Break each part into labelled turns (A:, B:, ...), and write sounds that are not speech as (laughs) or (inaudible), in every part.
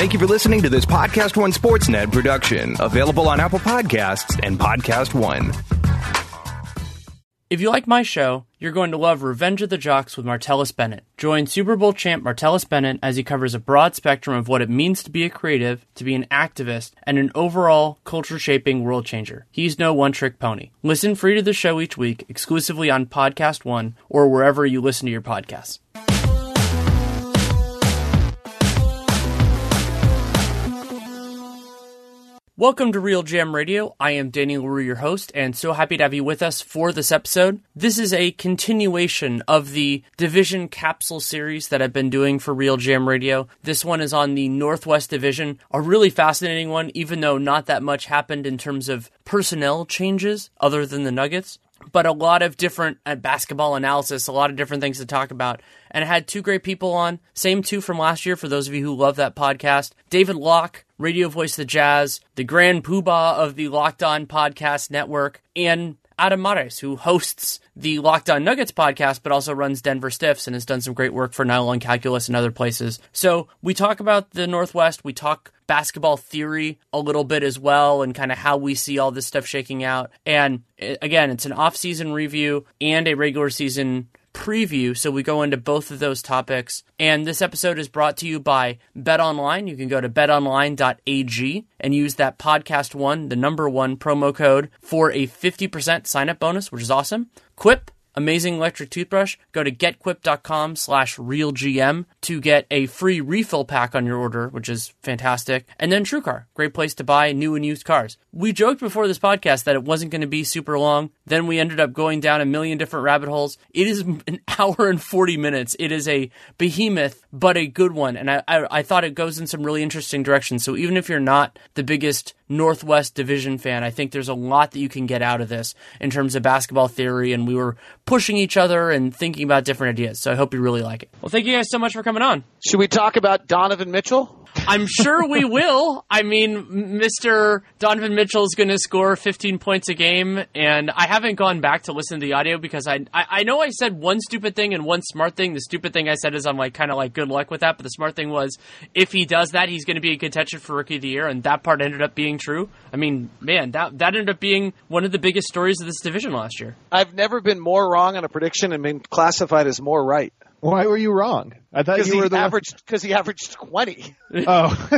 A: Thank you for listening to this Podcast One Sportsnet production, available on Apple Podcasts and Podcast One.
B: If you like my show, you're going to love Revenge of the Jocks with Martellus Bennett. Join Super Bowl champ Martellus Bennett as he covers a broad spectrum of what it means to be a creative, to be an activist, and an overall culture shaping world changer. He's no one trick pony. Listen free to the show each week, exclusively on Podcast One or wherever you listen to your podcasts. Welcome to RealGM Radio. I am Danny Leroux, your host, and so happy to have you with us for this episode. This is a continuation of the Division Capsule series that I've been doing for RealGM Radio. This one is on the Northwest Division, a really fascinating one, even though not that much happened in terms of personnel changes other than the Nuggets but a lot of different uh, basketball analysis, a lot of different things to talk about. And I had two great people on, same two from last year for those of you who love that podcast. David Locke, radio voice of the Jazz, the grand poobah of the Locked On Podcast Network, and Adam Mares, who hosts the Locked On Nuggets podcast, but also runs Denver Stiffs and has done some great work for Nylon Calculus and other places. So we talk about the Northwest, we talk basketball theory a little bit as well, and kind of how we see all this stuff shaking out. And eh, again, it's an off-season review and a regular season preview, so we go into both of those topics. And this episode is brought to you by Bet Online. You can go to betonline.ag and use that podcast one, the number one promo code for a 50% sign up bonus, which is awesome. Quip amazing electric toothbrush, go to getquip.com slash realgm to get a free refill pack on your order, which is fantastic. And then TrueCar, great place to buy new and used cars. We joked before this podcast that it wasn't going to be super long. Then we ended up going down a million different rabbit holes. It is an (laughs) hour and 40 minutes. It is a behemoth, but a good one. And I, I, I thought it goes in some really interesting directions. So even if you're not the biggest Northwest Division fan. I think there's a lot that you can get out of this in terms of basketball theory, and we were pushing each other and thinking about different ideas. So I hope you really like it. Well, thank you guys so much for coming on.
C: Should we talk about Donovan Mitchell?
B: I'm sure we (laughs) will. I mean, Mr. Donovan Mitchell is going to score 15 points a game, and I haven't gone back to listen to the audio because I, I, I know I said one stupid thing and one smart thing. The stupid thing I said is I'm like kind of like good luck with that, but the smart thing was if he does that, he's going to be in contention for Rookie of the Year, and that part ended up being true. I mean, man, that that ended up being one of the biggest stories of this division last year.
C: I've never been more wrong on a prediction and been classified as more right.
D: Why were you wrong?
C: I thought you were the averaged because he averaged twenty. (laughs)
D: Oh,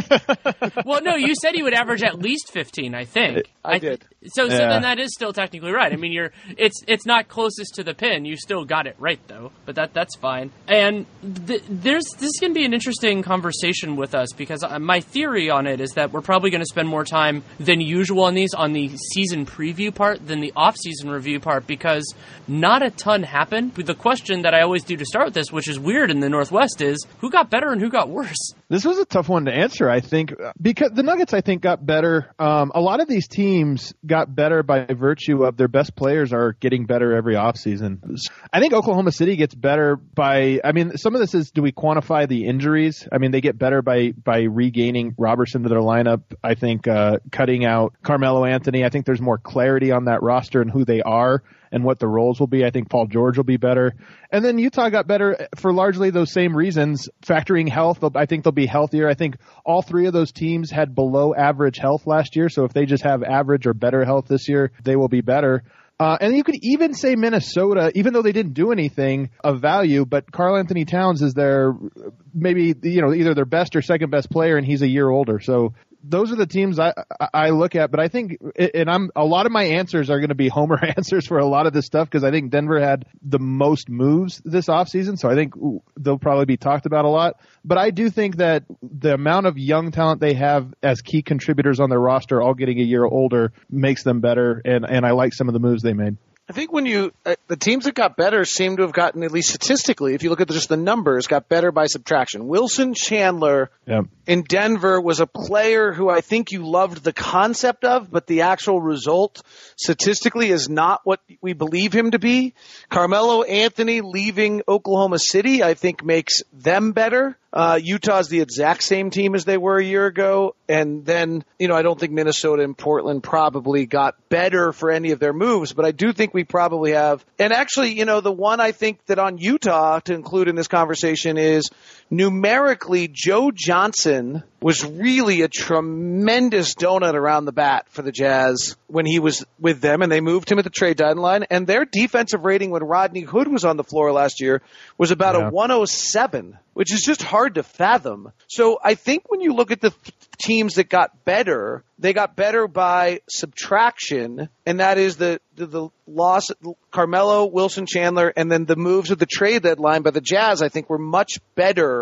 D: (laughs)
B: well, no, you said he would average at least fifteen. I think
C: I, I did.
B: So, so then that is still technically right. I mean, you're it's it's not closest to the pin. You still got it right though, but that that's fine. And th- there's this is going to be an interesting conversation with us because uh, my theory on it is that we're probably going to spend more time than usual on these on the season preview part than the off season review part because not a ton happened. The question that I always do to start with this, which is weird in the Northwest West is who got better and who got worse.
D: This was a tough one to answer, I think, because the Nuggets, I think, got better. Um, a lot of these teams got better by virtue of their best players are getting better every offseason. I think Oklahoma City gets better by, I mean, some of this is do we quantify the injuries? I mean, they get better by, by regaining Roberson to their lineup. I think uh, cutting out Carmelo Anthony. I think there's more clarity on that roster and who they are and what the roles will be. I think Paul George will be better. And then Utah got better for largely those same reasons, factoring health. I think they'll be healthier. I think all three of those teams had below average health last year. So if they just have average or better health this year, they will be better. Uh, and you could even say Minnesota, even though they didn't do anything of value, but Karl-Anthony Towns is their maybe you know either their best or second best player, and he's a year older. So those are the teams I I look at. But I think, and I'm a lot of my answers are going to be homer (laughs) answers for a lot of this stuff because I think Denver had the most moves this offseason. So I think they'll probably be talked about a lot. But I do think that the amount of young talent they have as key contributors on their roster, all getting a year older, makes them better. And and I like some of the moves they made.
C: I think when you uh, the teams that got better seem to have gotten at least statistically, if you look at the, just the numbers, got better by subtraction. Wilson Chandler
D: Yep.
C: in Denver was a player who I think you loved the concept of, but the actual result statistically is not what we believe him to be. Carmelo Anthony leaving Oklahoma City, I think makes them better. Uh, Utah's the exact same team as they were a year ago. And then, you know, I don't think Minnesota and Portland probably got better for any of their moves, but I do think we probably have. And actually, you know, the one I think that on Utah to include in this conversation is numerically Joe Johnson was really a tremendous donut around the bat for the Jazz when he was with them and they moved him at the trade deadline and their defensive rating when Rodney Hood was on the floor last year was about
D: Yeah.
C: a 107 which is just hard to fathom. So I think when you look at the th- teams that got better, they got better by subtraction, and that is the, the, the loss, Carmelo, Wilson Chandler, and then the moves of the trade deadline by the Jazz, I think were much better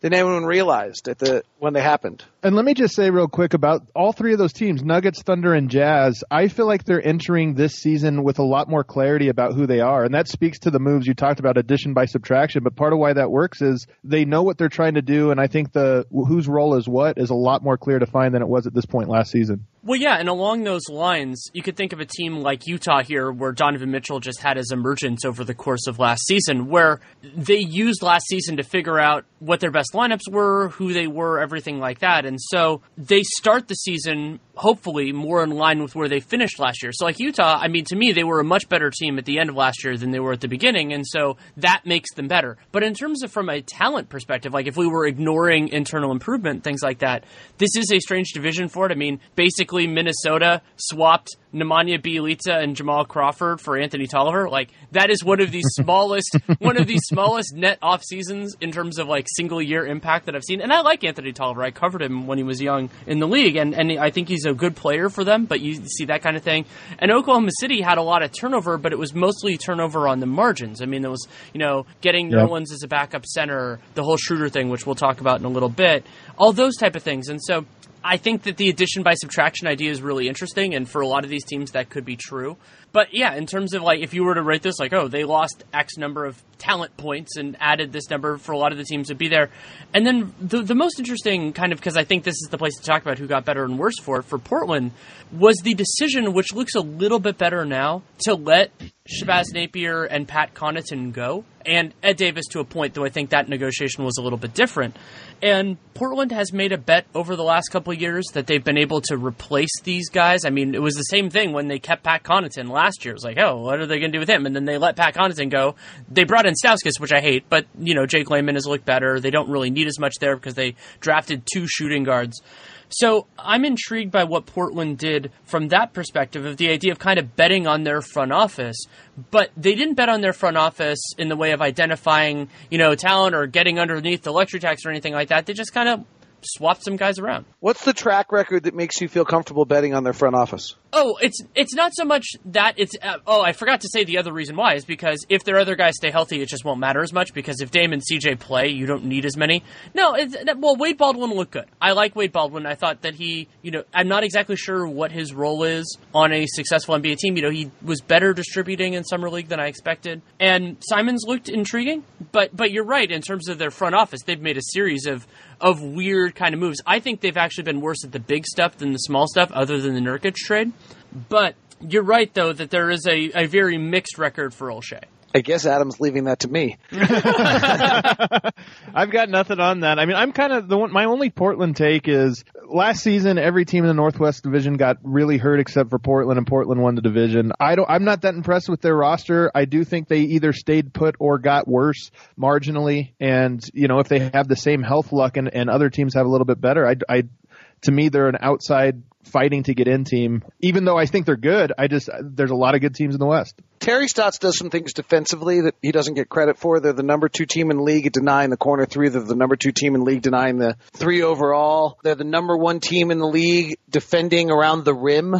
C: than anyone realized at the, when they happened.
D: And let me just say real quick about all three of those teams, Nuggets, Thunder, and Jazz. I feel like they're entering this season with a lot more clarity about who they are. And that speaks to the moves you talked about, addition by subtraction. But part of why that works is they know what they're trying to do. And I think the whose role is what is a lot more clear to find than it was at this point last season.
B: Well, yeah, and along those lines, you could think of a team like Utah here, where Donovan Mitchell just had his emergence over the course of last season, where they used last season to figure out what their best lineups were, who they were, everything like that. And so they start the season, hopefully, more in line with where they finished last year. So, like Utah, I mean, to me, they were a much better team at the end of last year than they were at the beginning, and so that makes them better. But in terms of from a talent perspective, like if we were ignoring internal improvement, things like that, this is a strange division for it. I mean, basically, Minnesota swapped Nemanja Bjelica and Jamal Crawford for Anthony Tolliver. Like that is one of the (laughs) smallest, one of the smallest net off seasons in terms of like single year impact that I've seen. And I like Anthony Tolliver. I covered him when he was young in the league, and and I think he's a good player for them. But you see that kind of thing. And Oklahoma City had a lot of turnover, but it was mostly turnover on the margins. I mean, there was you know getting
D: Yep.
B: Nerlens as a backup center, the whole Schroeder thing, which we'll talk about in a little bit, all those type of things. And so I think that the addition by subtraction idea is really interesting, and for a lot of these teams, that could be true. But yeah, in terms of like, if you were to rate this, like, oh, they lost X number of talent points and added this number for a lot of the teams to be there. And then the, the most interesting kind of, because I think this is the place to talk about who got better and worse for it, for Portland, was the decision, which looks a little bit better now, to let Shabazz Napier and Pat Connaughton go. And Ed Davis to a point, though I think that negotiation was a little bit different. And Portland has made a bet over the last couple of years that they've been able to replace these guys. I mean, it was the same thing when they kept Pat Connaughton last year. It was like, oh, what are they going to do with him? And then they let Pat Connaughton go. They brought in Stauskas, which I hate, but, you know, Jake Layman has looked better. They don't really need as much there because they drafted two shooting guards. So I'm intrigued by what Portland did from that perspective of the idea of kind of betting on their front office, but they didn't bet on their front office in the way of identifying, you know, talent or getting underneath the luxury tax or anything like that. They just kind of swapped some guys around.
C: What's the track record that makes you feel comfortable betting on their front office?
B: Oh, it's it's not so much that it's uh, oh I forgot to say the other reason why is because if their other guys stay healthy, it just won't matter as much because if Dame and CJ play, you don't need as many. No, it's, well Wade Baldwin looked good. I like Wade Baldwin. I thought that he, you know, I'm not exactly sure what his role is on a successful NBA team. You know, he was better distributing in summer league than I expected, and Simons looked intriguing. But but you're right in terms of their front office, they've made a series of of weird kind of moves. I think they've actually been worse at the big stuff than the small stuff, other than the Nurkic trade. But you're right, though, that there is a, a very mixed record for Olshey.
C: I guess Adam's leaving that to me. (laughs) (laughs) (laughs)
D: I've got nothing on that. I mean, I'm kind of the one. My only Portland take is last season every team in the Northwest Division got really hurt except for Portland, and Portland won the division. I don't. I'm not that impressed with their roster. I do think they either stayed put or got worse marginally. And you know, if they have the same health luck and, and other teams have a little bit better, I, I to me they're an outside fighting to get in team. Even though I think they're good, I just there's a lot of good teams in the West.
C: Terry Stotts does some things defensively that he doesn't get credit for. They're the number two team in league denying the corner three. They're the number two team in league denying the three overall. They're the number one team in the league defending around the rim.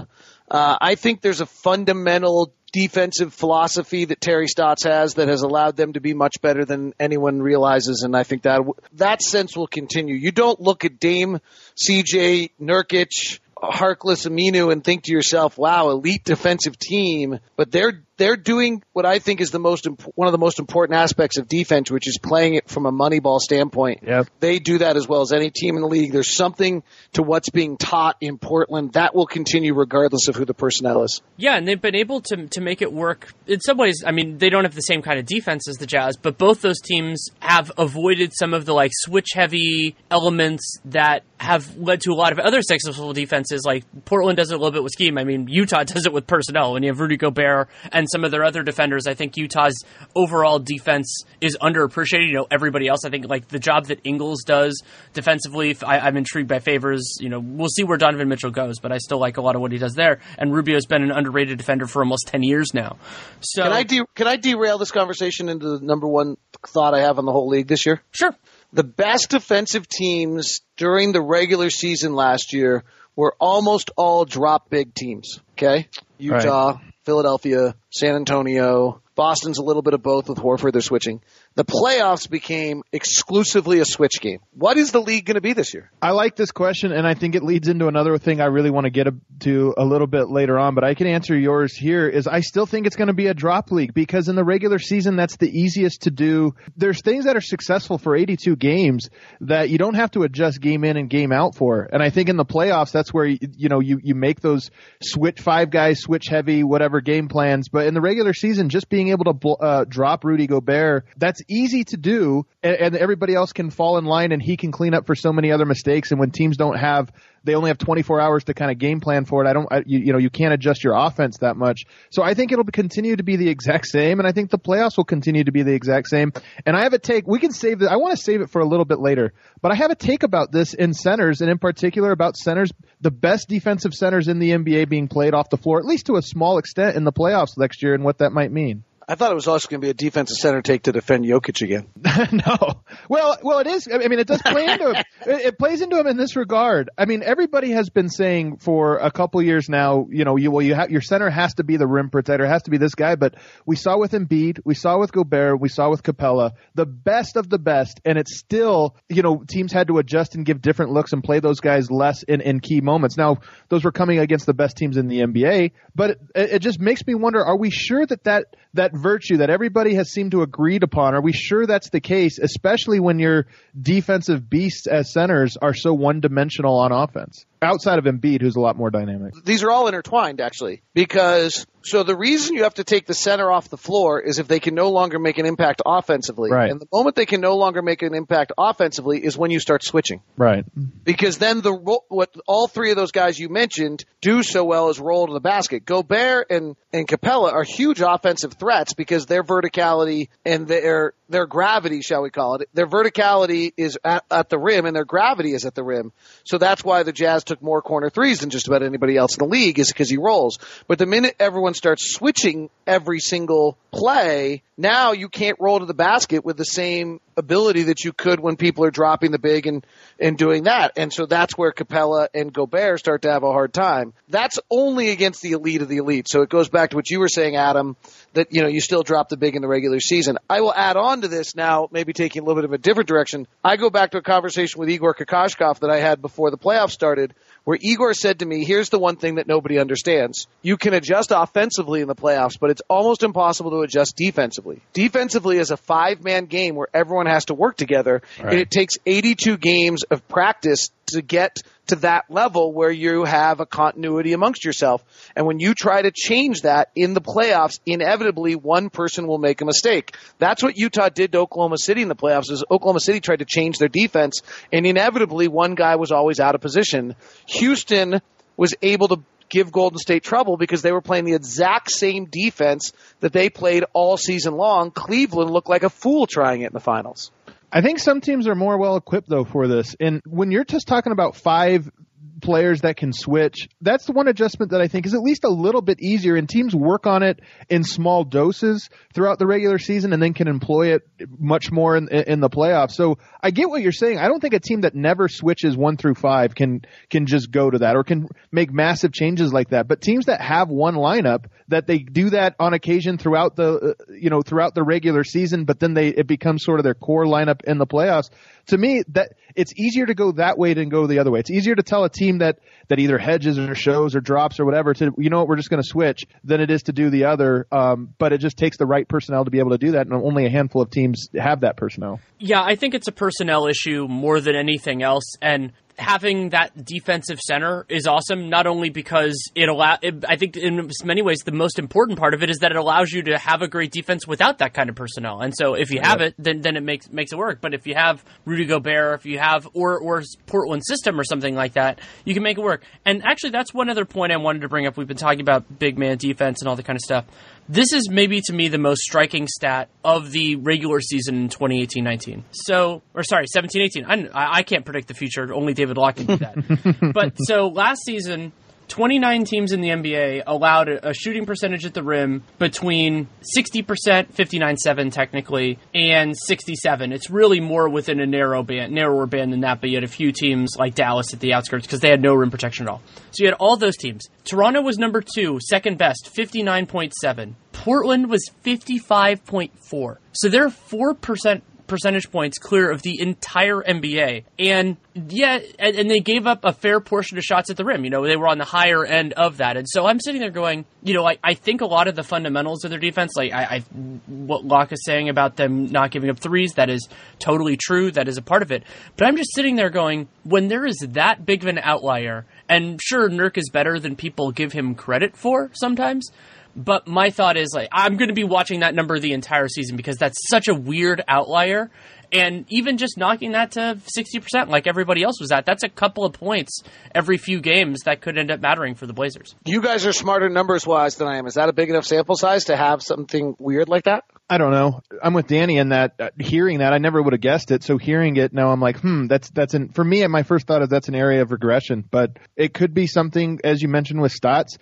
C: Uh, I think there's a fundamental defensive philosophy that Terry Stotts has that has allowed them to be much better than anyone realizes, and I think that that sense will continue. You don't look at Dame, CJ, Nurkic, Harkless, Aminu, and think to yourself, "Wow, elite defensive team," but they're they're doing what I think is the most imp- one of the most important aspects of defense, which is playing it from a money ball standpoint.
D: Yep.
C: They do that as well as any team in the league. There's something to what's being taught in Portland that will continue regardless of who the personnel is.
B: Yeah, and they've been able to to make it work in some ways. I mean, they don't have the same kind of defense as the Jazz, but both those teams have avoided some of the like switch heavy elements that have led to a lot of other successful defenses. Like Portland does it a little bit with scheme. I mean, Utah (laughs) does it with personnel, and you have Rudy Gobert and some of their other defenders. I think Utah's overall defense is underappreciated. You know, everybody else. I think like the job that Ingles does defensively. I, am intrigued by Favors. You know, we'll see where Donovan Mitchell goes, but I still like a lot of what he does there. And Rubio's been an underrated defender for almost ten years now. So
C: can I de- can I derail this conversation into the number one thought I have on the whole league this year?
B: Sure.
C: The best defensive teams during the regular season last year were almost all drop big teams. Okay, Utah, right. Philadelphia, San Antonio, Boston's a little bit of both with Horford. They're switching the playoffs became exclusively a switch game. What is the league going to be this year?
D: I like this question, and I think it leads into another thing I really want to get to a little bit later on, but I can answer yours here is I still think it's going to be a drop league because in the regular season, that's the easiest to do. There's things that are successful for 82 games that you don't have to adjust game in and game out for. And I think in the playoffs, that's where, you, know, you, you make those switch five guys, switch heavy, whatever game plans. But in the regular season, just being able to uh, drop Rudy Gobert, that's easy to do, and, and everybody else can fall in line, and he can clean up for so many other mistakes. And when teams don't have they only have 24 hours to kind of game plan for it. I don't, I, you, you know, you can't adjust your offense that much. So I think it'll continue to be the exact same, and I think the playoffs will continue to be the exact same. And I have a take. We can save it. I want to save it for a little bit later, but I have a take about this in centers, and in particular about centers, the best defensive centers in the NBA being played off the floor, at least to a small extent in the playoffs next year, and what that might mean.
C: I thought it was also going to be a defensive center take to defend Jokic again. (laughs)
D: no, well, well, it is. I mean, it does play into him. (laughs) It, it, plays into him in this regard. I mean, everybody has been saying for a couple years now, you know, you well, you have your center has to be the rim protector, it has to be this guy. But we saw with Embiid, we saw with Gobert, we saw with Capela, the best of the best, and it's still, you know, teams had to adjust and give different looks and play those guys less in, in key moments. Now, those were coming against the best teams in the NBA, but it, it just makes me wonder: Are we sure that that that virtue that everybody has seemed to agreed upon. Are we sure that's the case, especially when your defensive beasts as centers are so one dimensional on offense? outside of Embiid, who's a lot more dynamic.
C: These are all intertwined, actually, because so the reason you have to take the center off the floor is if they can no longer make an impact offensively.
D: Right.
C: And the moment they can no longer make an impact offensively is when you start switching.
D: Right.
C: Because then the what all three of those guys you mentioned do so well is roll to the basket. Gobert and and Capela are huge offensive threats because their verticality and their their gravity, shall we call it, their verticality is at, at the rim and their gravity is at the rim. So that's why the Jazz took more corner threes than just about anybody else in the league is because he rolls. But the minute everyone starts switching every single play, now you can't roll to the basket with the same ability that you could when people are dropping the big and, and doing that. And so that's where Capela and Gobert start to have a hard time. That's only against the elite of the elite. So it goes back to what you were saying, Adam, that, you know, you still drop the big in the regular season. I will add on to this now, maybe taking a little bit of a different direction. I go back to a conversation with Igor Kokoskov that I had before the playoffs started where Igor said to me, here's the one thing that nobody understands. You can adjust offensively in the playoffs, but it's almost impossible to adjust defensively. Defensively is a five man game where everyone has to work together, right. and it takes 82 games of practice to get to that level where you have a continuity amongst yourself. And when you try to change that in the playoffs, inevitably one person will make a mistake. That's what Utah did to Oklahoma City in the playoffs is Oklahoma City tried to change their defense and inevitably one guy was always out of position. Houston was able to give Golden State trouble because they were playing the exact same defense that they played all season long. Cleveland looked like a fool trying it in the finals.
D: I think some teams are more well equipped though for this. And when you're just talking about five players that can switch. That's the one adjustment that I think is at least a little bit easier, and teams work on it in small doses throughout the regular season, and then can employ it much more in, in the playoffs. So I get what you're saying. I don't think a team that never switches one through five can can just go to that or can make massive changes like that. But teams that have one lineup that they do that on occasion throughout the uh, you know throughout the regular season, but then they it becomes sort of their core lineup in the playoffs. To me, that it's easier to go that way than go the other way. It's easier to tell a team that that either hedges or shows or drops or whatever to you know what we're just going to switch than it is to do the other. Um, but it just takes the right personnel to be able to do that, and only a handful of teams have that personnel.
B: Yeah, I think it's a personnel issue more than anything else, and having that defensive center is awesome. Not only because it allow, it, I think in many ways the most important part of it is that it allows you to have a great defense without that kind of personnel. And so if you have it, then then it makes makes it work. But if you have Rudy Gobert, if you have or or Portland system or something like that, you can make it work. And actually, that's one other point I wanted to bring up. We've been talking about big man defense and all that kind of stuff. This is maybe to me the most striking stat of the regular season in 2018-19. So, or sorry, 17-18. I, I can't predict the future. Only David Locke can do that. (laughs) but so last season, 29 teams in the NBA allowed a, shooting percentage at the rim between 60%, 59.7 technically, and 67. It's really more within a narrow band, narrower band than that, but you had a few teams like Dallas at the outskirts because they had no rim protection at all. So you had all those teams. Toronto was number two, second best, 59.7. Portland was 55.4. So they're 4% percentage points clear of the entire NBA. And yeah, and, and, they gave up a fair portion of shots at the rim. You know, they were on the higher end of that. And so I'm sitting there going, you know, I, I think a lot of the fundamentals of their defense, like I, I what Locke is saying about them not giving up threes, that is totally true. That is a part of it. But I'm just sitting there going, when there is that big of an outlier, and sure, Nurk is better than people give him credit for sometimes. But my thought is like I'm going to be watching that number the entire season because that's such a weird outlier. And even just knocking that to 60% like everybody else was at, that's a couple of points every few games that could end up mattering for the Blazers.
C: You guys are smarter numbers wise than I am. Is that a big enough sample size to have something weird like that?
D: I don't know. I'm with Danny in that uh, hearing that I never would have guessed it. So hearing it now, I'm like, hmm, that's that's an for me. My first thought is that's an area of regression, but it could be something as you mentioned with Stotts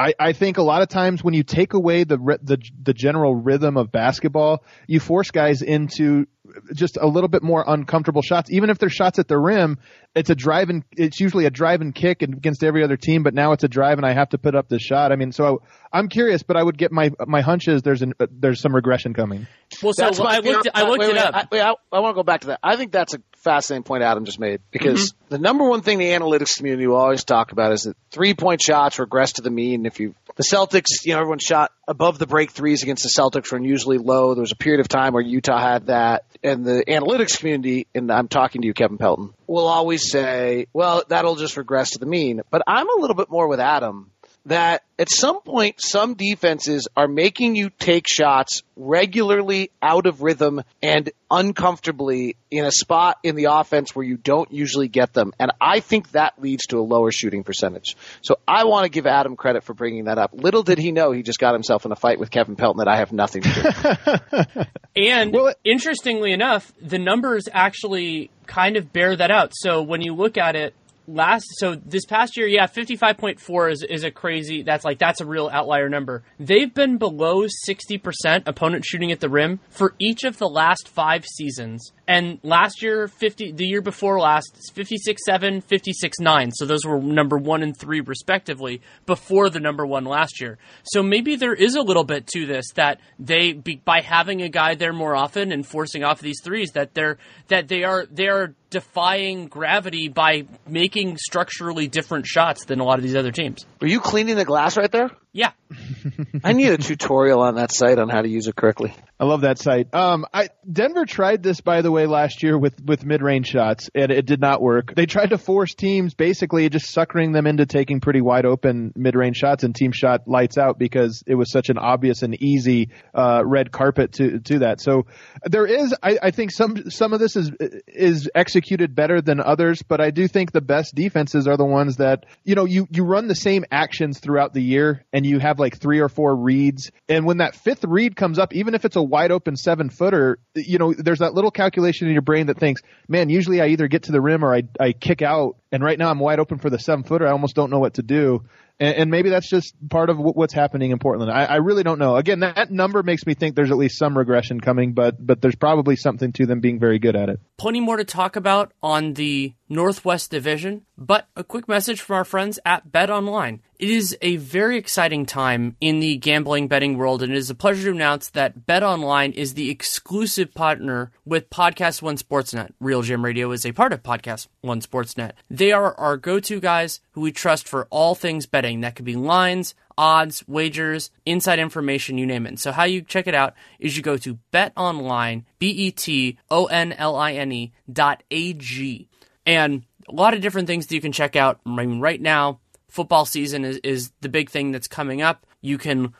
D: I, I think a lot of times when you take away the the the general rhythm of basketball, you force guys into just a little bit more uncomfortable shots. Even if they're shots at the rim, it's a drive and it's usually a drive and kick against every other team. But now it's a drive and I have to put up this shot. I mean, so I'm curious, but I would get my my hunches. There's an, there's some regression coming.
B: Well, so I looked I looked wait,
C: it
B: wait, up.
C: I, wait, I, I want to go back to that. I think that's a fascinating point Adam just made because mm-hmm. the number one thing the analytics community will always talk about is that three point shots regress to the mean. If you the Celtics, you know, everyone shot above the break threes against the Celtics were unusually low. There was a period of time where Utah had that, and the analytics community, and I'm talking to you, Kevin Pelton, will always say, "Well, that'll just regress to the mean." But I'm a little bit more with Adam that at some point, some defenses are making you take shots regularly out of rhythm and uncomfortably in a spot in the offense where you don't usually get them. And I think that leads to a lower shooting percentage. So I want to give Adam credit for bringing that up. Little did he know he just got himself in a fight with Kevin Pelton that I have nothing to
B: do. (laughs) and well, interestingly enough, the numbers actually kind of bear that out. So when you look at it, last so this past year, yeah, 55.4 is is a crazy that's like that's a real outlier number. They've been below 60% opponent shooting at the rim for each of the last 5 seasons. And last year 50 the year before last 56.7, 56.9. So those were number 1 and 3 respectively before the number 1 last year. So maybe there is a little bit to this that they by having a guy there more often and forcing off these threes that they're that they are they are defying gravity by making structurally different shots than a lot of these other teams.
C: Were you cleaning the glass right there?
B: Yeah. (laughs)
C: I need a tutorial on that site on how to use it correctly.
D: I love that site. Um, I, Denver tried this, by the way, last year with, with mid-range shots, and it did not work. They tried to force teams, basically just suckering them into taking pretty wide open mid-range shots, and team shot lights out because it was such an obvious and easy uh, red carpet to to that. So there is, I, I think some some of this is is executed better than others, but I do think the best defenses are the ones that you know you you run the same actions throughout the year and and you have like three or four reads. And when that fifth read comes up, even if it's a wide open seven footer, you know, there's that little calculation in your brain that thinks, man, usually I either get to the rim or I, I kick out. And right now I'm wide open for the seven footer. I almost don't know what to do and, and maybe that's just part of what's happening in Portland. I, I really don't know. Again, that, that number makes me think there's at least some regression coming, but but there's probably something to them being very good at it.
B: Plenty more to talk about on the Northwest Division, but a quick message from our friends at Bet Online. It is a very exciting time in the gambling betting world, and it is a pleasure to announce that Bet Online is the exclusive partner with Podcast One Sportsnet. RealGM Radio is a part of Podcast One Sportsnet. They are our go-to guys who we trust for all things betting. That could be lines, odds, wagers, inside information, you name it. So how you check it out is you go to Bet Online, B E T O N L I N E dot A G. And a lot of different things that you can check out. I mean, right now, football season is, is the big thing that's coming up. You can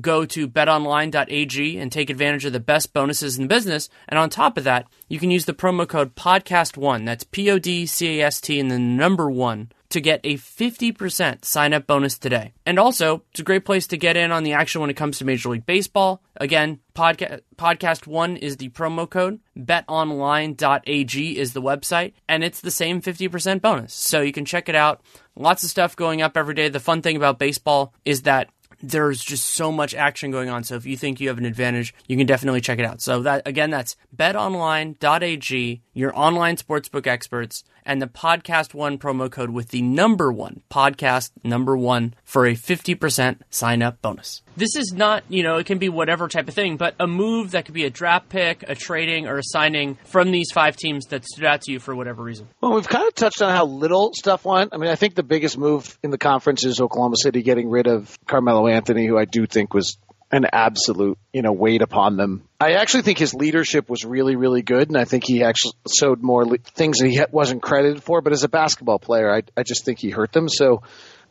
B: go to betonline.ag and take advantage of the best bonuses in the business. And on top of that, you can use the promo code podcast1. That's P O D C A S T and the number one to get a 50% sign up bonus today. And also, it's a great place to get in on the action when it comes to Major League Baseball. Again, podcast podcast 1 is the promo code, betonline.ag is the website, and it's the same 50% bonus. So you can check it out. Lots of stuff going up every day. The fun thing about baseball is that there's just so much action going on. So if you think you have an advantage, you can definitely check it out. So that again, that's betonline.ag, your online sportsbook experts, and the podcast one promo code with the number one podcast number one for a 50% sign up bonus. This is not, you know, it can be whatever type of thing, but a move that could be a draft pick, a trading, or a signing from these five teams that stood out to you for whatever reason.
C: Well, we've kind of touched on how little stuff went. I mean, I think the biggest move in the conference is Oklahoma City getting rid of Carmelo Anthony, who I do think was an absolute, you know, weight upon them. I actually think his leadership was really, really good, and I think he actually showed more le- things that he wasn't credited for. But as a basketball player, I, I just think he hurt them. So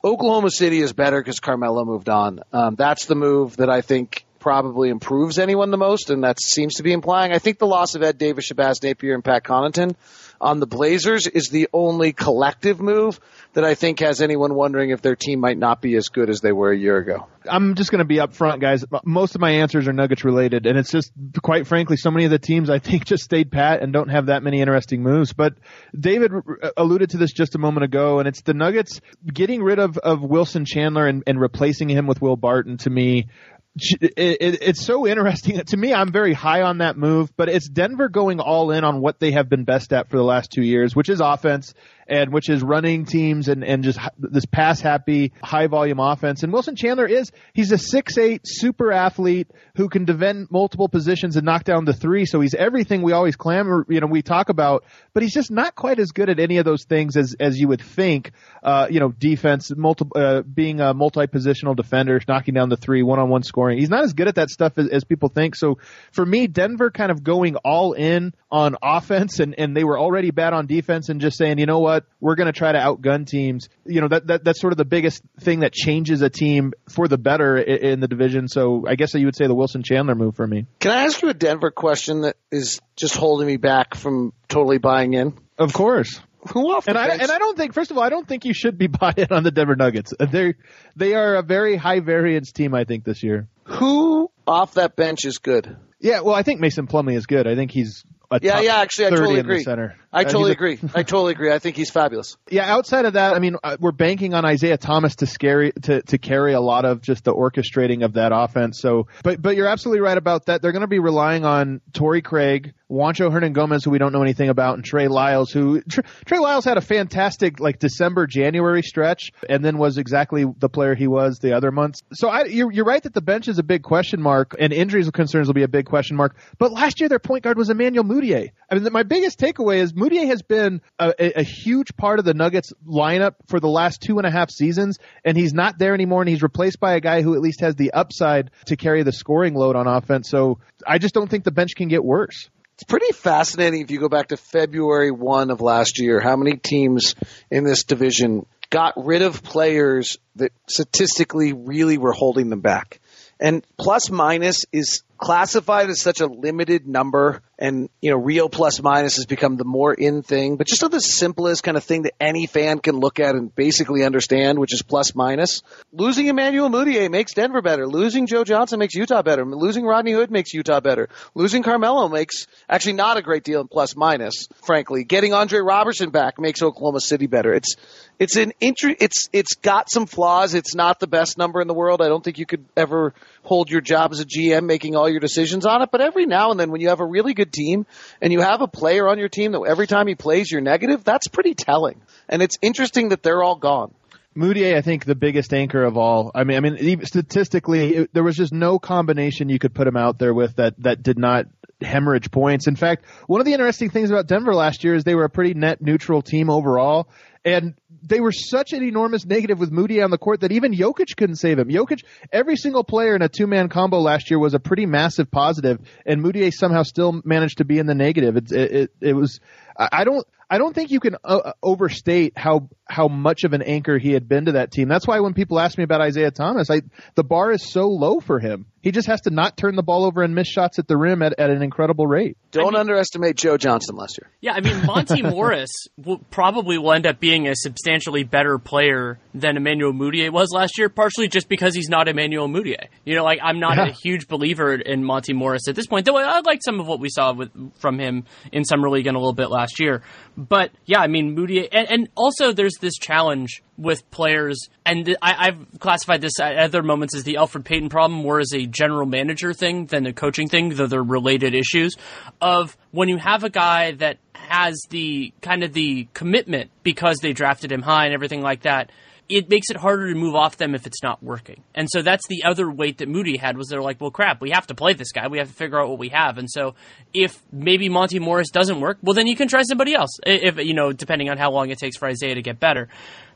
C: Oklahoma City is better because Carmelo moved on. Um, that's the move that I think probably improves anyone the most, and that seems to be implying. I think the loss of Ed Davis, Shabazz Napier, and Pat Connaughton on the Blazers is the only collective move that I think has anyone wondering if their team might not be as good as they were a year ago.
D: I'm just going to be upfront, guys. Most of my answers are Nuggets related, and it's just, quite frankly, so many of the teams I think (laughs) just stayed pat and don't have that many interesting moves. But David alluded to this just a moment ago, and it's the Nuggets getting rid of, of Wilson Chandler and, and replacing him with Will Barton to me it, it, it's so interesting to me. I'm very high on that move, but it's Denver going all in on what they have been best at for the last two years, which is offense and which is running teams and, and just this pass happy, high volume offense. And Wilson Chandler is, he's a six eight super athlete who can defend multiple positions and knock down the three. So he's everything we always clamor, you know, we talk about, but he's just not quite as good at any of those things as, as you would think. Uh, you know, defense, multi, uh, being a multi-positional defender, knocking down the three, one-on-one scoring. He's not as good at that stuff as, as people think. So for me, Denver kind of going all in on offense and, and they were already bad on defense and just saying, you know what, we're going to try to outgun teams. You know, that, that, that's sort of the biggest thing that changes a team for the better in, in the division. So I guess you would say the Wilson Chandler move for me.
C: Can I ask you a Denver question that is just holding me back from totally buying in?
D: Of course.
C: Who off
D: and I and I don't think first of all I don't think you should be (laughs) buying on the Denver Nuggets. Uh, they they are a very high variance team I think this year.
C: Who off that bench is good?
D: Yeah, well I think Mason Plumlee is good. I think he's
C: yeah, yeah. Actually, I totally agree.
D: Center.
C: I totally uh, agree. I totally agree. I think he's fabulous. (laughs)
D: Yeah. Outside of that, I mean, uh, we're banking on Isaiah Thomas to scary to to carry a lot of just the orchestrating of that offense. So, but but you're absolutely right about that. They're going to be relying on Torrey Craig, Juancho Hernangomez, who we don't know anything about, and Trey Lyles, who Trey, Trey Lyles had a fantastic like December January stretch, and then was exactly the player he was the other months. So I, you're you're right that the bench is a big question mark, and injuries concerns will be a big question mark. But last year their point guard was Emmanuel Mudiay. I mean, my biggest takeaway is Mudiay has been a, a, a, huge part of the Nuggets lineup for the last two and a half seasons, and he's not there anymore, and he's replaced by a guy who at least has the upside to carry the scoring load on offense. So I just don't think the bench can get worse.
C: It's pretty fascinating if you go back to February 1 of last year, how many teams in this division got rid of players that statistically really were holding them back. And plus minus is classified as such a limited number and you know real plus minus has become the more in thing but just the simplest kind of thing that any fan can look at and basically understand which is plus minus. Losing Emmanuel Mudiay makes Denver better. Losing Joe Johnson makes Utah better. Losing Rodney Hood makes Utah better. Losing Carmelo makes actually not a great deal in plus minus frankly. Getting Andre Roberson back makes Oklahoma City better. It's it's an intri- it's it's got some flaws. It's not the best number in the world. I don't think you could ever hold your job as a GM making all your decisions on it but every now and then when you have a really good team and you have a player on your team that every time he plays you're negative, that's pretty telling. And it's interesting that they're all gone.
D: Mudiay, I think, the biggest anchor of all. I mean, I mean, statistically, it, there was just no combination you could put him out there with that that did not hemorrhage points. In fact, one of the interesting things about Denver last year is they were a pretty net neutral team overall, and they were such an enormous negative with Moody on the court that even Jokic couldn't save him. Jokic, every single player in a two man combo last year was a pretty massive positive, and Moody somehow still managed to be in the negative. It, it, it, it was, I don't, I don't think you can uh, overstate how how much of an anchor he had been to that team. That's why when people ask me about Isaiah Thomas, I the bar is so low for him. He just has to not turn the ball over and miss shots at the rim at, at an incredible rate.
C: Don't I mean, underestimate Joe Johnson last year.
B: Yeah, I mean Monte (laughs) Morris will, probably will end up being a substantially better player than Emmanuel Mudiay was last year, partially just because he's not Emmanuel Mudiay. You know, like I'm not yeah. a huge believer in Monte Morris at this point, though I like some of what we saw with from him in summer league and a little bit last year. But yeah, I mean Moody, and, and also there's this challenge with players, and I, have classified this at other moments as the Alfred Payton problem, more as a general manager thing than a coaching thing, though they're related issues. Of when you have a guy that has the kind of the commitment because they drafted him high and everything like that it makes it harder to move off them if it's not working. And so that's the other weight that Moody had was they're like, well, crap, we have to play this guy. We have to figure out what we have. And so if maybe Monte Morris doesn't work, well, then you can try somebody else. If you know, depending on how long it takes for Isaiah to get better.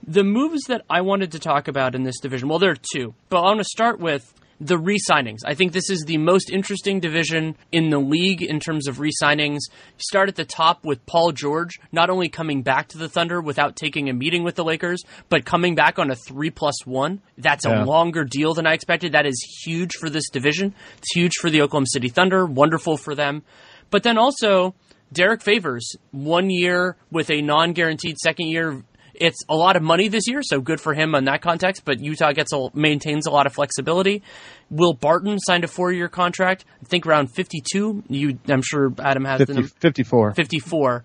B: The moves that I wanted to talk about in this division, well, there are two, but I want to start with the re-signings. I think this is the most interesting division in the league in terms of re-signings. You start at the top with Paul George, not only coming back to the Thunder without taking a meeting with the Lakers, but coming back on a three plus one. That's a longer deal than I expected. That is huge for this division. It's huge for the Oklahoma City Thunder. Wonderful for them. But then also Derrick Favors, one year with a non-guaranteed second year it's a lot of money this year, so good for him in that context. But Utah gets a, maintains a lot of flexibility. Will Barton signed a four-year contract. I think around 52. You, I'm sure Adam has 50, the number. 54. 54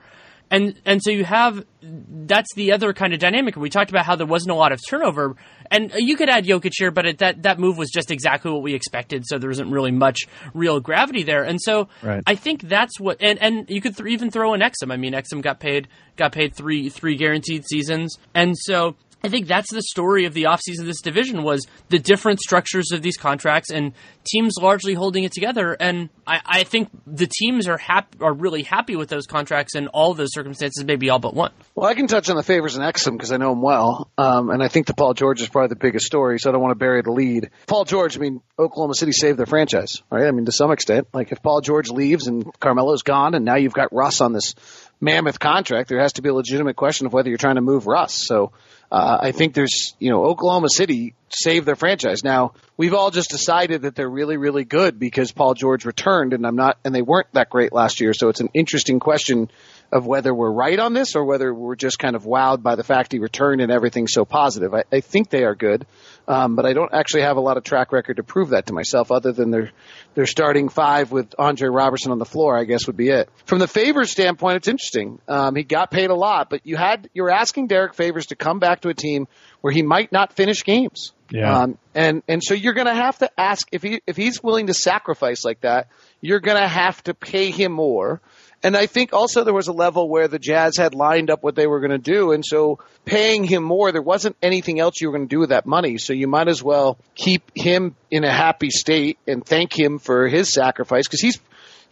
B: and and so you have that's the other kind of dynamic. We talked about how there wasn't a lot of turnover, and you could add Jokic here, but it, that that move was just exactly what we expected. So there isn't really much real gravity there, and so right. I think that's what. And and you could th- even throw in Exum. I mean, Exum got paid got paid three three guaranteed seasons, and so I think that's the story of the offseason of this division was the different structures of these contracts and teams largely holding it together. And I, I think the teams are hap- are really happy with those contracts and all those circumstances, maybe all but one.
C: Well, I can touch on the favors and Exum because I know him well. Um, and I think the Paul George is probably the biggest story, so I don't want to bury the lead. Paul George, I mean, Oklahoma City saved their franchise, right? I mean, to some extent. Like if Paul George leaves and Carmelo's gone and now you've got Russ on this mammoth contract, there has to be a legitimate question of whether you're trying to move Russ. So uh, I think there's, you know, Oklahoma City saved their franchise. Now, we've all just decided that they're really, really good because Paul George returned and I'm not, and they weren't that great last year. So it's an interesting question of whether we're right on this or whether we're just kind of wowed by the fact he returned and everything's so positive. I, I think they are good. Um, but I don't actually have a lot of track record to prove that to myself, other than their their starting five with Andre Roberson on the floor. I guess would be it. From the Favors standpoint, it's interesting. Um, he got paid a lot, but you had you're asking Derrick Favors to come back to a team where he might not finish games.
D: Yeah. Um,
C: and and so you're going to have to ask if he if he's willing to sacrifice like that, you're going to have to pay him more. And I think also there was a level where the Jazz had lined up what they were going to do. And so paying him more, there wasn't anything else you were going to do with that money. So you might as well keep him in a happy state and thank him for his sacrifice because he's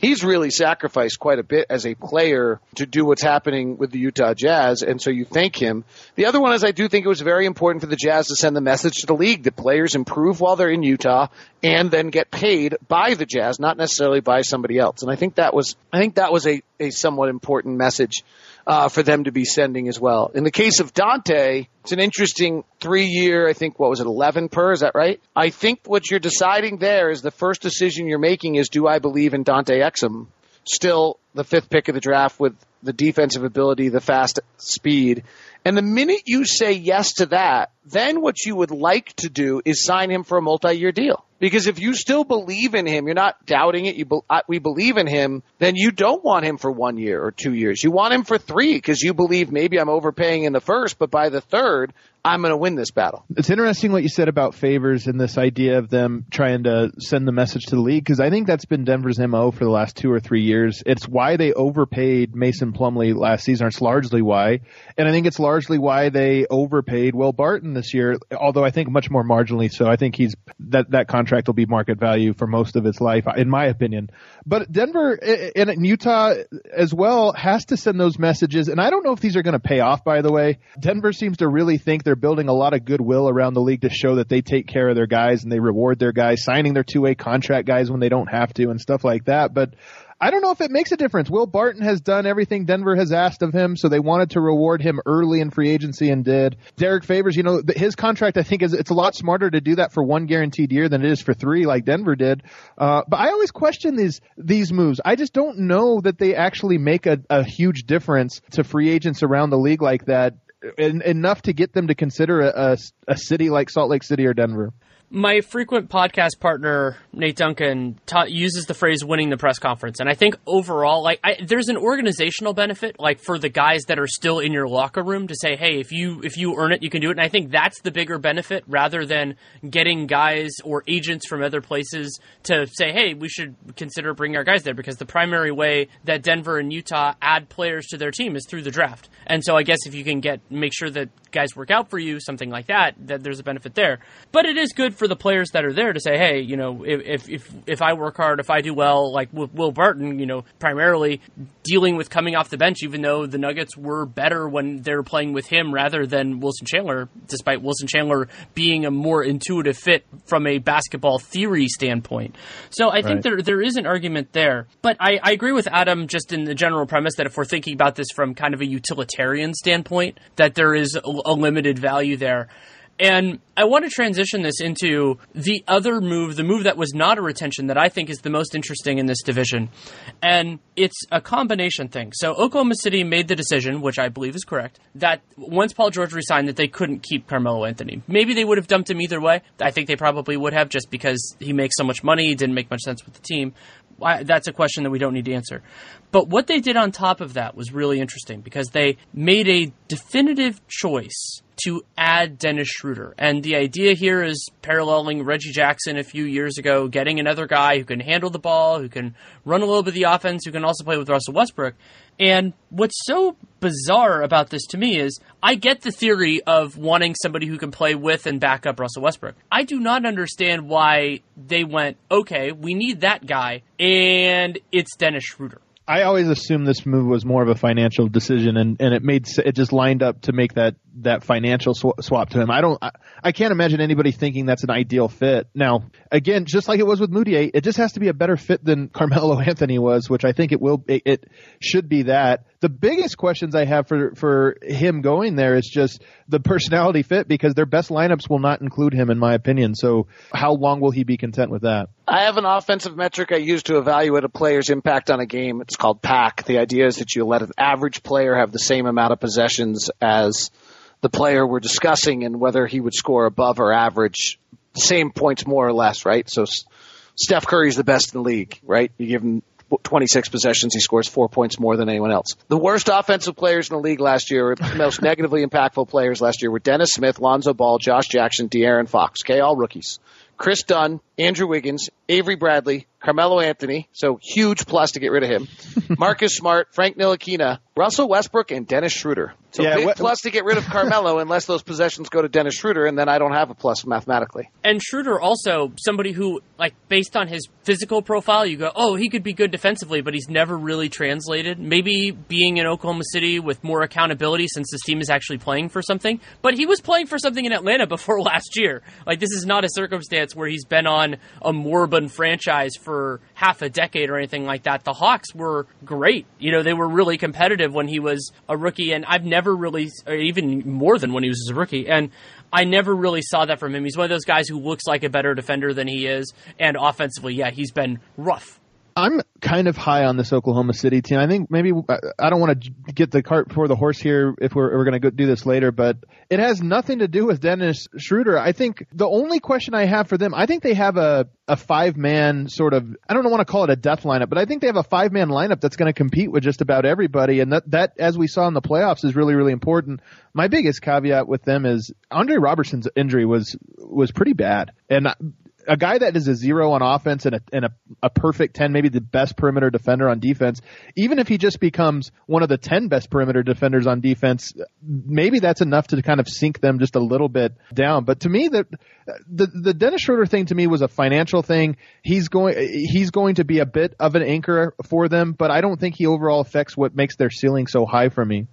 C: he's really sacrificed quite a bit as a player to do what's happening with the Utah Jazz, and so you thank him. The other one is I do think it was very important for the Jazz to send the message to the league that players improve while they're in Utah and then get paid by the Jazz, not necessarily by somebody else. And I think that was I think that was a a somewhat important message uh, for them to be sending as well. In the case of Dante, it's an interesting three year, I think, what was it, 11 per? Is that right? I think what you're deciding there is the first decision you're making is do I believe in Dante Exum? Still the fifth pick of the draft with the defensive ability, the fast speed. And the minute you say yes to that, then what you would like to do is sign him for a multi-year deal. Because if you still believe in him, you're not doubting it. You be, we believe in him. Then you don't want him for one year or two years. You want him for three because you believe maybe I'm overpaying in the first, but by the third, I'm going to win this battle.
D: It's interesting what you said about favors and this idea of them trying to send the message to the league because I think that's been Denver's mo for the last two or three years. It's why they overpaid Mason Plumlee last season. It's largely why, and I think it's largely why they overpaid Will Barton this year. Although I think much more marginally so. I think he's that that contract will be market value for most of its life, in my opinion. But Denver and Utah as well has to send those messages, and I don't know if these are going to pay off. By the way, Denver seems to really think they're building a lot of goodwill around the league to show that they take care of their guys and they reward their guys, signing their two way contract guys when they don't have to and stuff like that. But I don't know if it makes a difference. Will Barton has done everything Denver has asked of him, so they wanted to reward him early in free agency and did. Derrick Favors, you know, his contract I think is it's a lot smarter to do that for one guaranteed year than it is for three, like Denver did. Uh, but I always question these these moves. I just don't know that they actually make a, a huge difference to free agents around the league like that en- enough to get them to consider a, a, a city like Salt Lake City or Denver
B: my frequent podcast partner Nate Duncan ta- uses the phrase "winning the press conference," and I think overall, like, I, there's an organizational benefit, like for the guys that are still in your locker room, to say, "Hey, if you if you earn it, you can do it." And I think that's the bigger benefit, rather than getting guys or agents from other places to say, "Hey, we should consider bringing our guys there," because the primary way that Denver and Utah add players to their team is through the draft. And so, I guess if you can get make sure that guys work out for you, something like that, that there's a benefit there. But it is good for the players that are there to say, hey, you know, if if if I work hard, if I do well, like Will Barton, you know, primarily dealing with coming off the bench, even though the Nuggets were better when they were playing with him rather than Wilson Chandler, despite Wilson Chandler being a more intuitive fit from a basketball theory standpoint. So I think right. there there is an argument there. But I, I agree with Adam just in the general premise that if we're thinking about this from kind of a utilitarian standpoint, that there is a, a limited value there. And I want to transition this into the other move, the move that was not a retention that I think is the most interesting in this division. And it's a combination thing. So Oklahoma City made the decision, which I believe is correct, that once Paul George resigned that they couldn't keep Carmelo Anthony. Maybe they would have dumped him either way. I think they probably would have just because he makes so much money, didn't make much sense with the team. That's a question that we don't need to answer. But what they did on top of that was really interesting because they made a definitive choice to add Dennis Schroeder. And the idea here is paralleling Reggie Jackson a few years ago, getting another guy who can handle the ball, who can run a little bit of the offense, who can also play with Russell Westbrook. And what's so bizarre about this to me is I get the theory of wanting somebody who can play with and back up Russell Westbrook. I do not understand why they went, okay, we need that guy, and it's Dennis Schroeder.
D: I always assumed this move was more of a financial decision, and, and it made it just lined up to make that that financial sw- swap to him. I don't, I, I, can't imagine anybody thinking that's an ideal fit. Now, again, just like it was with Mudiay, it just has to be a better fit than Carmelo (laughs) Anthony was, which I think it will. It, it should be that. The biggest questions I have for for him going there is just the personality fit because their best lineups will not include him, in my opinion. So, how long will he be content with that?
C: I have an offensive metric I use to evaluate a player's impact on a game. It's called PAC. The idea is that you let an average player have the same amount of possessions as the player we're discussing and whether he would score above or average, same points more or less, right? So Steph Curry's the best in the league, right? You give him 26 possessions, he scores four points more than anyone else. The worst offensive players in the league last year, most (laughs) negatively impactful players last year were Dennis Smith, Lonzo Ball, Josh Jackson, De'Aaron Fox. Okay, all rookies. Kris Dunn, Andrew Wiggins, Avery Bradley, Carmelo Anthony, so huge plus to get rid of him. (laughs) Marcus Smart, Frank Ntilikina, Russell Westbrook, and Dennis Schroeder. So yeah, big wh- plus to get rid of Carmelo unless those possessions go to Dennis Schroeder, and then I don't have a plus mathematically.
B: And Schroeder also somebody who, like, based on his physical profile, you go, oh, he could be good defensively, but he's never really translated. Maybe being in Oklahoma City with more accountability since this team is actually playing for something. But he was playing for something in Atlanta (laughs) before last year. Like, this is not a circumstance where he's been on on a moribund franchise for half a decade or anything like that. The Hawks were great. You know, they were really competitive when he was a rookie, and I've never really, even more than when he was a rookie, and I never really saw that from him. He's one of those guys who looks like a better defender than he is, and offensively, yeah, he's been rough.
D: I'm kind of high on this Oklahoma City team. I think maybe I don't want to get the cart before the horse here if we're, we're going to do this later, but it has nothing to do with Dennis Schroeder. I think the only question I have for them, I think they have a, a five man sort of, I don't want to call it a death lineup, but I think they have a five man lineup that's going to compete with just about everybody. And that, that, as we saw in the playoffs, is really, really important. My biggest caveat with them is Andre Roberson's injury was, was pretty bad. And a guy that is a zero on offense and a and a, a perfect ten, maybe the best perimeter defender on defense, even if he just becomes one of the ten best perimeter defenders on defense, maybe that's enough to kind of sink them just a little bit down. But to me, the the the Dennis Schroeder thing to me was a financial thing. He's going he's going to be a bit of an anchor for them, but I don't think he overall affects what makes their ceiling so high for me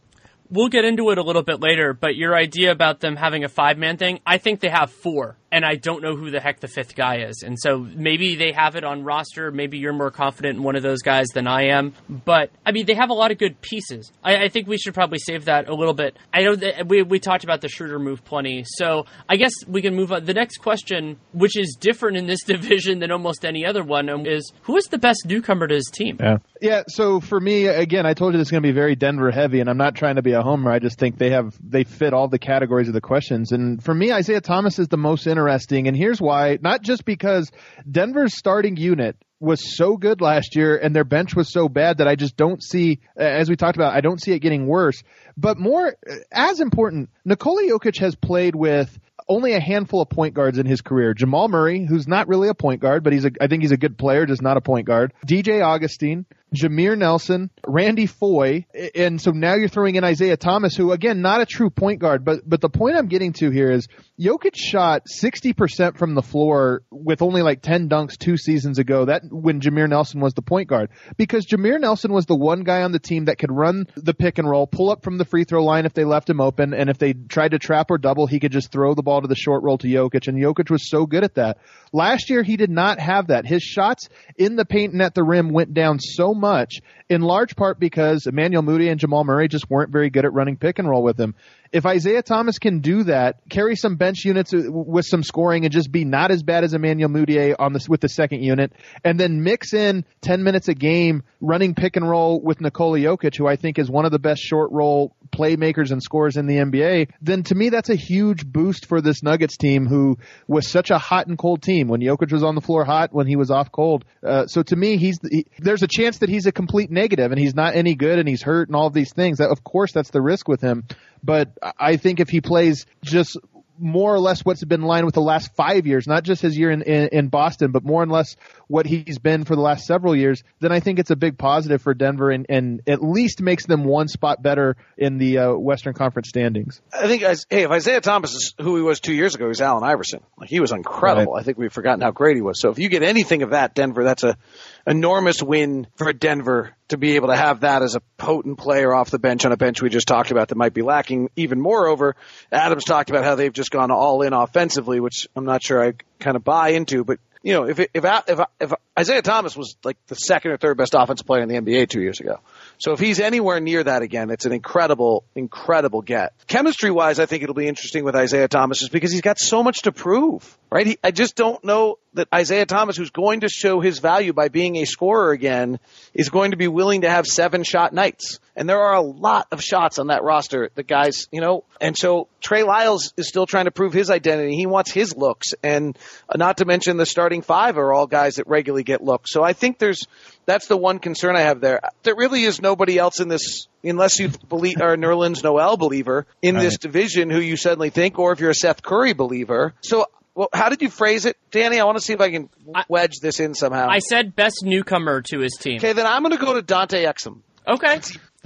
B: we'll get into it a little bit later, but your idea about them having a five man thing, I think they have four and I don't know who the heck the fifth guy is. And so maybe they have it on roster. Maybe you're more confident in one of those guys than I am. But I mean, they have a lot of good pieces. I, I think we should probably save that a little bit. I know that we, we talked about the Schroeder move plenty. So I guess we can move on. The next question, which is different in this (laughs) division than almost any other one, um, is who is the best newcomer to his team?
D: Yeah. Yeah. So for me, again, I told you this is going to be very Denver heavy, and I'm not trying to be a homer. I just think they have, they fit all the categories of the questions. And for me, Isaiah Thomas is the most interesting. Interesting, and here's why not just because Denver's starting unit was so good last year and their bench was so bad that I just don't see, as we talked about, I don't see it getting worse. But more, as important, Nikola Jokic has played with only a handful of point guards in his career. Jamal Murray, who's not really a point guard, but he's a, I think he's a good player, just not a point guard. DJ Augustin, Jameer Nelson, Randy Foye, and so now you're throwing in Isaiah Thomas, who again not a true point guard, but but the point I'm getting to here is Jokic shot 60% from the floor with only like 10 dunks two seasons ago. That when Jameer Nelson was the point guard, because Jameer Nelson was the one guy on the team that could run the pick and roll, pull up from the free throw line if they left him open, and if they tried to trap or double, he could just throw the ball to the short roll to Jokic, and Jokic was so good at that. Last year he did not have that. His shots in the paint and at the rim went down so much, in large part because Emmanuel Mudiay and Jamal Murray just weren't very good at running pick and roll with him. If Isaiah Thomas can do that, carry some bench units with some scoring and just be not as bad as Emmanuel Mudiay on this with the second unit, and then mix in 10 minutes a game running pick and roll with Nikola Jokic, who I think is one of the best short roll playmakers and scorers in the NBA, then to me that's a huge boost for this Nuggets team who was such a hot and cold team when Jokic was on the floor hot, when he was off cold. Uh, so to me, he's he, there's a chance that he's a complete negative and he's not any good and he's hurt and all of these things. That, of course, that's the risk with him. But I think if he plays just more or less what's been in line with the last five years, not just his year in, in, in, Boston, but more or less what he's been for the last several years, then I think it's a big positive for Denver and, and at least makes them one spot better in the uh, Western Conference standings.
C: I think, hey, if Isaiah Thomas is who he was two years ago, he's Allen Iverson. Like he was incredible. Right. I think we've forgotten how great he was. So if you get anything of that, Denver, that's a enormous win for Denver to be able to have that as a potent player off the bench on a bench we just talked about that might be lacking. Even moreover, Adams talked about how they've just gone all in offensively, which I'm not sure I kind of buy into, but you know, if if if if Isaiah Thomas was like the second or third best offensive player in the NBA two years ago, so if he's anywhere near that again, it's an incredible, incredible get. Chemistry wise, I think it'll be interesting with Isaiah Thomas just because he's got so much to prove, right? He, I just don't know that Isaiah Thomas, who's going to show his value by being a scorer again, is going to be willing to have seven shot nights. And there are a lot of shots on that roster, the guys, you know, and so Trey Lyles is still trying to prove his identity. He wants his looks and not to mention the starting five are all guys that regularly get looks. So I think there's, that's the one concern I have there. There really is nobody else in this, unless you believe are Nerlens Noel believer in right. this division who you suddenly think, or if you're a Seth Curry believer. So, well, how did you phrase it, Danny? I want to see if I can wedge this in somehow.
B: I said best newcomer to his team.
C: Okay, then I'm going to go to Dante Exum.
B: Okay. (laughs)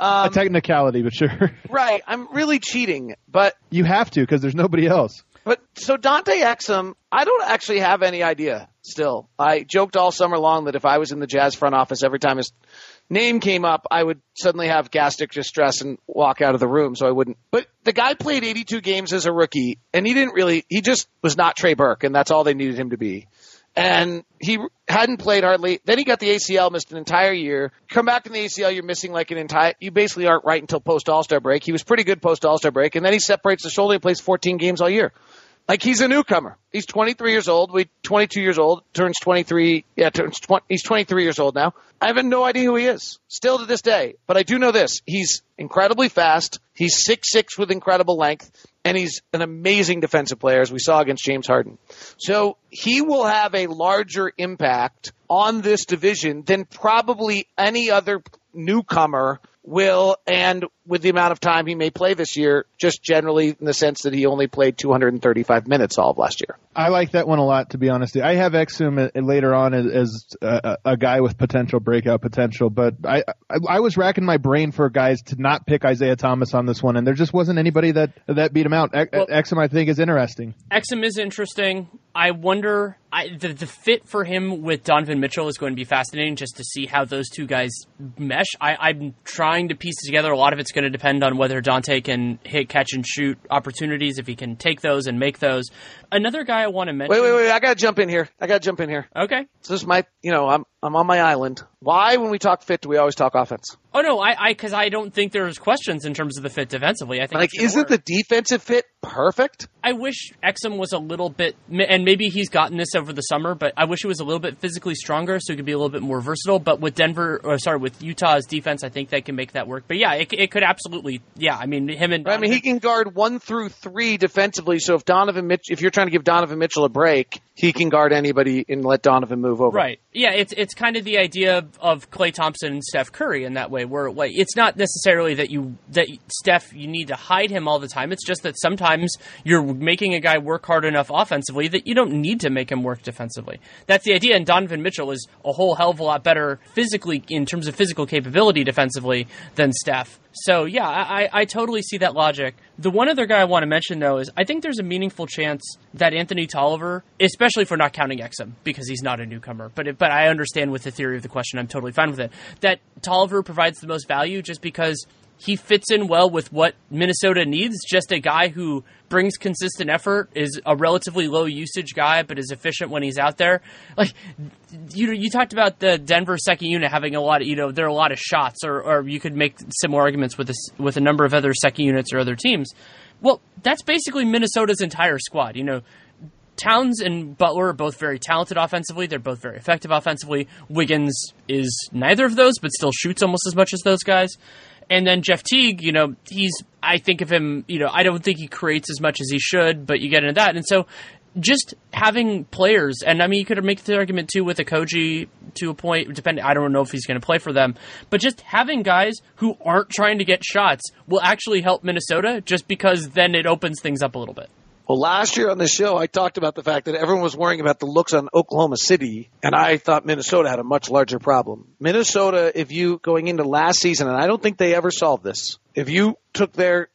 D: um, a technicality, but sure.
C: Right. I'm really cheating, but
D: you have to because there's nobody else.
C: But so Dante Exum, I don't actually have any idea still. I joked all summer long that if I was in the Jazz front office every time his name came up, I would suddenly have gastric distress and walk out of the room. So I wouldn't. But the guy played 82 games as a rookie, and he didn't really. He just was not Trey Burke, and that's all they needed him to be. And he hadn't played hardly. Then he got the ACL, missed an entire year. Come back in the ACL, you're missing like an entire. You basically aren't right until post All Star break. He was pretty good post All Star break, and then he separates the shoulder and plays 14 games all year. Like he's a newcomer. He's 23 years old. We 22 years old. Turns 23. Yeah, turns 20. He's 23 years old now. I have no idea who he is. Still to this day. But I do know this. He's incredibly fast. He's six six with incredible length, and he's an amazing defensive player, as we saw against James Harden. So he will have a larger impact on this division than probably any other newcomer will, and with the amount of time he may play this year, just generally in the sense that he only played 235 minutes all of last year.
D: I like that one a lot, to be honest. I have Exum uh, later on as, as a, a, guy with potential breakout potential, but I, I, I was racking my brain for guys to not pick Isaiah Thomas on this one, and there just wasn't anybody that that beat him out. Well, Exum, I think, is interesting.
B: Exum is interesting. I wonder I, the the fit for him with Donovan Mitchell is going to be fascinating just to see how those two guys mesh. I, am trying to piece together. A lot of it's going to depend on whether Dante can hit, catch, and shoot opportunities. If he can take those and make those. Another guy I want to mention.
C: Wait, wait, wait! I got to jump in here. I got to jump in here.
B: Okay.
C: So this is my, you know, I'm I'm on my island. Why, when we talk fit, do we always talk offense?
B: Oh no, I because I, I, don't think there's questions in terms of the fit defensively. I think
C: like isn't
B: work.
C: the defensive fit perfect?
B: I wish Exum was a little bit, and maybe he's gotten this over the summer, but I wish he was a little bit physically stronger so he could be a little bit more versatile. But with Denver, or sorry, with Utah's defense, I think they can make that work. But yeah, it, it could absolutely, yeah. I mean, him and
C: I mean, he can guard one through three defensively. So if Donovan Mitch, if you're trying to give Donovan Mitchell a break, he can guard anybody and let Donovan move over.
B: Right. Yeah. It's it's kind of the idea of Klay Thompson and Steph Curry in that way, where it's not necessarily that you that Steph you need to hide him all the time. It's just that sometimes you're making a guy work hard enough offensively that you don't need to make him work defensively. That's the idea. And Donovan Mitchell is a whole hell of a lot better physically in terms of physical capability defensively than Steph. So yeah, I, I totally see that logic. The one other guy I want to mention though is I think there's a meaningful chance that Anthony Tolliver, especially for not counting Exum because he's not a newcomer, but but I understand with the theory of the question, I'm totally fine with it. That Tolliver provides the most value just because he fits in well with what Minnesota needs. Just a guy who brings consistent effort, is a relatively low usage guy, but is efficient when he's out there. Like you, you talked about the Denver second unit having a lot of, you know, there are a lot of shots, or, or you could make similar arguments with this, with a number of other second units or other teams. Well, that's basically Minnesota's entire squad. You know, Towns and Butler are both very talented offensively. They're both very effective offensively. Wiggins is neither of those, but still shoots almost as much as those guys. And then Jeff Teague, you know, he's I think of him, you know, I don't think he creates as much as he should, but you get into that. And so just having players, and I mean, you could make the argument too with Okogie to a point, depending, I don't know if he's going to play for them, but just having guys who aren't trying to get shots will actually help Minnesota just because then it opens things up a little bit.
C: Well, last year on the show, I talked about the fact that everyone was worrying about the looks on Oklahoma City, and I thought Minnesota had a much larger problem. Minnesota, if you going into last season, and I don't think they ever solved this, if you took their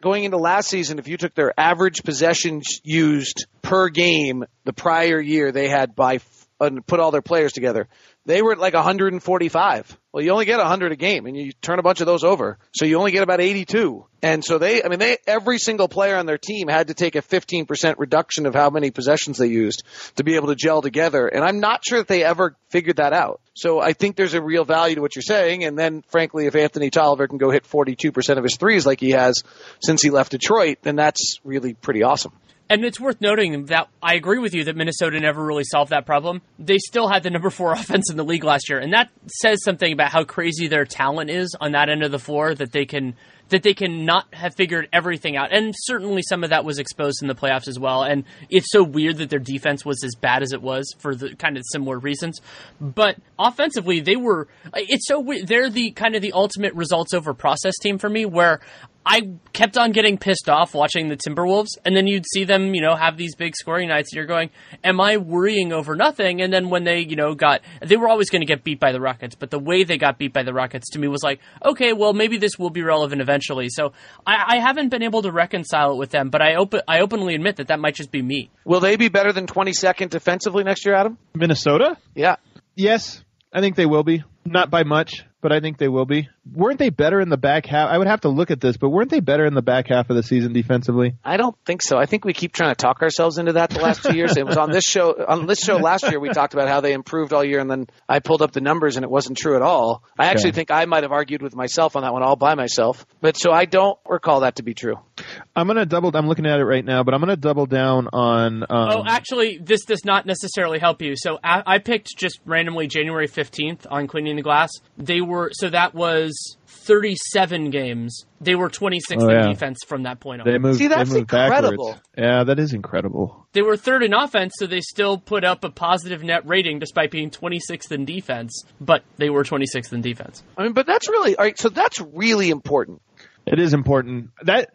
C: going into last season, if you took their average possessions used per game the prior year, they had by and put all their players together, they were at like 145. Well, you only get 100 a game, and you turn a bunch of those over, so you only get about 82. And so they, I mean, they every single player on their team had to take a 15% reduction of how many possessions they used to be able to gel together. And I'm not sure that they ever figured that out. So I think there's a real value to what you're saying. And then, frankly, if Anthony Tolliver can go hit 42% of his threes like he has since he left Detroit, then that's really pretty awesome.
B: And it's worth noting that I agree with you that Minnesota never really solved that problem. They still had the number four (laughs) offense in the league last year, and that says something about how crazy their talent is on that end of the floor that they can that they can not have figured everything out. And certainly some of that was exposed in the playoffs as well. And it's so weird that their defense was as bad as it was for the kind of similar reasons. But offensively, they were. It's so weird. They're the kind of the ultimate results over process team for me, where I kept on getting pissed off watching the Timberwolves, and then you'd see them, you know, have these big scoring nights, and you're going, "Am I worrying over nothing?" And then when they, you know, got, they were always going to get beat by the Rockets, but the way they got beat by the Rockets to me was like, okay, well, maybe this will be relevant eventually. So I, I haven't been able to reconcile it with them, but I open, I openly admit that that might just be me.
C: Will they be better than 22nd defensively next year, Adam?
D: Minnesota?
C: Yeah.
D: Yes, I think they will be. Not by much but I think they will be. Weren't they better in the back half? I would have to look at this, but weren't they better in the back half of the season defensively?
C: I don't think so. I think we keep trying to talk ourselves into that the last two years. It was on this show. On this show last year, we talked about how they improved all year, and then I pulled up the numbers, and it wasn't true at all. I actually
D: Okay.
C: think I might have argued with myself on that one all by myself, but so I don't recall that to be true.
D: I'm gonna double. I'm looking at it right now, but I'm gonna double down on. Um,
B: Oh, actually, this does not necessarily help you. So I, I picked just randomly January 15th on cleaning the glass. They were so that was 37 games. They were 26th
D: Oh,
B: in defense from that point on.
D: they moved.
C: See, that's
D: they moved
C: incredible.
D: Backwards. Yeah, that is incredible.
B: They were third in offense, so they still put up a positive net rating despite being 26th in defense. But they were 26th in defense.
C: I mean, but that's really all right. So that's really important.
D: It is important. That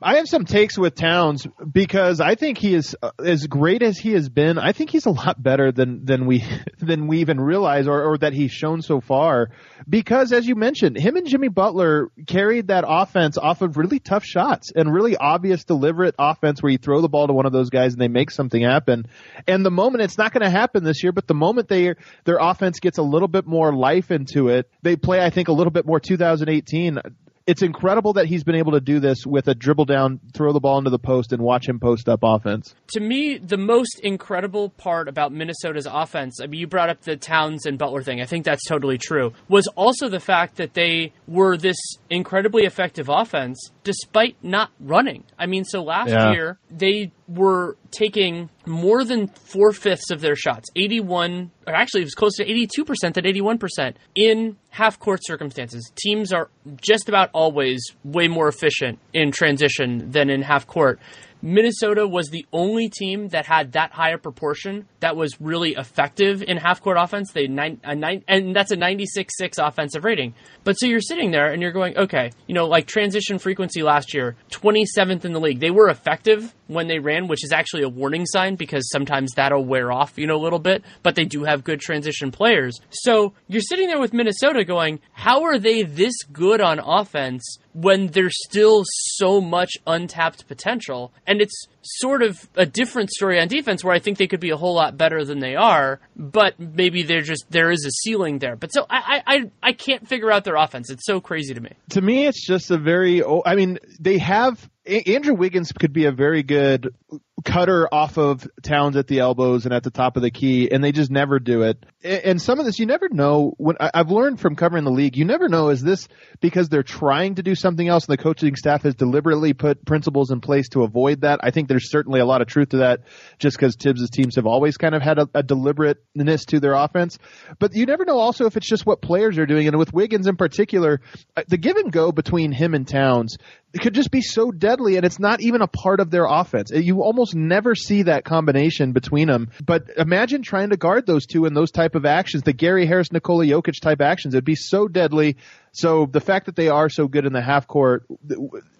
D: I have some takes with Towns because I think he is uh, as great as he has been. I think he's a lot better than than we (laughs) than we even realize or, or that he's shown so far. Because as you mentioned, him and Jimmy Butler carried that offense off of really tough shots and really obvious, deliberate offense where you throw the ball to one of those guys and they make something happen. And the moment it's not going to happen this year, but the moment they their offense gets a little bit more life into it, they play I think a little bit more 2018 it's incredible that he's been able to do this with a dribble down, throw the ball into the post, and watch him post up offense.
B: To me, the most incredible part about Minnesota's offense, I mean, you brought up the Towns and Butler thing. I think that's totally true. Was also the fact that they were this incredibly effective offense despite not running. I mean, so last
D: Yeah.
B: year they were taking more than four fifths of their shots, 81, or actually it was close to 82% at 81% in half court circumstances. Teams are just about always way more efficient in transition than in half court. Minnesota was the only team that had that high a proportion that was really effective in half court offense. They nine, nine, and that's a 96-6 offensive rating. But so you're sitting there and you're going, okay, you know, like transition frequency last year, 27th in the league. They were effective when they ran, which is actually a warning sign because sometimes that'll wear off, you know, a little bit, but they do have good transition players. So you're sitting there with Minnesota going, how are they this good on offense when there's still so much untapped potential? And it's sort of a different story on defense where I think they could be a whole lot better than they are, but maybe they're just, there is a ceiling there. But so I, I, I- can't figure out their offense. It's so crazy to me.
D: To me, it's just a very. I mean, they have Andrew Wiggins could be a very good cutter off of Towns at the elbows and at the top of the key, and they just never do it. And some of this, you never know. When I've learned from covering the league, you never know is this because they're trying to do something else, and the coaching staff has deliberately put principles in place to avoid that. I think there's certainly a lot of truth to that, just because Thibs' teams have always kind of had a, a deliberateness to their offense. But you never know also if it's just what players are doing, and with Wiggins in particular, uh, the give and go between him and Towns could just be so deadly, and it's not even a part of their offense. You almost never see that combination between them. But imagine trying to guard those two in those type of actions, the Gary Harris, Nikola Jokic type actions. It'd be so deadly. So the fact that they are so good in the half court,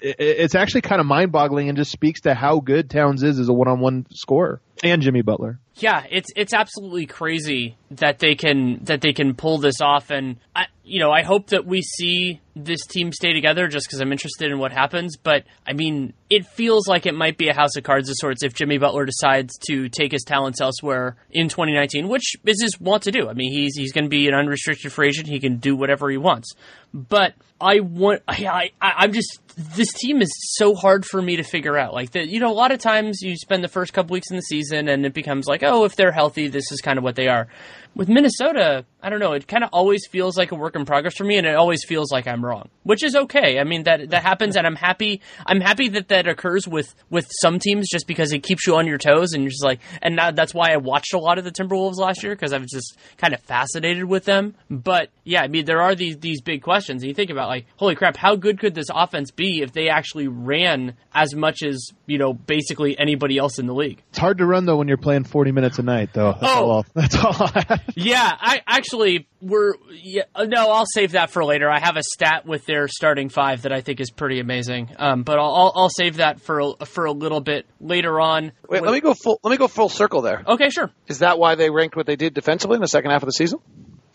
D: it's actually kind of mind boggling and just speaks to how good Towns is as a one on one scorer. And Jimmy Butler.
B: Yeah, it's it's absolutely crazy that they can that they can pull this off, and I, you know, I hope that we see this team stay together just because I'm interested in what happens. But I mean, it feels like it might be a house of cards of sorts if Jimmy Butler decides to take his talents elsewhere in 2019, which is his want to do. I mean, he's he's going to be an unrestricted free agent; he can do whatever he wants. But I want, I, I, I'm just this team is so hard for me to figure out. Like that, you know, a lot of times you spend the first couple weeks in the season and it becomes like, oh, if they're healthy, this is kind of what they are. With Minnesota, I don't know. It kind of always feels like a work in progress for me, and it always feels like I'm wrong, which is okay. I mean that that happens, and I'm happy. I'm happy that that occurs with with some teams, just because it keeps you on your toes, and you're just like, and now that's why I watched a lot of the Timberwolves last year because I was just kind of fascinated with them. But yeah, I mean there are these these big questions, and you think about like, holy crap, how good could this offense be if they actually ran as much as you know basically anybody else in the league?
D: It's hard to run though when you're playing 40 minutes a night, though. That's
B: Oh.
D: all. (laughs) That's all. I have.
B: Yeah, I actually we're yeah, uh, no, I'll save that for later. I have a stat with their starting five that I think is pretty amazing. Um, but I'll, I'll I'll save that for a, for a little bit later on.
C: Wait, let me go full. Let me go full circle there.
B: Okay, sure.
C: Is that why they ranked what they did defensively in the second half of the season?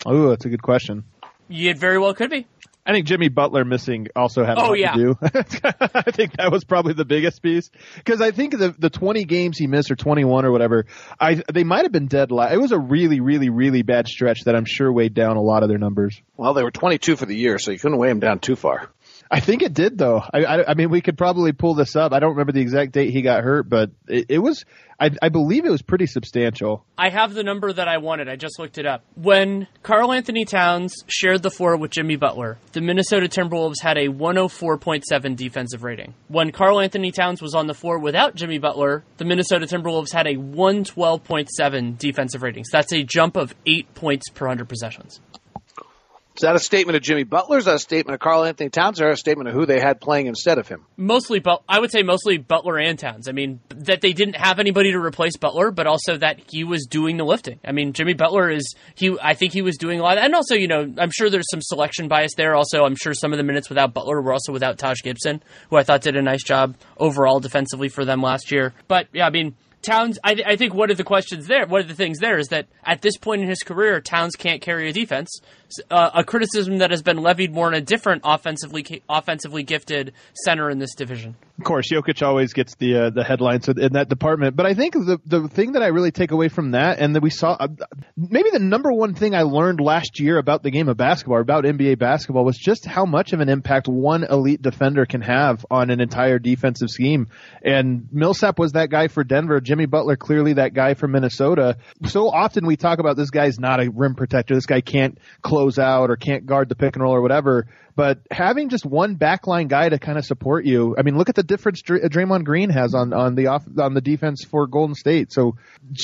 D: Oh, that's a good question.
B: It very well could be.
D: I think Jimmy Butler missing also had a
B: Oh,
D: lot
B: yeah.
D: to do. (laughs) I think that was probably the biggest piece because I think the the 20 games he missed or 21 or whatever, I they might have been dead last. It was a really, really, really bad stretch that I'm sure weighed down a lot of their numbers.
C: Well, they were 22 for the year, so you couldn't weigh them down too far.
D: I think it did though. I, I, I mean, we could probably pull this up. I don't remember the exact date he got hurt, but it, it was. I, I believe it was pretty substantial.
B: I have the number that I wanted. I just looked it up. When Karl-Anthony Towns shared the floor with Jimmy Butler, the Minnesota Timberwolves had a 104.7 defensive rating. When Karl-Anthony Towns was on the floor without Jimmy Butler, the Minnesota Timberwolves had a 112.7 defensive rating. So that's a jump of 8 points per 100 possessions.
C: Is that a statement of Jimmy Butler? Is that a statement of Karl-Anthony Towns, or a statement of who they had playing instead of him?
B: Mostly, but I would say mostly Butler and Towns. I mean, that they didn't have anybody to replace Butler, but also that he was doing the lifting. I mean, Jimmy Butler is he. I think he was doing a lot, and also, you know, I'm sure there's some selection bias there. Also, I'm sure some of the minutes without Butler were also without Taj Gibson, who I thought did a nice job overall defensively for them last year. But yeah, I mean. Towns, I, I think one of the questions there, one of the things there is that at this point in his career, Towns can't carry a defense. Uh, a criticism that has been levied more on a different offensively offensively gifted center in this division.
D: Of course, Jokic always gets the uh, the headlines in that department. But I think the the thing that I really take away from that, and that we saw, uh, maybe the number one thing I learned last year about the game of basketball, about NBA basketball, was just how much of an impact one elite defender can have on an entire defensive scheme. And Millsap was that guy for Denver. Jimmy Butler clearly that guy for Minnesota. So often we talk about this guy's not a rim protector. This guy can't close out or can't guard the pick and roll or whatever. But having just one backline guy to kind of support you, I mean, look at the difference Dr- uh, Draymond Green has on on the off on the defense for Golden State. So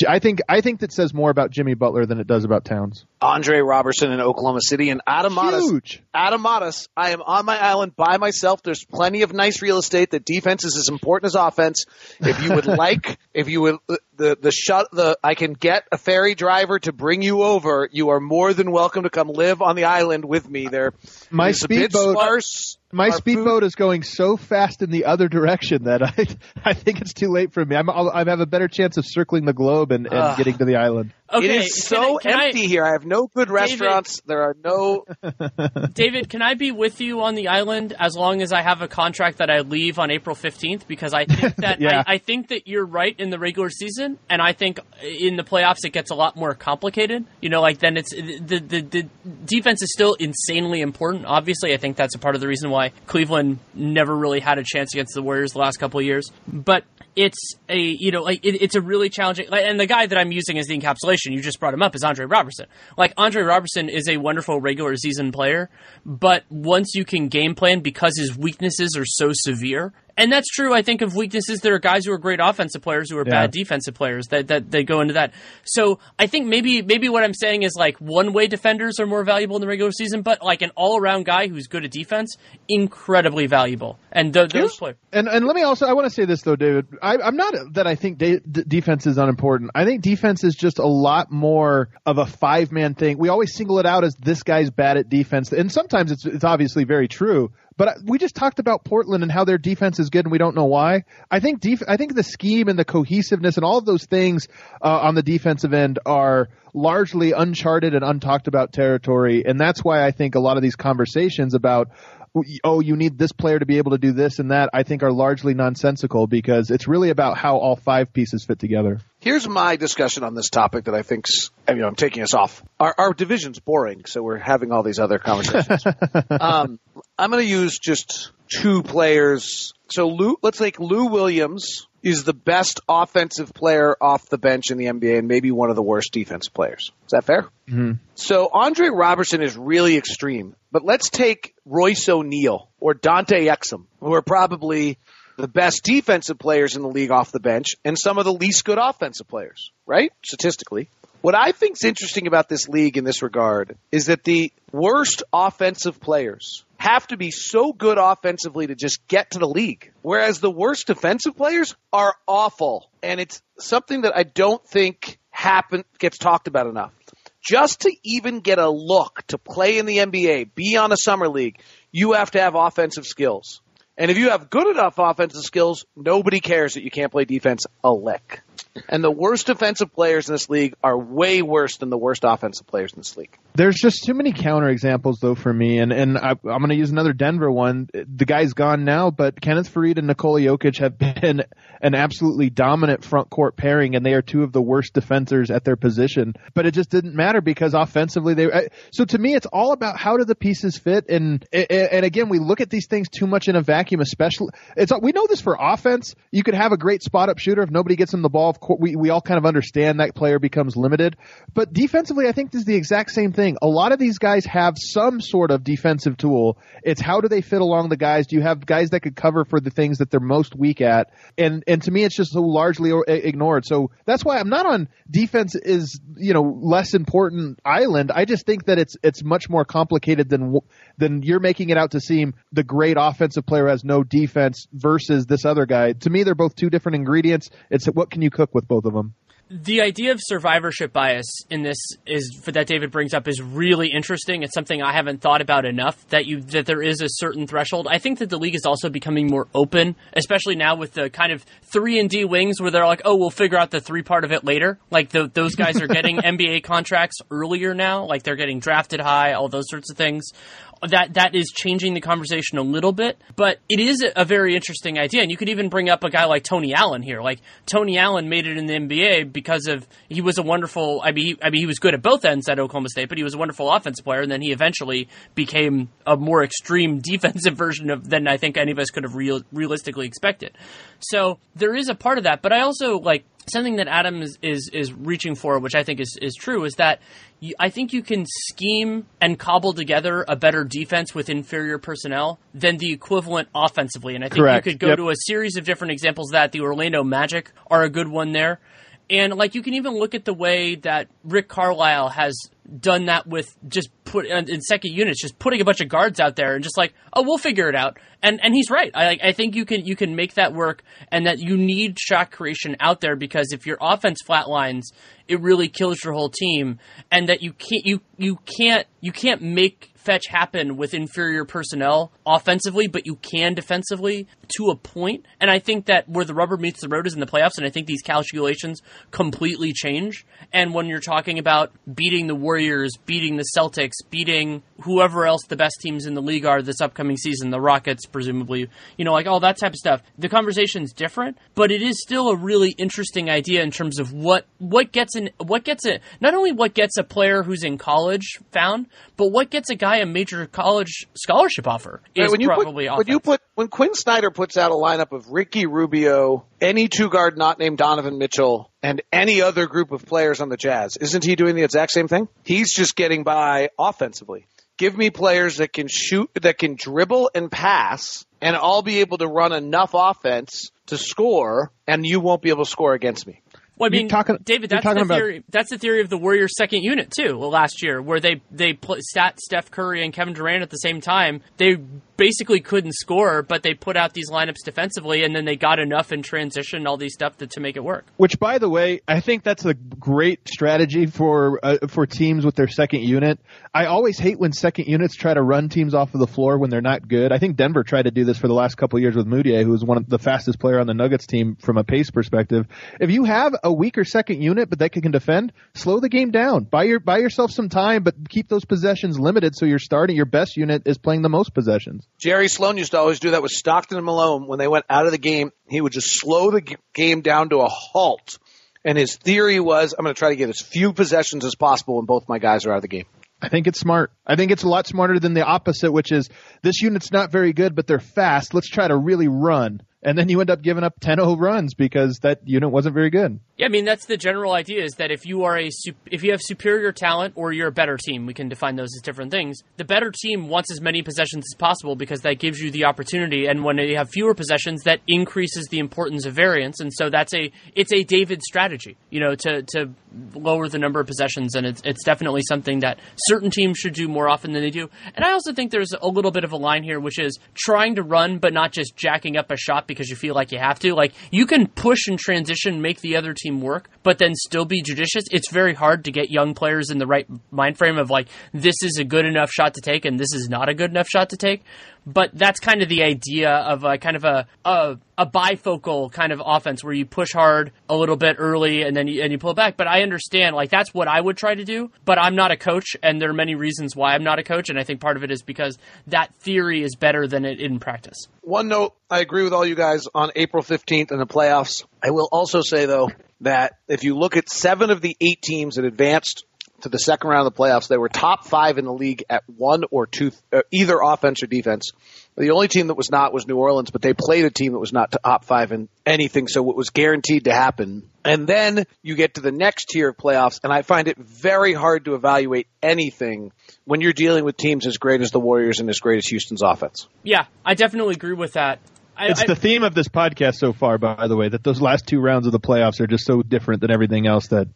D: I think I think that says more about Jimmy Butler than it does about Towns.
C: Andre Roberson in Oklahoma City and Adam Modest.
D: Huge.
C: Adam Modest. I am on my island by myself. There's plenty of nice real estate. The defense is as important as offense. If you would (laughs) like, if you would, uh, the the shut the I can get a ferry driver to bring you over. You are more than welcome to come live on the island with me. There,
D: My
C: it's a sparse.
D: My
C: Our
D: speedboat is going so fast in the other direction that I (laughs) I think it's too late for me. I'm I'll, I have a better chance of circling the globe and, and
C: Ugh.
D: getting to the island.
B: Okay,
C: it is
B: can I-
C: so
B: can I-
C: empty here. I have no good restaurants. There are no. (laughs)
B: David, can I be with you on the island as long as I have a contract that I leave on April 15th? Because I think (laughs) that
D: Yeah.
B: I, I think that you're right in the regular season, and I think in the playoffs it gets a lot more complicated. You know, like then it's the the, the defense is still insanely important. Obviously, I think that's a part of the reason why Cleveland never really had a chance against the Warriors the last couple of years. But it's a you know like it, it's a really challenging and the guy that I'm using as the encapsulation you just brought him up is Andre Roberson. Like Andre Roberson is a wonderful regular season player, but once you can game plan because his weaknesses are so severe. And that's true, I think, of weaknesses. There are guys who are great offensive players who are
D: Yeah.
B: bad defensive players that, that, that go into that. So I think maybe maybe what I'm saying is like one way defenders are more valuable in the regular season, but like an all around guy who's good at defense, incredibly valuable. And th- those
D: Yeah.
B: players.
D: And and let me also I want to say this though, David. I, I'm not that I think de- d- defense is unimportant. I think defense is just a lot more of a five man thing. We always single it out as this guy's bad at defense, and sometimes it's it's obviously very true. But we just talked about Portland and how their defense is good, and we don't know why. I think def- I think the scheme and the cohesiveness and all of those things uh, on the defensive end are largely uncharted and untalked about territory, and that's why I think a lot of these conversations about oh, you need this player to be able to do this and that, I think are largely nonsensical because it's really about how all five pieces fit together.
C: Here's my discussion on this topic that I think's. I mean, I'm taking us off. Our, our division's boring, so we're having all these other conversations. (laughs) um, I'm going to use just two players. So Lou, let's take Lou Williams is the best offensive player off the bench in the NBA and maybe one of the worst defense players. Is that fair? Mm-hmm. So Andre Roberson is really extreme, but let's take Royce O'Neale or Dante Exum, who are probably the best defensive players in the league off the bench and some of the least good offensive players, right? Statistically. What I think is interesting about this league in this regard is that the worst offensive players have to be so good offensively to just get to the league, whereas the worst defensive players are awful. And it's something that I don't think happen gets talked about enough. Just to even get a look to play in the NBA, be on a summer league, you have to have offensive skills. And if you have good enough offensive skills, nobody cares that you can't play defense a lick. And the worst defensive players in this league are way worse than the worst offensive players in this league.
D: There's just too many counter examples though for me, and and I, am going to use another Denver one. The guy's gone now, but Kenneth Faried and Nikola Jokic have (laughs) been an absolutely dominant front court pairing, and they are two of the worst defenders at their position. But it just didn't matter because offensively they. So to me, it's all about how do the pieces fit, and and again, we look at these things too much in a vacuum. Especially, it's we know this for offense. You could have a great spot up shooter if nobody gets him the ball. Of course, We we all kind of understand that player becomes limited, but defensively, I think this is the exact same thing thing. A lot of these guys have some sort of defensive tool. It's how do they fit along the guys? Do you have guys that could cover for the things that they're most weak at? And and to me, it's just so largely ignored. So that's why I'm not on defense is you know less important island. I just think that it's it's much more complicated than than you're making it out to seem. The great offensive player has no defense versus this other guy. To me, they're both two different ingredients. It's what can you cook with both of them
B: the idea of survivorship bias in this is that David brings up is really interesting. It's something I haven't thought about enough that you that there is a certain threshold. I think that the league is also becoming more open, especially now with the kind of three and D wings where they're like, oh, we'll figure out the three part of it later. Like the, those guys are getting (laughs) NBA contracts earlier now, like they're getting drafted high, all those sorts of things that that is changing the conversation a little bit, but it is a very interesting idea. And you could even bring up a guy like Tony Allen here. Like Tony Allen made it in the NBA because of he was a wonderful. I mean, he, I mean, he was good at both ends at Oklahoma State, but he was a wonderful offensive player. And then he eventually became a more extreme (laughs) defensive version of than I think any of us could have real, realistically expected. So there is a part of that, but I also like something that Adam is, is, is reaching for, which I think is, is true, is that you, I think you can scheme and cobble together a better defense with inferior personnel than the equivalent offensively. And I think
D: Correct.
B: you could go
D: yep.
B: to a series of different examples that the Orlando Magic are a good one there. And like you can even look at the way that Rick Carlisle has done that with just put uh, in second units, just putting a bunch of guards out there and just like, oh, we'll figure it out. And and he's right. I I think you can you can make that work, and that you need shot creation out there because if your offense flatlines, it really kills your whole team, and that you can't you you can't you can't make fetch happen with inferior personnel offensively, but you can defensively to a point. And I think that where the rubber meets the road is in the playoffs, and I think these calculations completely change. And when you're talking about beating the Warriors, beating the Celtics, beating whoever else the best teams in the league are this upcoming season, the Rockets, presumably, you know, like all that type of stuff, the conversation's different, but it is still a really interesting idea in terms of what what gets in what gets it not only what gets a player who's in college found, but what gets a guy a major college scholarship offer is
C: right, when you
B: probably
C: put, when you put when Quin Snyder puts out a lineup of Ricky Rubio, any two guard not named Donovan Mitchell, and any other group of players on the Jazz, isn't he doing the exact same thing? He's just getting by offensively. Give me players that can shoot, that can dribble and pass, and I'll be able to run enough offense to score, and you won't be able to score against me.
B: Well, I mean, talking, David, that's the theory. That's the theory of the Warriors' second unit too. Last year, where they they put stat Steph Curry and Kevin Durant at the same time, they basically couldn't score, but they put out these lineups defensively, and then they got enough in transition, all these stuff to, to make it work.
D: Which, by the way, I think that's a great strategy for uh, for teams with their second unit. I always hate when second units try to run teams off of the floor when they're not good. I think Denver tried to do this for the last couple of years with Mudiay, who was one of the fastest player on the Nuggets team from a pace perspective. If you have a weaker second unit, but that can defend, slow the game down. Buy your buy yourself some time, but keep those possessions limited so you're starting your best unit is playing the most possessions.
C: Jerry Sloan used to always do that with Stockton and Malone. When they went out of the game, he would just slow the game down to a halt. And his theory was, I'm going to try to get as few possessions as possible when both my guys are out of the game.
D: I think it's smart. I think it's a lot smarter than the opposite, which is this unit's not very good, but they're fast. Let's try to really run and then you end up giving up 10-0 runs because that unit wasn't very good.
B: Yeah, I mean that's the general idea is that if you are a if you have superior talent or you're a better team, we can define those as different things. The better team wants as many possessions as possible because that gives you the opportunity and when you have fewer possessions that increases the importance of variance and so that's a it's a David strategy, you know, to to lower the number of possessions and it's it's definitely something that certain teams should do more often than they do. And I also think there's a little bit of a line here which is trying to run but not just jacking up a shot because you feel like you have to. Like you can push and transition, make the other team work, but then still be judicious. It's very hard to get young players in the right mind frame of like this is a good enough shot to take and this is not a good enough shot to take. but that's kind of the idea of a kind of a, a a bifocal kind of offense where you push hard a little bit early and then you, and you pull back. But I understand, like that's what I would try to do. But I'm not a coach, and there are many reasons why I'm not a coach, and I think part of it is because that theory is better than it in practice.
C: One note, I agree with all you guys on April 15th in the playoffs. I will also say though that if you look at seven of the eight teams that advanced to the second round of the playoffs, they were top five in the league at one or two, uh, either offense or defense. The only team that was not was New Orleans, but they played a team that was not top five in anything, so it was guaranteed to happen. And then you get to the next tier of playoffs, and I find it very hard to evaluate anything when you're dealing with teams as great as the Warriors and as great as Houston's offense.
B: Yeah, I definitely agree with that. I,
D: It's
B: I-
D: the theme of this podcast so far, by the way, that those last two rounds of the playoffs are just so different than everything else that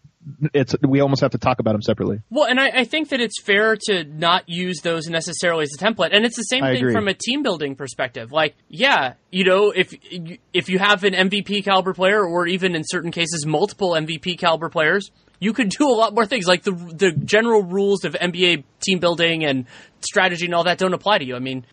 D: it's we almost have to talk about them separately.
B: Well, and I, I think that it's fair to not use those necessarily as a template, and it's the same
D: I
B: thing
D: agree.
B: from a team building perspective. Like, yeah, you know, if you- if you have an MVP caliber player, or even in certain cases multiple MVP caliber players, you could do a lot more things. Like the the general rules of NBA team building and strategy and all that don't apply to you. I mean,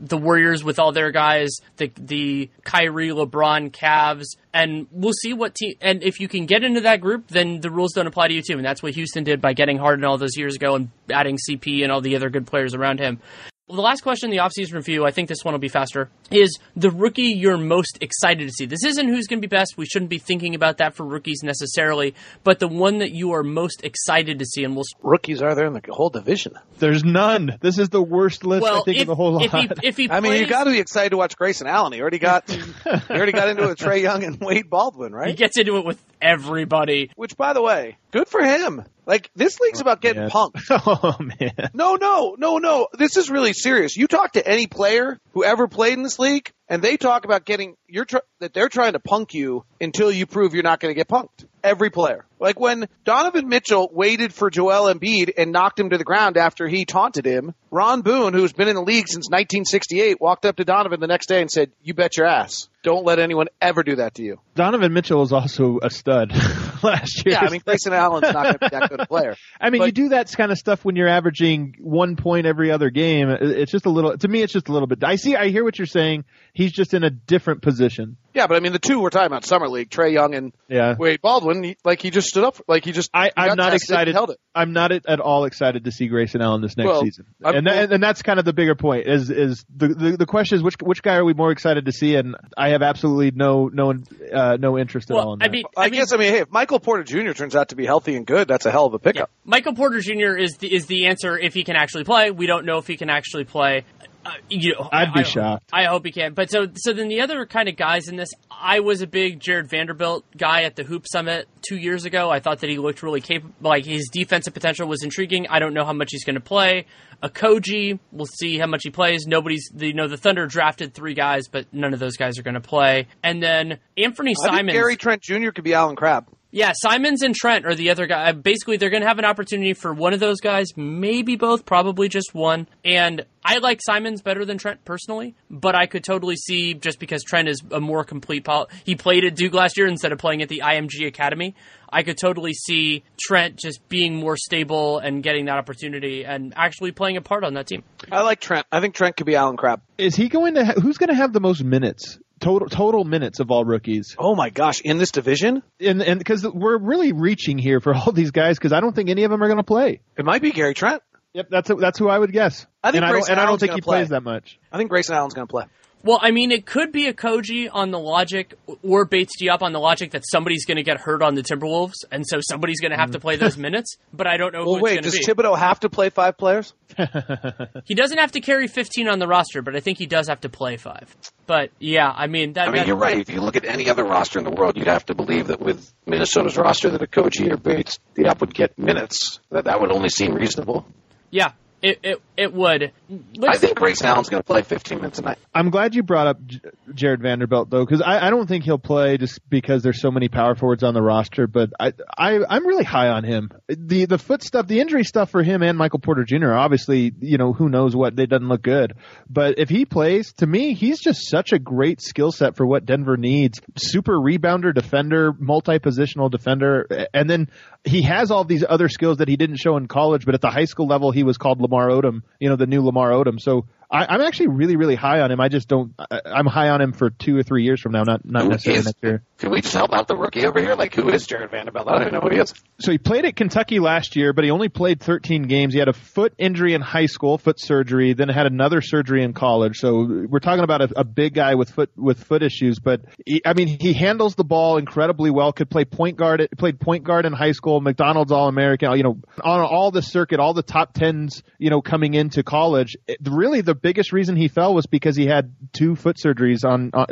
B: the Warriors with all their guys, the the Kyrie, LeBron, Cavs, and we'll see what team. And if you can get into that group, then the rules don't apply to you too. And that's what Houston did by getting Harden all those years ago and adding CP and all the other good players around him. Well, the last question in the offseason review, I think this one will be faster, is the rookie you're most excited to see. This isn't who's going to be best. We shouldn't be thinking about that for rookies necessarily, but the one that you are most excited to see. And we'll
C: Rookies are there in the whole division.
D: There's none. This is the worst list I think
B: if,
D: of the whole lot.
B: if he if he
C: I mean, you got to be excited to watch Grayson Allen. He already got, (laughs) he already got into it with Trae Young and Wade Baldwin, right?
B: he gets into it with everybody.
C: Which, by the way, good for him. Like this league's oh, about getting punked. (laughs)
D: oh man.
C: No, no, no, no. This is really serious. You talk to any player who ever played in this league, and they talk about getting you're tr- that they're trying to punk you until you prove you're not going to get punked. Every player, like when Donovan Mitchell waited for Joel Embiid and knocked him to the ground after he taunted him. Ron Boone, who's been in the league since 1968, walked up to Donovan the next day and said, "You bet your ass, don't let anyone ever do that to you."
D: Donovan Mitchell is also a stud (laughs) last year.
C: Yeah, I mean Grayson Allen's not going to be that good a player. (laughs)
D: I mean,
C: But-
D: you do that kind of stuff when you're averaging one point every other game. It's just a little. To me, it's just a little bit. I see. I hear what you're saying. He's just in a different position.
C: Yeah, but I mean the two we're talking about summer league, Trae Young and
D: Yeah.
C: Wade Baldwin, he, like he just stood up, like he just.
D: I,
C: he
D: I'm not excited.
C: Held it.
D: I'm not at, at all excited to see Grayson Allen this next
C: Well,
D: season,
C: I'm-
D: and, that, and that's kind of the bigger point. Is is the, the the question is which which guy are we more excited to see? And I have absolutely no no uh, no interest at all in
B: I
D: that.
B: mean,
C: I, guess I mean, hey, if Michael Porter Jr. turns out to be healthy and good, that's a hell of a
B: Yeah.
C: pickup.
B: Michael Porter Jr. is the is the answer if he can actually play. We don't know if he can actually play. Uh, you know,
D: I'd be
B: I-
D: shocked.
B: I hope he can. But so so then the other kind of guys in this, I was a big Jarred Vanderbilt guy at the Hoop Summit two years ago. I thought that he looked really capable. Like his defensive potential was intriguing. I don't know how much he's going to play. Okogie, we'll see how much he plays. Nobody's, you know, the Thunder drafted three guys, but none of those guys are going to play. And then Anthony Simon.
C: Gary Trent Jr. could be Allen Crabbe.
B: Yeah, Simons and Trent are the other guy. Uh, basically, they're going to have an opportunity for one of those guys, maybe both, probably just one. And I like Simons better than Trent personally, but I could totally see just because Trent is a more complete. Pol- he played at Duke last year instead of playing at the IMG Academy. I could totally see Trent just being more stable and getting that opportunity and actually playing a part on that team.
C: I like Trent. I think Trent could be Allen Crabbe.
D: is he going to? Ha- who's going to have the most minutes? Total total minutes of all rookies,
C: Oh my gosh, in this division,
D: and and because we're really reaching here for all these guys because I don't think any of them are going to play.
C: it might be Gary Trent.
D: Yep, that's that's who I would guess.
C: I think
D: and I don't, and I don't think he
C: play.
D: plays that much.
C: I think Grayson Allen's going to play.
B: Well, I mean, it could be Okogie on the logic, or Bates Diop on the logic that somebody's going to get hurt on the Timberwolves, and so somebody's going to have to play those mm. minutes. But I don't know
C: Well,
B: who
C: wait,
B: it's
C: does
B: going be.
C: Thibodeau have to play five players? (laughs)
B: he doesn't have to carry 15 on the roster, but I think he does have to play five. But yeah, I mean, that,
E: I mean,
B: that-
E: you're right. If you look at any other roster in the world, you'd have to believe that with Minnesota's roster, that Okogie or Bates Diop would get minutes. That that would only seem reasonable.
B: Yeah, it it, it would.
E: I
B: Let's-
E: think Grayson Allen's going to play 15 minutes a night.
D: I'm glad you brought up J- Jarred Vanderbilt though, because I, I don't think he'll play just because there's so many power forwards on the roster. But I, I I'm really high on him. The the foot stuff, the injury stuff for him and Michael Porter Jr. Obviously, you know who knows what it doesn't look good. But if he plays, to me, he's just such a great skill set for what Denver needs. Super rebounder, defender, multi positional defender, and then he has all these other skills that he didn't show in college. But at the high school level, he was called Lamar Odom. You know the new Lamar Odom. So I, am actually really, really high on him. I just don't. I, am high on him for two or three years from now, not not
E: Who
D: necessarily
E: is-
D: next year.
E: Can we just help out the rookie over here? Like, who is Jarred Vanderbilt? I don't even know who he is.
D: So he played at Kentucky last year, but he only played 13 games. He had a foot injury in high school, foot surgery, then had another surgery in college. So we're talking about a, a big guy with foot with foot issues. But he, I mean, he handles the ball incredibly well. Could play point guard. Played point guard in high school. McDonald's All American. You know, on all the circuit, all the top tens. You know, coming into college. It- really, the biggest reason he fell was because he had two foot surgeries on uh,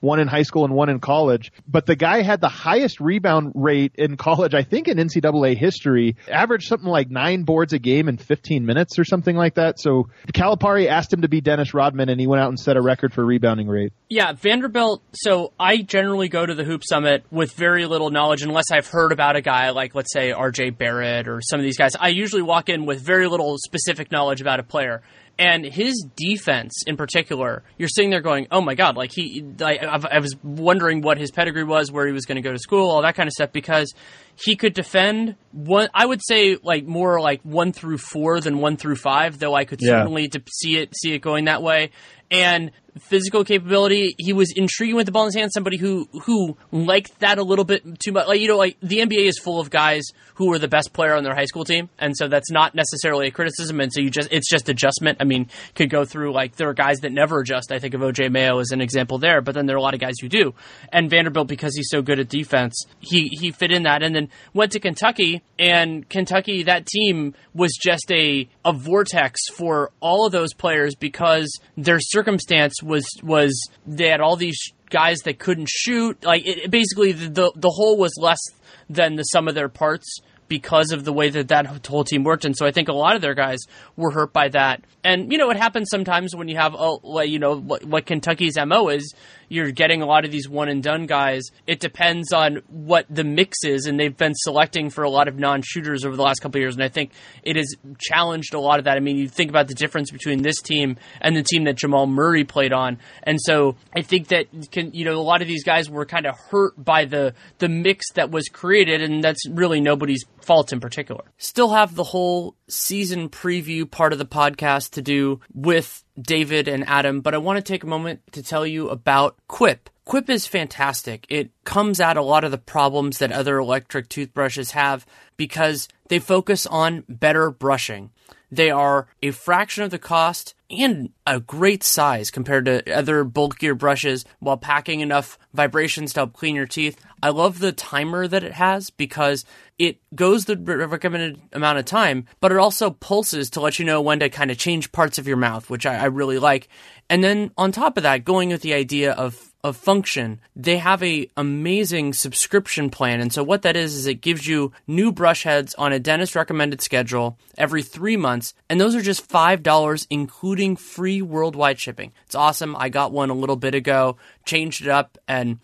D: one in high school and one in college. But the guy had the highest rebound rate in college, I think, in NCAA history. Averaged something like nine boards a game in 15 minutes or something like that. So Calipari asked him to be Dennis Rodman, and he went out and set a record for rebounding rate.
B: Yeah, Vanderbilt. So I generally go to the Hoop Summit with very little knowledge, unless I've heard about a guy like, let's say, RJ Barrett or some of these guys. I usually walk in with very little specific knowledge about a player. And his defense, in particular, you're sitting there going, "Oh my god!" Like he, I, I've- was wondering what his pedigree was, where he was going to go to school, all that kind of stuff, because he could defend one. I would say like more like one through four than one through five, though I could
D: Yeah.
B: certainly to see it see it going that way. And physical capability, he was intriguing with the ball in his hand. Somebody who who liked that a little bit too much. Like you know, like the NBA is full of guys who were the best player on their high school team, and so that's not necessarily a criticism. And so you just it's just adjustment. I mean, could go through like there are guys that never adjust. I think of OJ Mayo as an example there, but then there are a lot of guys who do. And Vanderbilt, because he's so good at defense, he he fit in that, and then went to Kentucky, and Kentucky that team was just a a vortex for all of those players because their circumstance was was they had all these guys that couldn't shoot. Like it, it- basically, the, the the whole was less than the sum of their parts because of the way that that whole team worked. And so I think a lot of their guys were hurt by that. And you know, it happens sometimes when you have like, you know what, what Kentucky's mo is. You're getting a lot of these one and done guys. It depends on what the mix is, and they've been selecting for a lot of non shooters over the last couple of years. And I think it has challenged a lot of that. I mean, you think about the difference between this team and the team that Jamal Murray played on, and so I think that can you know a lot of these guys were kind of hurt by the the mix that was created, and that's really nobody's fault in particular. Still have the whole season preview part of the podcast to do with David and Adam, but I want to take a moment to tell you about Quip. Quip is fantastic. It comes at a lot of the problems that other electric toothbrushes have because they focus on better brushing. They are a fraction of the cost and a great size compared to other bulkier brushes while packing enough vibrations to help clean your teeth. I love the timer that it has because it goes the recommended amount of time, but it also pulses to let you know when to kind of change parts of your mouth, which I, I really like. And then on top of that, going with the idea of of function, they have a amazing subscription plan. And so what that is is it gives you new brush heads on a dentist recommended schedule every three months, and those are just five dollars, including free worldwide shipping. It's awesome. I got one a little bit ago, changed it up, and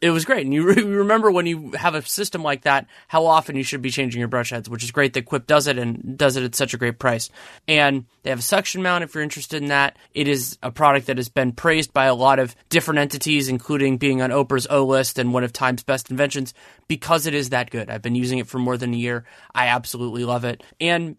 B: it was great. And you (laughs) re- remember when you have a system like that, how often you should be changing your brush heads, which is great that Quip does it and does it at such a great price. And they have a suction mount if you're interested in that. It is a product that has been praised by a lot of different entities, including being on Oprah's O list and one of Time's best inventions because it is that good. I've been using it for more than a year. I absolutely love it. And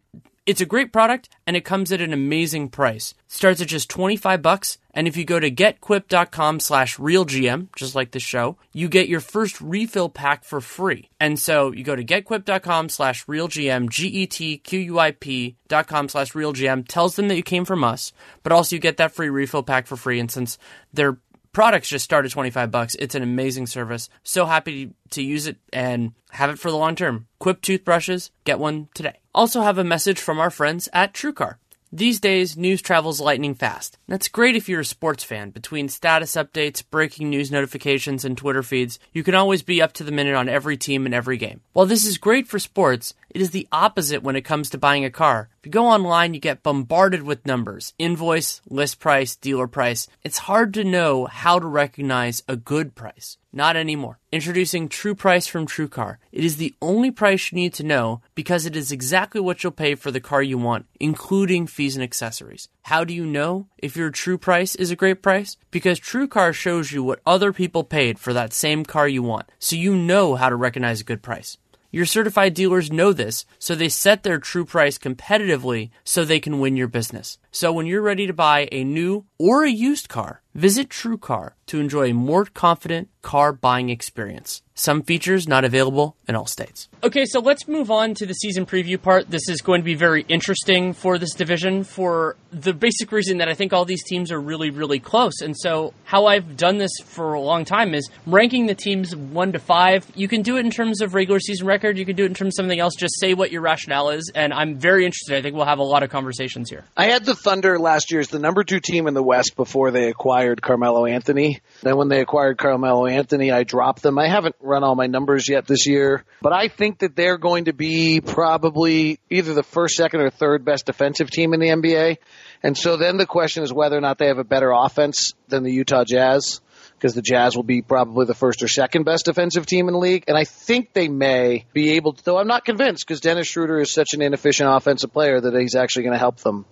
B: it's a great product and it comes at an amazing price. starts at just 25 bucks and if you go to getquip.com slash realgm, just like this show, you get your first refill pack for free. And so you go to getquip.com slash realgm, G-E-T-Q-U-I-P dot com slash realgm, tells them that you came from us, but also you get that free refill pack for free. And since they're products just start at 25 bucks. It's an amazing service. So happy to, use it and have it for the long term. Quip toothbrushes, get one today. Also have a message from our friends at TrueCar. These days, news travels lightning fast. That's great if you're a sports fan. Between status updates, breaking news notifications, and Twitter feeds, you can always be up to the minute on every team and every game. While this is great for sports, it is the opposite when it comes to buying a car. If you go online, you get bombarded with numbers invoice, list price, dealer price. It's hard to know how to recognize a good price. Not anymore. Introducing True Price from TrueCar. It is the only price you need to know because it is exactly what you'll pay for the car you want, including fees and accessories. How do you know if your true price is a great price? Because TrueCar shows you what other people paid for that same car you want, so you know how to recognize a good price. Your certified dealers know this, so they set their true price competitively so they can win your business. So when you're ready to buy a new or a used car, visit TrueCar to enjoy a more confident car buying experience. Some features not available in all states. Okay, so let's move on to the season preview part. This is going to be very interesting for this division for the basic reason that I think all these teams are really, really close. And so, how I've done this for a long time is ranking the teams one to five. You can do it in terms of regular season record, you can do it in terms of something else. Just say what your rationale is. And I'm very interested. I think we'll have a lot of conversations here.
C: I had the Thunder last year as the number two team in the West before they acquired Carmelo Anthony. Then when they acquired Carmelo Anthony, I dropped them. I haven't run all my numbers yet this year, but I think that they're going to be probably either the first, second, or third best defensive team in the NBA. And so then the question is whether or not they have a better offense than the Utah Jazz because the Jazz will be probably the first or second best defensive team in the league. And I think they may be able to, though I'm not convinced because Dennis Schroeder is such an inefficient offensive player that he's actually going to help them.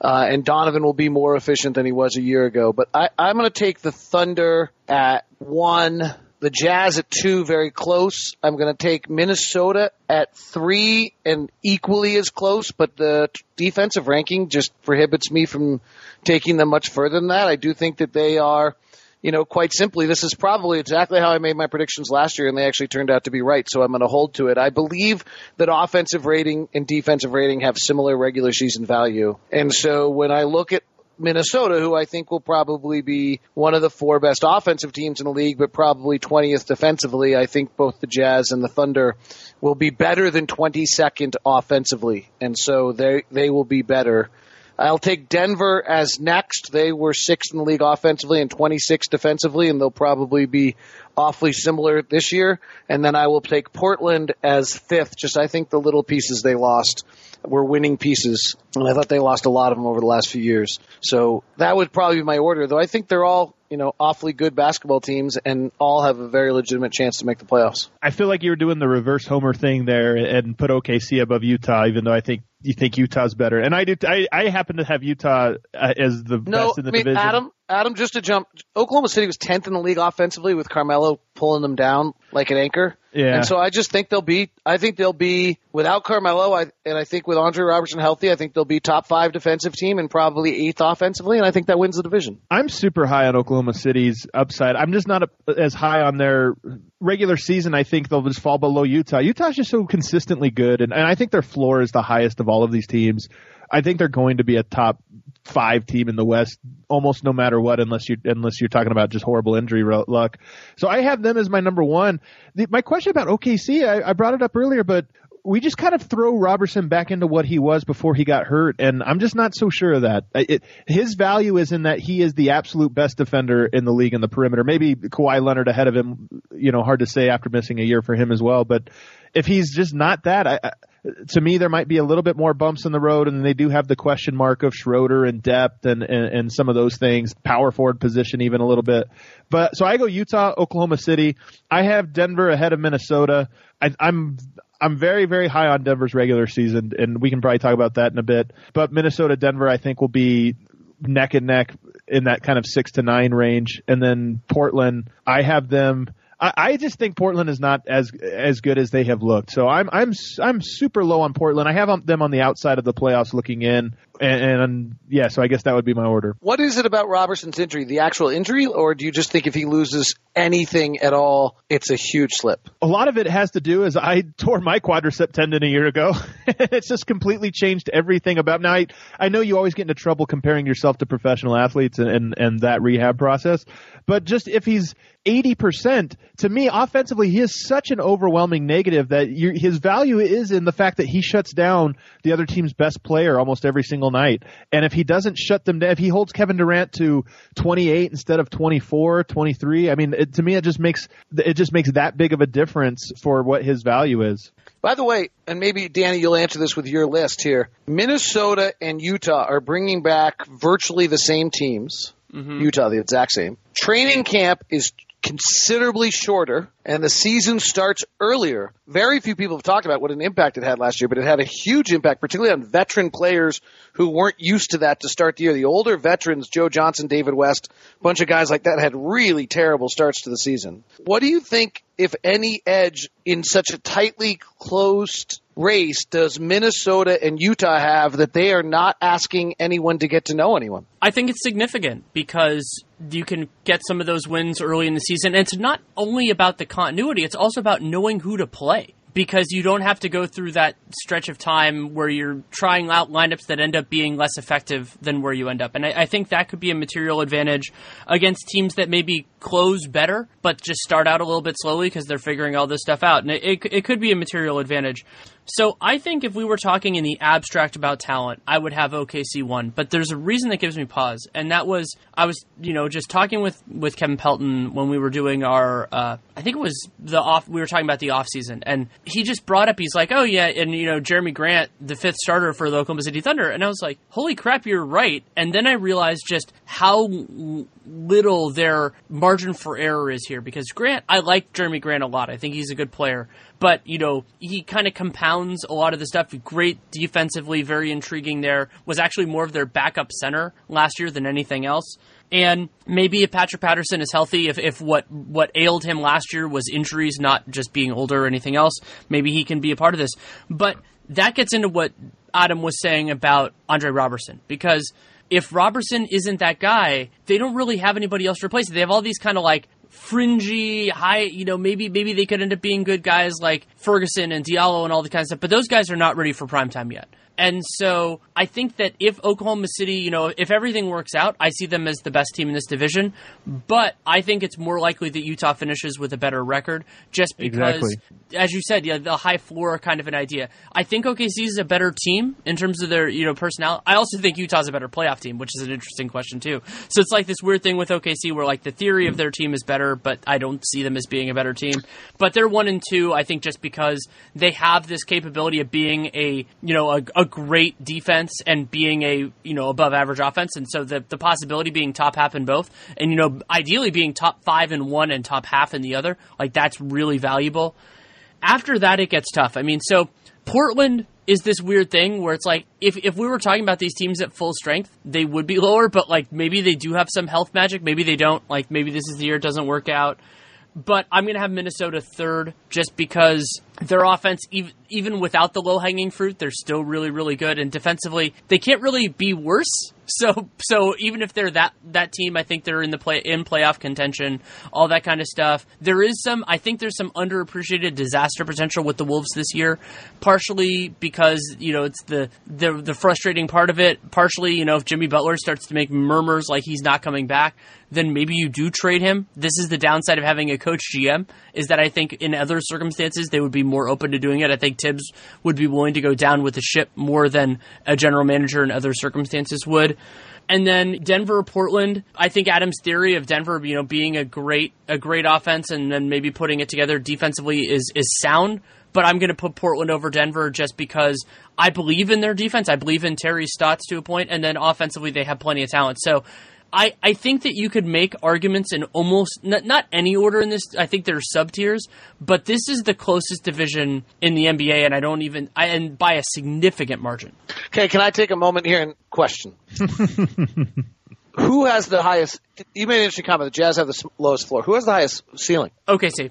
C: Uh, and Donovan will be more efficient than he was a year ago. But I, I'm going to take the Thunder at one, the Jazz at two, very close. I'm going to take Minnesota at three and equally as close, but the defensive ranking just prohibits me from taking them much further than that. I do think that they are you know, quite simply, this is probably exactly how I made my predictions last year, and they actually turned out to be right. So I'm going to hold to it. I believe that offensive rating and defensive rating have similar regular season value, and so when I look at Minnesota, who I think will probably be one of the four best offensive teams in the league, but probably 20th defensively. I think both the Jazz and the Thunder will be better than 22nd offensively, and so they they will be better. I'll take Denver as next. They were sixth in the league offensively and 26th defensively, and they'll probably be awfully similar this year. And then I will take Portland as fifth. Just I think the little pieces they lost were winning pieces, and I thought they lost a lot of them over the last few years. So that would probably be my order, though I think they're all you know awfully good basketball teams and all have a very legitimate chance to make the playoffs.
D: I feel like you were doing the reverse homer thing there and put OKC above Utah, even though I think you think Utah's better. And I do. I, I happen to have Utah uh, as the
C: No,
D: best in the
C: I mean
D: division.
C: Adam. Adam, just to jump, Oklahoma City was tenth in the league offensively with Carmelo pulling them down like an anchor.
D: Yeah.
C: And so I just think they'll be. I think they'll be without Carmelo. I and I think with Andre Roberson healthy, I think they'll be top five defensive team and probably eighth offensively, and I think that wins the division.
D: I'm super high on Oklahoma City's upside. I'm just not a, as high on their regular season. I think they'll just fall below Utah. Utah's just so consistently good, and, and I think their floor is the highest of all of these teams. I think they're going to be a top five team in the West, almost no matter what, unless you unless you're talking about just horrible injury luck. So I have them as my number one. The, my question about OKC, I, I brought it up earlier, but we just kind of throw Roberson back into what he was before he got hurt, and I'm just not so sure of that. It, his value is in that he is the absolute best defender in the league in the perimeter. Maybe Kawhi Leonard ahead of him. You know, hard to say after missing a year for him as well. But if he's just not that, I, I, to me, there might be a little bit more bumps in the road, and they do have the question mark of Schroeder and depth and, and, and some of those things, power forward position even a little bit. But so I go Utah, Oklahoma City. I have Denver ahead of Minnesota. I, I'm I'm very, very high on Denver's regular season, and we can probably talk about that in a bit. But Minnesota, Denver, I think will be neck and neck in that kind of six to nine range, and then Portland, I have them. I, I just think Portland is not as as good as they have looked. So I'm I'm I'm super low on Portland. I have them on the outside of the playoffs looking in, and, and yeah. So I guess that would be my order.
C: What is it about Roberson's injury? The actual injury, or do you just think if he loses anything at all, it's a huge slip?
D: A lot of it has to do is I tore my quadricep tendon a year ago. (laughs) it's just completely changed everything about. Now I I know you always get into trouble comparing yourself to professional athletes and and, and that rehab process, but just if he's 80%, to me, offensively, he is such an overwhelming negative that you, his value is in the fact that he shuts down the other team's best player almost every single night. And if he doesn't shut them down, if he holds Kevin Durant to 28 instead of 24, 23, I mean, it, to me, it just makes, it just makes that big of a difference for what his value is.
C: By the way, and maybe Danny, you'll answer this with your list here. Minnesota and Utah are bringing back virtually the same teams. Mm-hmm. Utah, the exact same. Training camp is considerably shorter and the season starts earlier. Very few people have talked about what an impact it had last year, but it had a huge impact, particularly on veteran players who weren't used to that to start the year. The older veterans, Joe Johnson, David West, a bunch of guys like that had really terrible starts to the season. What do you think, if any, edge in such a tightly closed race does Minnesota and Utah have that they are not asking anyone to get to know anyone?
B: I think it's significant because you can get some of those wins early in the season. And it's not only about the continuity, it's also about knowing who to play because you don't have to go through that stretch of time where you're trying out lineups that end up being less effective than where you end up. And I, I, think that could be a material advantage against teams that maybe close better, but just start out a little bit slowly because they're figuring all this stuff out. And it, it, it could be a material advantage. So I think if we were talking in the abstract about talent, I would have OKC one. But there's a reason that gives me pause, and that was I was you know just talking with with Kevin Pelton when we were doing our uh, I think it was the off we were talking about the off season, and he just brought up he's like oh yeah, and you know Jerami Grant the fifth starter for the Oklahoma City Thunder, and I was like holy crap you're right, and then I realized just how little their margin for error is here because Grant I like Jerami Grant a lot I think he's a good player but you know he kind of compounds a lot of the stuff. Great defensively, very intriguing. There was actually more of their backup center last year than anything else. And maybe if Patrick Patterson is healthy, if, if what what ailed him last year was injuries, not just being older or anything else, maybe he can be a part of this. But that gets into what Adam was saying about Andre Roberson because if Roberson isn't that guy, they don't really have anybody else to replace it. They have all these kind of like fringy, high, you know, maybe maybe they could end up being good guys like Ferguson and Diallo and all the kind of stuff, but those guys are not ready for prime time yet. And so I think that if Oklahoma City, you know, if everything works out, I see them as the best team in this division. But I think it's more likely that Utah finishes with a better record just because,
D: exactly.
B: as you said, yeah, the high floor kind of an idea. I think OKC is a better team in terms of their, you know, personnel. I also think Utah's a better playoff team, which is an interesting question too. So it's like this weird thing with OKC where like the theory of their team is better, but I don't see them as being a better team. But they're one and two, I think, just because they have this capability of being a, you know, a, a great defense and being a you know above average offense, and so the the possibility being top half in both, and you know ideally being top five in one and top half in the other, like that's really valuable. After that, it gets tough. I mean, so Portland is this weird thing where it's like if if we were talking about these teams at full strength, they would be (laughs) lower, but like maybe they do have some health magic, maybe they don't. Like maybe this is the year it doesn't work out but I'm going to have Minnesota third just because their offense, even, without the low hanging fruit, they're still really, really good. And defensively, they can't really be worse. (laughs) So, so even if they're that that team, I think they're in the play in playoff contention, all that kind of stuff. There is some, I think there's some underappreciated disaster potential with the Wolves this year, partially because you know it's the the the frustrating part of it. Partially, you know, if Jimmy Butler starts to make murmurs like he's not coming back, then maybe you do trade him. This is the downside of having a coach GM is that I think in other circumstances they would be more open to doing it. I think Thibs would be willing to go down with the ship more than a general manager in other circumstances would. And then Denver, Portland. I think Adam's theory of Denver, you know, being a great a great offense and then maybe putting it together defensively is is sound. But I'm going to put Portland over Denver just because I believe in their defense. I believe in Terry Stotts to a point, and then offensively they have plenty of talent. So I, I think that you could make arguments in almost not, not any order in this. I think there are sub tiers, but this is the closest division in the NBA, and I don't even I, and by a significant margin.
C: Okay, can I take a moment here and question? (laughs) Who has the highest? You made an interesting comment. The Jazz have the lowest floor. Who has the highest ceiling?
B: Okay, see.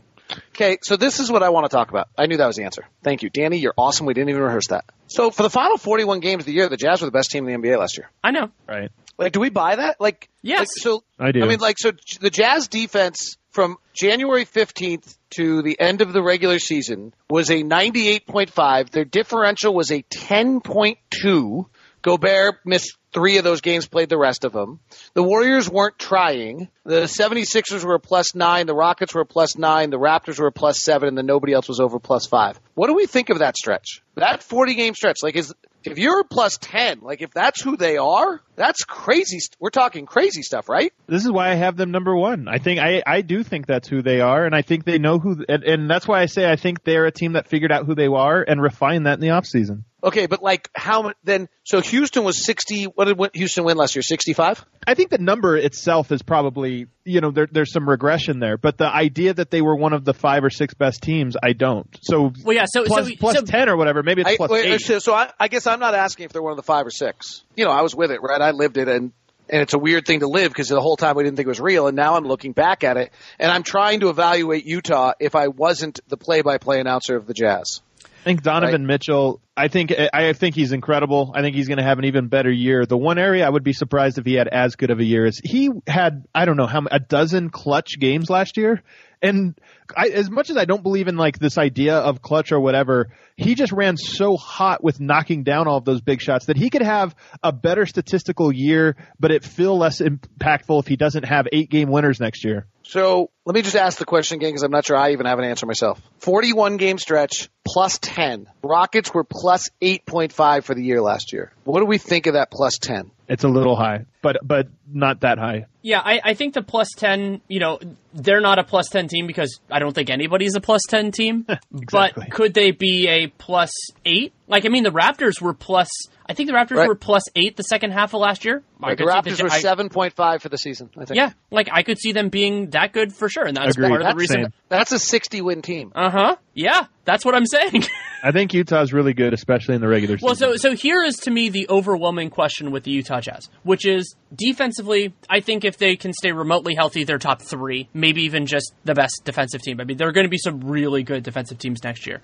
C: Okay, so this is what I want to talk about. I knew that was the answer. Thank you, Danny. You're awesome. We didn't even rehearse that. So for the final 41 games of the year, the Jazz were the best team in the NBA last year.
B: I know.
D: Right.
C: Like, do we buy that? Like,
B: yes.
C: Like, so
D: I do.
C: I mean, like, so the Jazz defense from January 15th to the end of the regular season was a 98.5. Their differential was a 10.2. Gobert missed three of those games, played the rest of them. The Warriors weren't trying. The 76ers were a plus nine. The Rockets were a plus nine. The Raptors were a plus seven, and then nobody else was over plus five. What do we think of that stretch? That 40 game stretch, like, is if you're plus 10, like if that's who they are, that's crazy. We're talking crazy stuff, right?
D: This is why I have them number one. I think I, I do think that's who they are, and I think they know who, and, and that's why I say I think they're a team that figured out who they are and refined that in the offseason.
C: Okay, but like how mu- then? So Houston was sixty. What did Houston win last year? Sixty-five.
D: I think the number itself is probably, you know, there, there's some regression there, but the idea that they were one of the five or six best teams, I don't. So,
B: Well, yeah, so-
D: plus,
B: so-
D: plus
B: so-
D: 10 or whatever, maybe it's
C: I,
D: plus
C: wait, uh,
D: eight.
C: so, so I, I guess I'm not asking if they're one of the five or six. You know, I was with it, right? I lived it, and and it's a weird thing to live because the whole time we didn't think it was real, and now I'm looking back at it, and I'm trying to evaluate Utah if I wasn't the play-by-play announcer of the Jazz.
D: I think Donovan
C: Right.
D: Mitchell. I think I think he's incredible. I think he's going to have an even better year. The one area I would be surprised if he had as good of a year is he had. I don't know how a dozen clutch games last year, and I, as much as I don't believe in like this idea of clutch or whatever, he just ran so hot with knocking down all of those big shots that he could have a better statistical year, but it feel less impactful if he doesn't have eight game winners next year.
C: So let me just ask the question again because I'm not sure I even have an answer myself. 41 game stretch plus 10. Rockets were plus 8.5 for the year last year. What do we think of that plus 10?
D: It's a little high, but but not that high.
B: Yeah, I, I think the plus 10, you know, they're not a plus 10 team because I don't think anybody's a plus 10 team. (laughs)
D: Exactly.
B: But could they be a plus 8? Like, I mean, the Raptors were plus, I think the Raptors
C: Right.
B: were plus 8 the second half of last year. I
C: the
B: could see
C: Raptors were 7.5 for the season, I think.
B: Yeah, like I could see them being that good for sure. And that's
D: Agreed.
B: part of the reason.
D: same.
C: That's a 60 win team.
B: Uh huh. Yeah, that's what I'm saying. (laughs)
D: I think Utah's really good, especially in the regular season.
B: Well, so so here is to me the overwhelming question with the Utah Jazz, which is defensively. I think if they can stay remotely healthy, they're top three, maybe even just the best defensive team. I mean, there are going to be some really good defensive teams next year.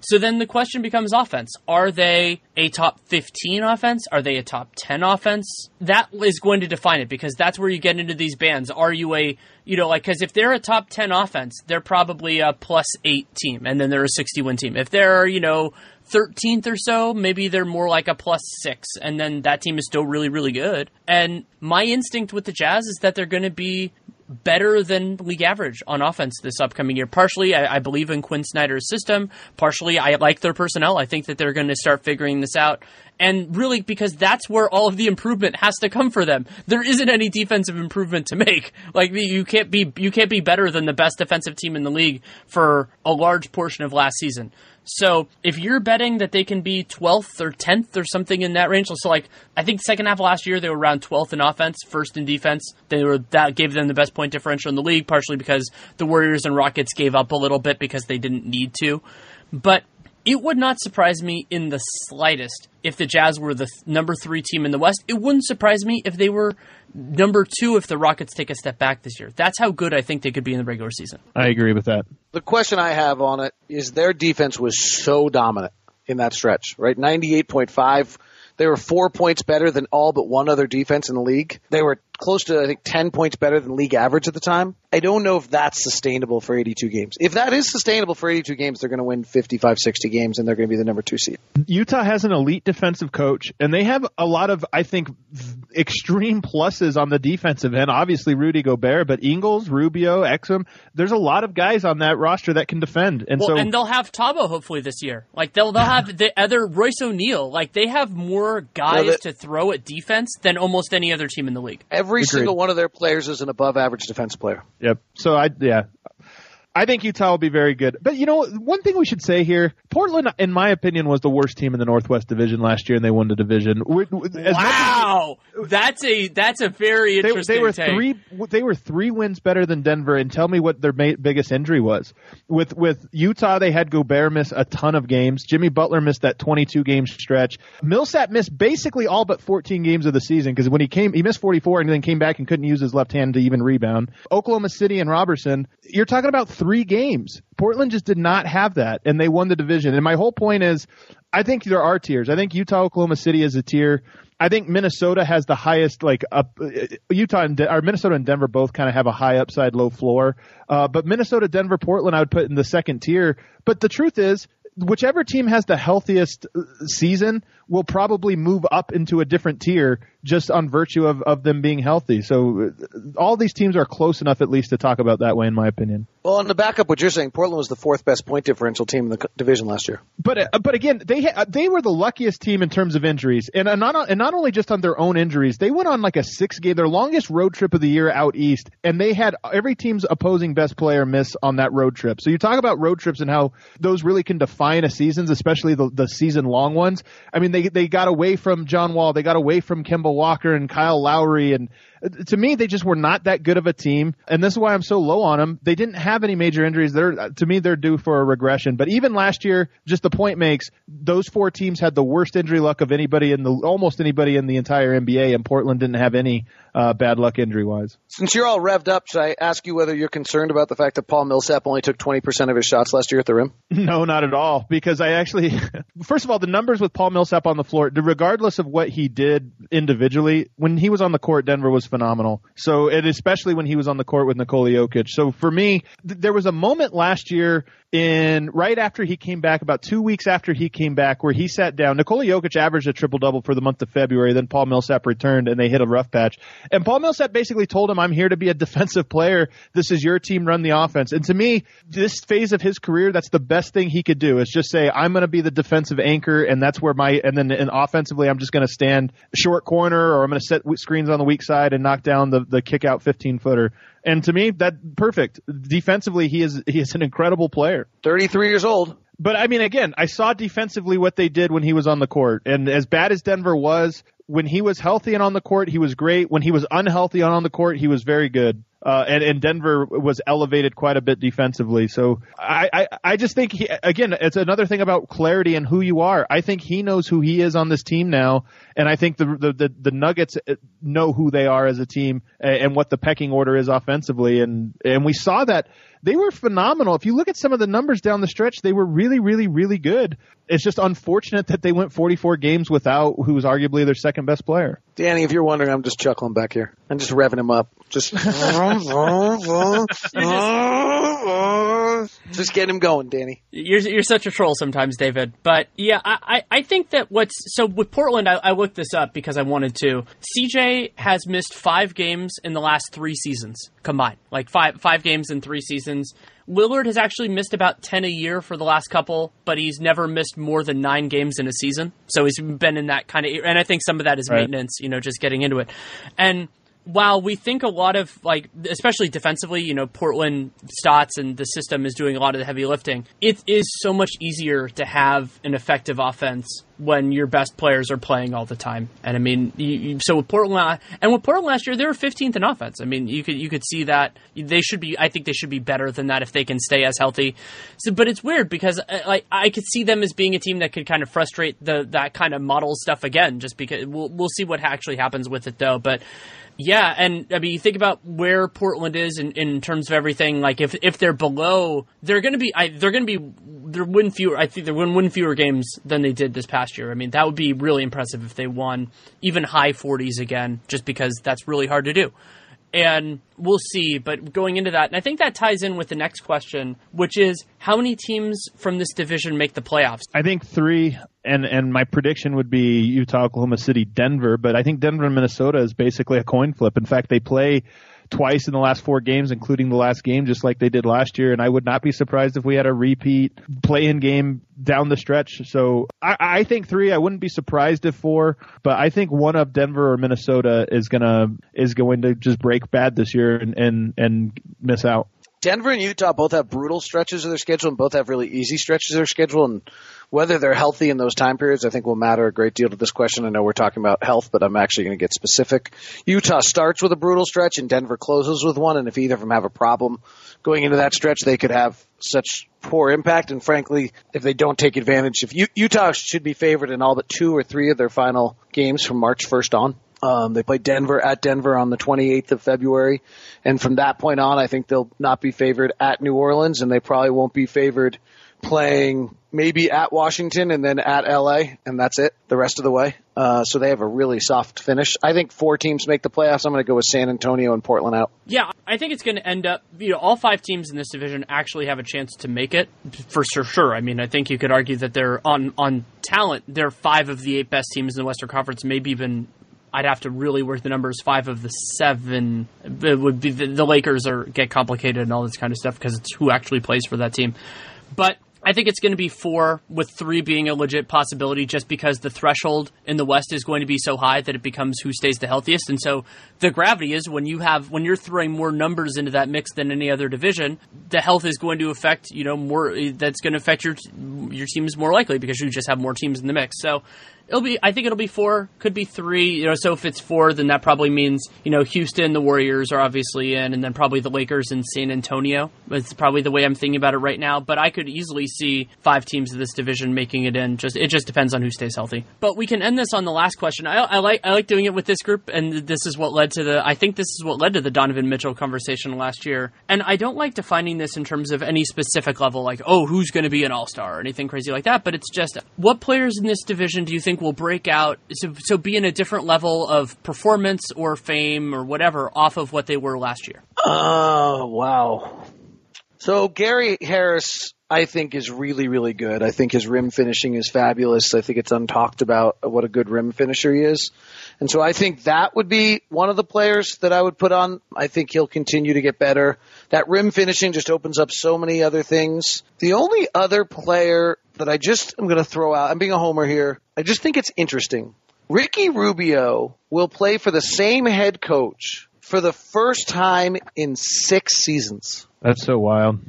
B: So then the question becomes offense: Are they a top fifteen offense? Are they a top ten offense? That is going to define it because that's where you get into these bands. Are you a you know, like, because if they're a top 10 offense, they're probably a plus eight team, and then they're a 60 win team. If they're, you know, 13th or so, maybe they're more like a plus six, and then that team is still really, really good. And my instinct with the Jazz is that they're going to be better than league average on offense this upcoming year. Partially, I, I believe in Quin Snyder's system. Partially, I like their personnel. I think that they're going to start figuring this out. And really, because that's where all of the improvement has to come for them. There isn't any defensive improvement to make. Like you can't be you can't be better than the best defensive team in the league for a large portion of last season. So if you're betting that they can be 12th or 10th or something in that range, so like I think second half last year they were around 12th in offense, first in defense. They were that gave them the best point differential in the league, partially because the Warriors and Rockets gave up a little bit because they didn't need to. But it would not surprise me in the slightest if the Jazz were the th- number three team in the West. It wouldn't surprise me if they were number two if the Rockets take a step back this year. That's how good I think they could be in the regular season.
D: I agree with that.
C: The question I have on it is their defense was so dominant in that stretch, right? 98.5. They were four points better than all but one other defense in the league. They were close to, I think, 10 points better than league average at the time. I don't know if that's sustainable for 82 games. If that is sustainable for 82 games, they're going to win 55, 60 games and they're going to be the number two seed.
D: Utah has an elite defensive coach, and they have a lot of, I think, extreme pluses on the defensive end. Obviously, Rudy Gobert, but Ingles, Rubio, Exum. There's a lot of guys on that roster that can defend, and
B: Well,
D: so
B: and they'll have Thabo hopefully this year. Like they'll they'll have the other Royce O'Neale. Like they have more guys
C: that-
B: to throw at defense than almost any other team in the league.
C: Every
D: Agreed.
C: single one of their players is an above average defense player.
D: Yep. So I yeah. I think Utah will be very good. But you know, one thing we should say here, Portland, in my opinion, was the worst team in the Northwest Division last year, and they won the division. We- as
B: Wow, that's a that's a very
D: they,
B: interesting.
D: they were
B: take.
D: three. They were three wins better than Denver. And tell me what their ma- biggest injury was. With with Utah, they had Gobert miss a ton of games. Jimmy Butler missed that 22 game stretch. Millsap missed basically all but 14 games of the season because when he came, he missed 44 and then came back and couldn't use his left hand to even rebound. Oklahoma City and Roberson, you're talking about three games. Portland just did not have that, and they won the division. And my whole point is, I think there are tiers. I think Utah, Oklahoma City is a tier. I think Minnesota has the highest like up. uh, Utah and De- or Minnesota and Denver both kind of have a high upside, low floor. Uh, but Minnesota, Denver, Portland, I would put in the second tier. But the truth is, whichever team has the healthiest uh, season will probably move up into a different tier just on virtue of, of them being healthy. So uh, all these teams are close enough at least to talk about that way, in my opinion.
C: Well, on the backup, what you're saying, Portland was the fourth best point differential team in the division last year.
D: But uh, but again, they ha- they were the luckiest team in terms of injuries, and uh, not and not only just on their own injuries, they went on like a six game, their longest road trip of the year out east, and they had every team's opposing best player miss on that road trip. So you talk about road trips and how those really can define a seasons, especially the the season long ones. I mean, they they got away from John Wall, they got away from Kemba Walker and Kyle Lowry and to me, they just were not that good of a team, and this is why I'm so low on them. They didn't have any major injuries. They're to me, they're due for a regression. But even last year, just the point makes those four teams had the worst injury luck of anybody in the almost anybody in the entire NBA, and Portland didn't have any uh, bad luck injury wise.
C: Since you're all revved up, should I ask you whether you're concerned about the fact that Paul Millsap only took 20% of his shots last year at the rim? (laughs)
D: No, not at all. Because I actually, (laughs) first of all, the numbers with Paul Millsap on the floor, regardless of what he did individually, when he was on the court, Denver was phenomenal. So, and especially when he was on the court with Nikola Jokic. So for me, th- there was a moment last year in right after he came back, about two weeks after he came back, where he sat down. Nikola Jokic averaged a triple double for the month of February. Then Paul Millsap returned and they hit a rough patch. And Paul Millsap basically told him, I'm here to be a (laughs) defensive player. This is your team, run the offense. And to me, this phase of his career, that's the best thing he could do is just say, I'm going to be the defensive anchor. And that's where my, and then and offensively, I'm just going to stand short corner or I'm going to set screens on the weak side and knock down the, the kick out 15 footer. And to me, that perfect. Defensively, he is he is an incredible player.
C: 33 years old.
D: But I mean, again, I saw defensively what they did when he was on the court, and as bad as Denver was, when he was healthy and on the court, he was great. When he was unhealthy and on the court, he was very good. Uh, and, and Denver was elevated quite a bit defensively. So I, I, I just think he, again, it's another thing about clarity and who you are. I think he knows who he is on this team now. And I think the, the, the, the Nuggets know who they are as a team and what the pecking order is offensively. And, and we saw that they were phenomenal. If you look at some of the numbers down the stretch, they were really, really, really good. It's just unfortunate that they went 44 games without who was arguably their second best player.
C: Danny, if you're wondering, I'm just chuckling back here. I'm just revving him up. Just, (laughs) just get him going, Danny.
B: You're you're such a troll sometimes, David. But yeah, I, I, I think that what's so with Portland, I, I looked this up because I wanted to. CJ has missed five games in the last three seasons combined, like five five games in three seasons. Lillard has actually missed about 10 a year for the last couple, but he's never missed more than nine games in a season. So he's been in that kind of, and I think some of that is right. maintenance, you know, just getting into it. And while we think a lot of like especially defensively you know portland Stotts and the system is doing a lot of the heavy lifting it is so much easier to have an effective offense when your best players are playing all the time. And i mean you, you, so with portland and with portland last year they were 15th in offense. I mean you could you could see that they should be i think they should be better than that if they can stay as healthy. So but it's weird because uh, like i could see them as being a team that could kind of frustrate the that kind of model stuff again just because we'll, we'll see what actually happens with it though. But yeah, and I mean, you think about where Portland is in, in terms of everything. Like, if if they're below, they're going to be. I, they're going to be. They're win fewer. I think they're to win fewer games than they did this past year. I mean, that would be really impressive if they won even high 40s again, just because that's really hard to do and we'll see. But going into that, and I think that ties in with the next question, which is how many teams from this division make the playoffs?
D: I think three, and and my prediction would be Utah, Oklahoma City, Denver. But I think Denver and Minnesota is basically a coin flip. In fact, they play twice in the last four games, including the last game, just like they did last year. And I would not be surprised if we had a repeat play-in game down the stretch. So I, I think three. I wouldn't be surprised if four, but I think one of Denver or Minnesota is gonna is going to just break bad this year and and and miss out.
C: Denver and Utah both have brutal stretches of their schedule and both have really easy stretches of their schedule. And whether they're healthy in those time periods, I think will matter a great deal to this question. I know we're talking about health, but I'm actually going to get specific. Utah starts with a brutal stretch and Denver closes with one. And if either of them have a problem going into that stretch, they could have such poor impact. And frankly, if they don't take advantage, if U- Utah should be favored in all but two or three of their final games from March 1st on. Um, they play Denver at Denver on the 28th of February. And from that point on, I think they'll not be favored at New Orleans and they probably won't be favored playing maybe at Washington and then at LA, and that's it the rest of the way. Uh, so they have a really soft finish. I think four teams make the playoffs. I'm going to go with San Antonio and Portland out.
B: Yeah, I think it's going to end up, you know, all five teams in this division actually have a chance to make it for sure. I mean, I think you could argue that they're on on talent. They're five of the eight best teams in the Western Conference, maybe even I'd have to really work the numbers. Five of the seven it would be the, the Lakers are get complicated and all this kind of stuff because it's who actually plays for that team. But I think it's going to be four, with three being a legit possibility, just because the threshold in the West is going to be so high that it becomes who stays the healthiest. And so the gravity is when you have when you're throwing more numbers into that mix than any other division, the health is going to affect you know more. That's going to affect your your teams more likely because you just have more teams in the mix. So It'll be. I think it'll be four. Could be three. You know, so if it's four, then that probably means you know Houston, the Warriors are obviously in, and then probably the Lakers and San Antonio. It's probably the way I'm thinking about it right now. But I could easily see five teams of this division making it in. Just it just depends on who stays healthy. But we can end this on the last question. I, I like I like doing it with this group, and this is what led to the. I think this is what led to the Donovan Mitchell conversation last year. And I don't like defining this in terms of any specific level, like oh who's going to be an All Star or anything crazy like that. But it's just what players in this division do you think think will break out so so be in a different level of performance or fame or whatever off of what they were last year?
C: Oh wow. So Gary Harris I think is really, really good. I think his rim finishing is fabulous. I think it's untalked about what a good rim finisher he is. And so I think that would be one of the players that I would put on. I think he'll continue to get better. That rim finishing just opens up so many other things. The only other player that I just am going to throw out, I'm being a homer here. I just think it's interesting. Ricky Rubio will play for the same head coach for the first time in six seasons.
D: That's so wild.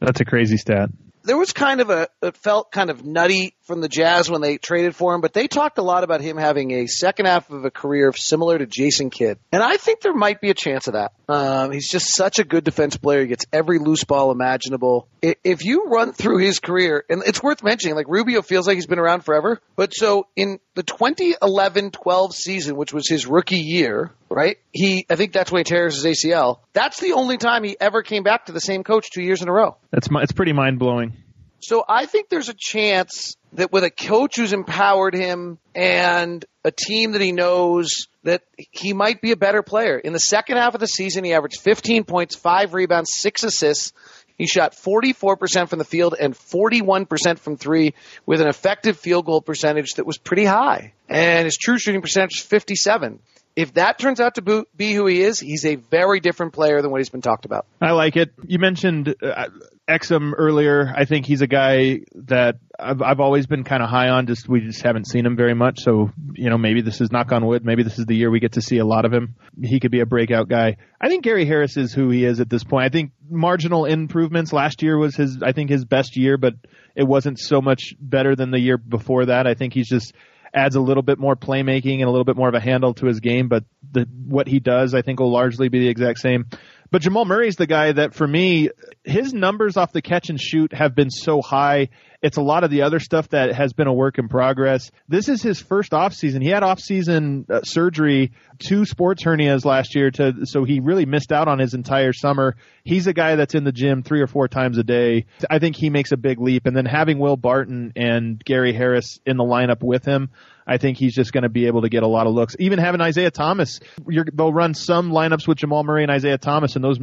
D: That's a crazy stat
C: there was kind of a it felt kind of nutty from the Jazz when they traded for him, but they talked a lot about him having a second half of a career similar to Jason Kidd, and I think there might be a chance of that. Um, he's just such a good defense player; he gets every loose ball imaginable. If you run through his career, and it's worth mentioning, like Rubio feels like he's been around forever, but so in the 2011-12 season, which was his rookie year, right? He, I think that's when he tears his ACL. That's the only time he ever came back to the same coach two years in a row.
D: That's it's pretty mind blowing.
C: So I think there's a chance that with a coach who's empowered him and a team that he knows that he might be a better player. In the second half of the season, he averaged 15 points, five rebounds, six assists. He shot 44% from the field and 41% from three with an effective field goal percentage that was pretty high. And his true shooting percentage is 57 if that turns out to be who he is, he's a very different player than what he's been talked about.
D: I like it. You mentioned uh, Exum earlier. I think he's a guy that I've, I've always been kind of high on. Just we just haven't seen him very much. So you know, maybe this is knock on wood. Maybe this is the year we get to see a lot of him. He could be a breakout guy. I think Gary Harris is who he is at this point. I think marginal improvements. Last year was his, I think his best year, but it wasn't so much better than the year before that. I think he's just adds a little bit more playmaking and a little bit more of a handle to his game, but the, what he does, I think, will largely be the exact same. But Jamal Murray's the guy that, for me, his numbers off the catch and shoot have been so high. It's a lot of the other stuff that has been a work in progress. This is his first off season. He had off season uh, surgery, two sports hernias last year, to so he really missed out on his entire summer. He's a guy that's in the gym three or four times a day. I think he makes a big leap. And then having Will Barton and Gary Harris in the lineup with him, I think he's just going to be able to get a lot of looks. Even having Isaiah Thomas, they'll run some lineups with Jamal Murray and Isaiah Thomas, and those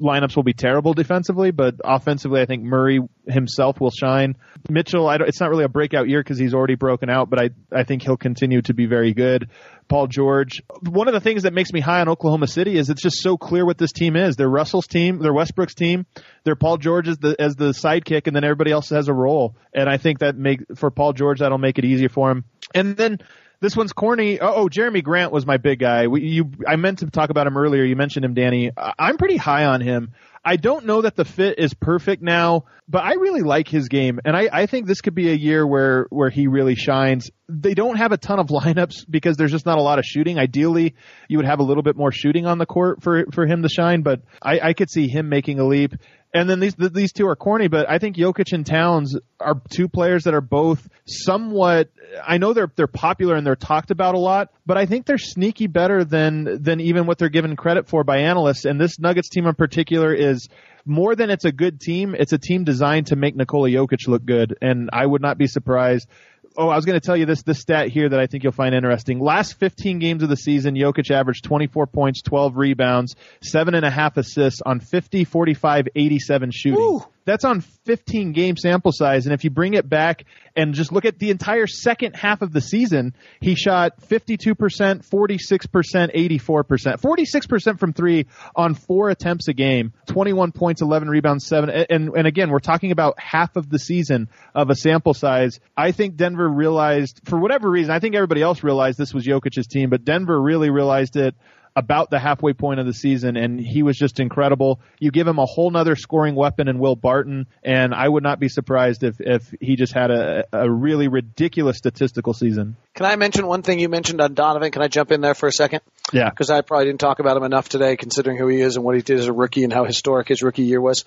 D: lineups will be terrible defensively, but offensively, I think Murray himself will shine. Mitchell, it's not really a breakout year because he's already broken out, but I I think he'll continue to be very good. Paul George. One of the things that makes me high on Oklahoma City is it's just so clear what this team is. They're Russell's team, they're Westbrook's team, they're Paul George as the as the sidekick, and then everybody else has a role. And I think that make for Paul George that'll make it easier for him. And then this one's corny. Oh, Jerami Grant was my big guy. We, you, I meant to talk about him earlier. You mentioned him, Danny. I'm pretty high on him. I don't know that the fit is perfect now, but I really like his game, and I, I think this could be a year where where he really shines. They don't have a ton of (laughs) lineups because there's just not a lot of shooting. Ideally, you would have a little bit more shooting on the court for for him to shine, but I, I could see him making a leap. And then these these two are corny, but I think Jokic and Towns are two players that are both somewhat. I know they're they're popular and they're talked about a lot, but I think they're sneaky better than than even what they're given credit for by analysts. And this Nuggets team in particular is more than it's a good team. It's a team designed to make Nikola Jokic look good, and I would not be surprised oh, I was going to tell you this this stat here that I think you'll find interesting. Last 15 games of the season, Jokic averaged 24 points, 12 rebounds, seven and a half assists on 50, 45, 87 shooting. Ooh. That's on 15 game sample size. And if you bring it back and just look at the entire second half of the season, he shot 52%, 46%, 84%, 46% from three on four attempts a game, 21 points, 11 rebounds, seven. And, and again, we're talking about half of the season of a sample size. I think Denver realized, for whatever reason, I think everybody else realized this was Jokic's team, but Denver really realized it about the halfway point of the season, and he was just incredible. You give him a whole nother scoring weapon in Will Barton, and I would not be surprised if, if he just had a, a really ridiculous statistical season.
C: Can I mention one thing you mentioned on Donovan? Can I jump in there for a second?
D: Yeah.
C: Because I probably didn't talk about him enough today, considering who he is and what he did as a rookie and how historic his rookie year was.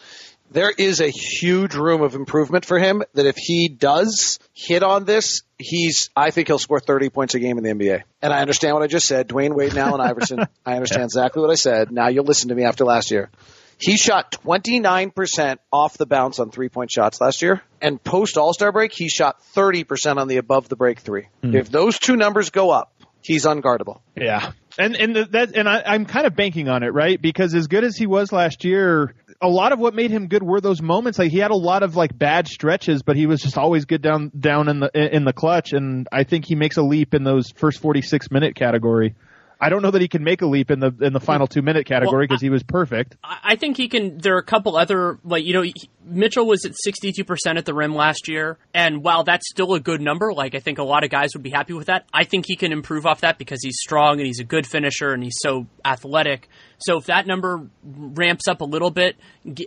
C: There is a huge room of improvement for him that if he does hit on this, he's, I think he'll score 30 points a game in the NBA. And I understand what I just said. Dwyane Wade and Allen Iverson. (laughs) I understand exactly what I said. Now you'll listen to me after last year. He shot 29% off the bounce on three point shots last year. And post All Star break, he shot 30% on the above the break three. Hmm. If those two numbers go up, he's unguardable.
D: Yeah. And and that and I, I'm kind of banking on it, right? Because as good as he was last year, a lot of what made him good were those moments. Like he had a lot of like bad stretches, but he was just always good down down in the in the clutch. And I think he makes a leap in those first 46 minute category. I don't know that he can make a leap in the in the final two minute category because he was perfect.
B: I I think he can. There are a couple other, like, you know, he- Mitchell was at 62% at the rim last year. And while that's still a good number, like, I think a lot of guys would be happy with that. I think he can improve off that because he's strong and he's a good finisher and he's so athletic. So if that number ramps up a little bit,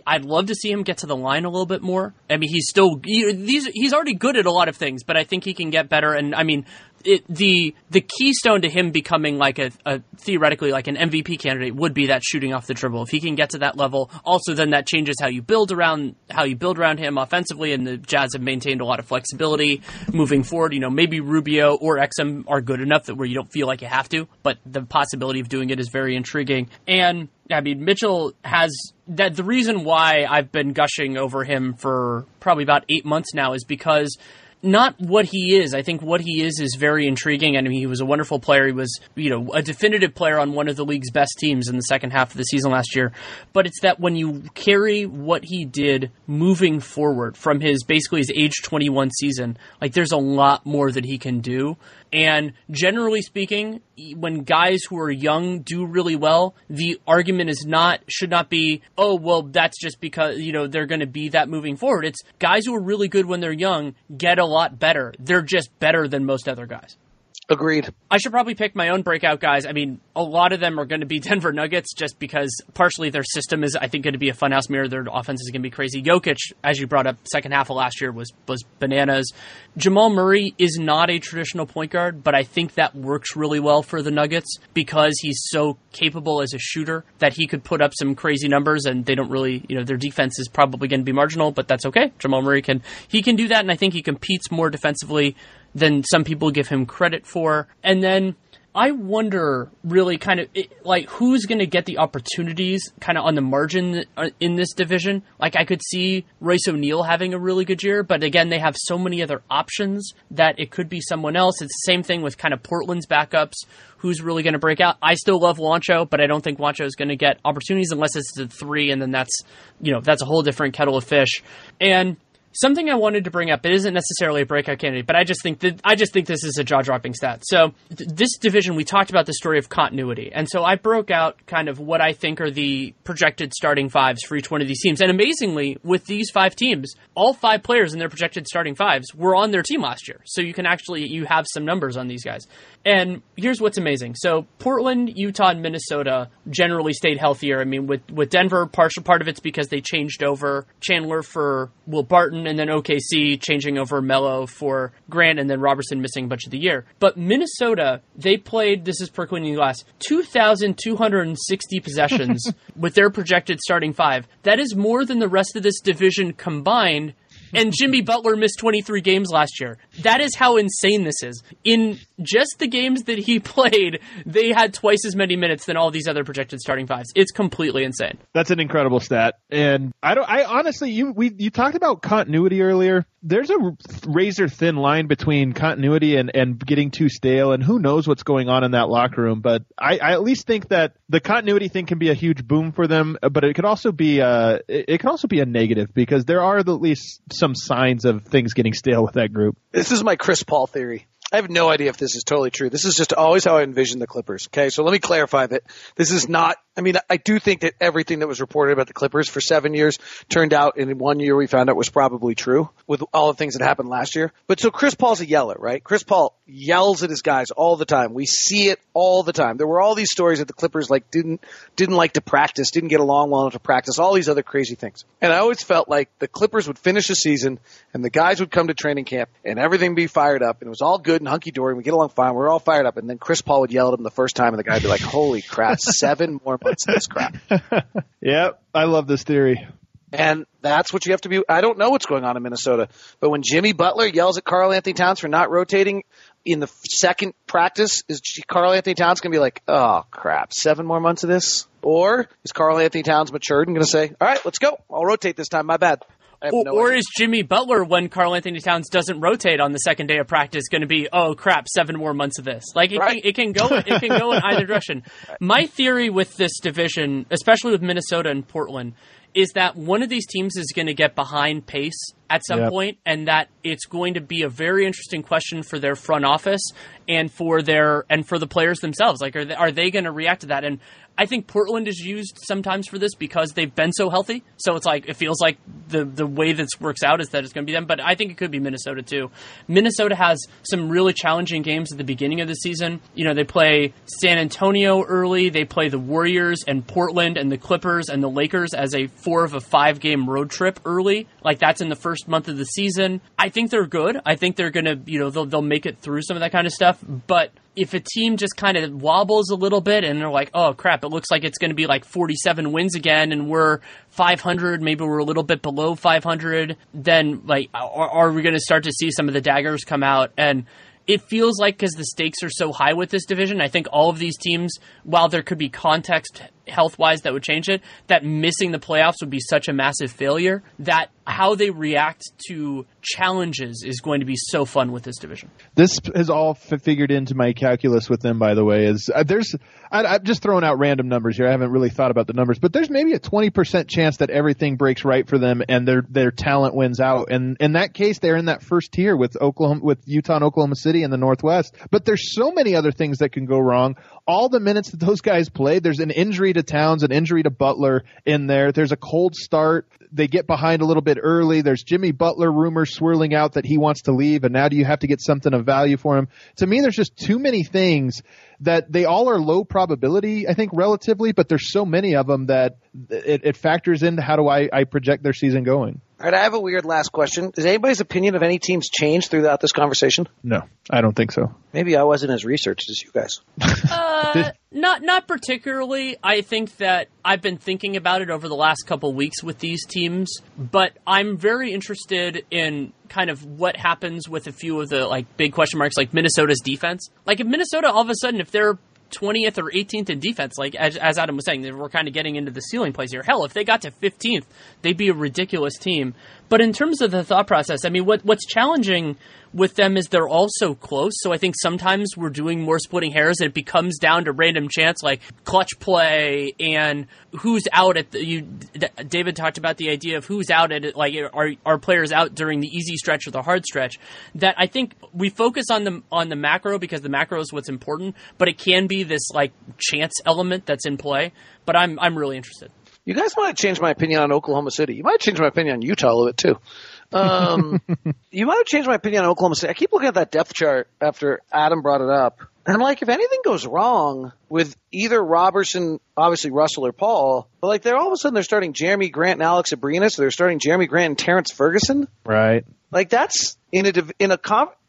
B: I'd love to see him get to the line a little bit more. I mean, he's still, he, these, he's already good at a lot of things, but I think he can get better. And I mean, it, the the keystone to him becoming like a, a theoretically like an MVP candidate would be that shooting off the dribble. If he can get to that level, also then that changes how you build around how you build around him offensively. And the Jazz have maintained a lot of flexibility moving forward. You know, maybe Rubio or Exum are good enough that where you don't feel like you have to, but the possibility of doing it is very intriguing. And I mean, Mitchell has that. The reason why I've been gushing over him for probably about eight months now is because not what he is. I think what he is is very intriguing. I mean, he was a wonderful player. He was, you know, a definitive player on one of the league's best teams in the second half of the season last year. But it's that when you carry what he did moving forward from his basically his age 21 season, like there's a lot more that he can do. And generally speaking, when guys who are young do really well, the argument is not should not be, oh well, that's just because you know they're going to be that moving forward. It's guys who are really good when they're young get a lot better. They're just better than most other guys.
C: Agreed.
B: I should probably pick my own breakout guys. I mean, a lot of them are going to be (laughs) Denver Nuggets just because partially their system is, I think, going to be a funhouse mirror. Their offense is going to be crazy. Jokic, as you brought up, second half of last year was was bananas. Jamal Murray is not a traditional point guard, but I think that works really well for the Nuggets because he's so capable as a shooter that he could put up some crazy numbers, and they don't really, you know, their defense is probably going to be marginal, but that's okay. Jamal Murray can he can do that, and I think he competes more defensively than some people give him credit for. And then I wonder really kind of it, like who's going to get the opportunities kind of on the margin uh, in this division. Like I could see Royce O'Neale having a really good year, but again, they have so many other options that it could be someone else. It's the same thing with kind of Portland's backups. Who's really going to break out? I still love Wancho, but I don't think Wancho is going to get opportunities unless it's the three, and then that's you know that's a whole different kettle of fish. And Something I wanted to bring up. It isn't necessarily a breakout candidate, but I just think that I just think this is a jaw dropping stat. So th- this division, we talked about the story of continuity, and so I broke out kind of what I think are the projected starting fives for each one of these teams. And amazingly, with these five teams, all five players in their projected starting fives were on their team last year. So you can actually you have some numbers on these guys. And here's what's amazing. So Portland, Utah, and Minnesota generally stayed healthier. I mean, with with Denver, partial part of it's because they changed over Chandler for Will Barton, and then OKC changing over Melo for Grant, and then Roberson missing a bunch of the year. But Minnesota, they played. This is per Quinn Glass, two thousand two hundred and sixty possessions (laughs) with their projected starting five. That is more than the rest of this division combined and Jimmy Butler missed 23 games last year. That is how insane this is. In just the games that he (laughs) played, they had twice as many minutes than all these other projected starting fives. It's completely insane.
D: That's an incredible stat. And I don't I honestly you we you talked about continuity earlier. There's a razor thin line between continuity and and getting too stale and who knows what's going on in that locker room, but I, I at least think that the continuity thing can be a huge boom for them, but it could also be uh it, could also be a negative because there are at least some signs of things getting stale with that group.
C: This is my Chris Paul theory. I have no idea if this is totally true. This is just always how I envision the Clippers. Okay, so let me clarify that this is not. I mean, I do think that everything that was reported about the Clippers for seven years turned out, in one year we found out was probably true with all the things that happened last year. But so Chris Paul's a yeller, right? Chris Paul yells at his guys all the time. We see it all the time. There were all these stories that the Clippers like didn't didn't like to practice, didn't get along well enough to practice, all these other crazy things. And I always felt like the Clippers would finish the season, and the guys would come to training camp, and everything be fired up, and it was all good and hunky dory, and we get along fine. We're all fired up, and then Chris Paul would yell at him the first time, and the guy would be like, "Holy crap! (laughs) Seven more of this crap." (laughs)
D: Yep, I love this theory.
C: And that's what you have to be. I don't know what's going on in Minnesota, but when Jimmy Butler yells at Karl-Anthony Towns for not rotating in the second practice, is Karl-Anthony Towns going to be like, oh crap, seven more months of this? Or is Karl-Anthony Towns matured and going to say, all right, let's go. I'll rotate this time. My bad. I have
B: Or,
C: no
B: or is Jimmy Butler, when Karl-Anthony Towns doesn't rotate on the second day of practice, going to be, oh crap, seven more months of this? Like it,
C: Right.
B: can, it can go, it can go in either direction. (laughs) My theory with this division, especially with Minnesota and Portland, is that one of these teams is going to get behind pace at some
D: Yep.
B: point, and that it's going to be a very interesting question for their front office and for their and for the players themselves. Like, are they, are they going to react to that? And I think Portland is used sometimes for this because they've been so healthy. So it's like it feels like the the way this works out is that it's going to be them. But I think it could be Minnesota too. Minnesota has some really challenging games at the beginning of the season. You know, they play San Antonio early. They play the Warriors and Portland and the Clippers and the Lakers as a four of a five game road trip early. Like that's in the first month of the season. I think they're good. I think they're gonna, you know, they'll they'll make it through some of that kind of stuff. But if a team just kind of wobbles a little bit and they're like, oh crap, it looks like it's going to be like 47 wins again and we're 500, maybe we're a little bit below 500, then like, are, are we going to start to see some of the daggers come out? And it feels like because the stakes are so high with this division, I think all of these teams, while there could be context health wise that would change it, that missing the playoffs would be such a massive failure that how they react to challenges is going to be so fun with this division.
D: This has all f- figured into my calculus with them, by the way. Is uh, there's I, I'm just throwing out random numbers here. I haven't really thought about the numbers, but there's maybe a 20% chance that everything breaks right for them and their their talent wins out. And in that case, they're in that first tier with Oklahoma, with Utah and Oklahoma City in the Northwest. But there's so many other things that can go wrong. All the minutes that those guys played, there's an injury to Towns, an injury to Butler in there. There's a cold start. They get behind a little bit early. There's Jimmy Butler rumors swirling out that he wants to leave, and now do you have to get something of value for him? To me, there's just too many things that they all are low probability, I think, relatively, but there's so many of them that it, it factors into how do I, I project their season going.
C: All right, I have a weird last question. Does anybody's opinion of any teams change throughout this conversation?
D: No, I don't think so.
C: Maybe I wasn't as researched as you guys. (laughs)
B: Uh, not not particularly. I think that I've been thinking about it over the last couple weeks with these teams, but I'm very interested in kind of what happens with a few of the like big question marks, like Minnesota's defense. Like if Minnesota all of a sudden, if they're 20th or 18th in defense, like as, as Adam was saying, they we're kind of getting into the ceiling plays here. Hell, if they got to 15th, they'd be a ridiculous team. But in terms of the thought process, I mean, what what's challenging with them is they're all so close. So I think sometimes we're doing more splitting hairs, and it becomes down to random chance, like clutch play and who's out at the. You, David talked about the idea of who's out at it, like are are players out during the easy stretch or the hard stretch. That I think we focus on the on the macro because the macro is what's important, but it can be this like chance element that's in play. But I'm I'm really interested.
C: You guys might change my opinion on Oklahoma City. You might change my opinion on Utah a little bit too. Um, (laughs) you might have changed my opinion on Oklahoma City. I keep looking at that depth chart after Adam brought it up, and I'm like, if anything goes wrong with either Roberson, obviously Russell or Paul, but like they're all of a sudden they're starting Jerami Grant and Alex Abrines, so they're starting Jerami Grant and Terrence Ferguson.
D: Right.
C: Like that's in a in a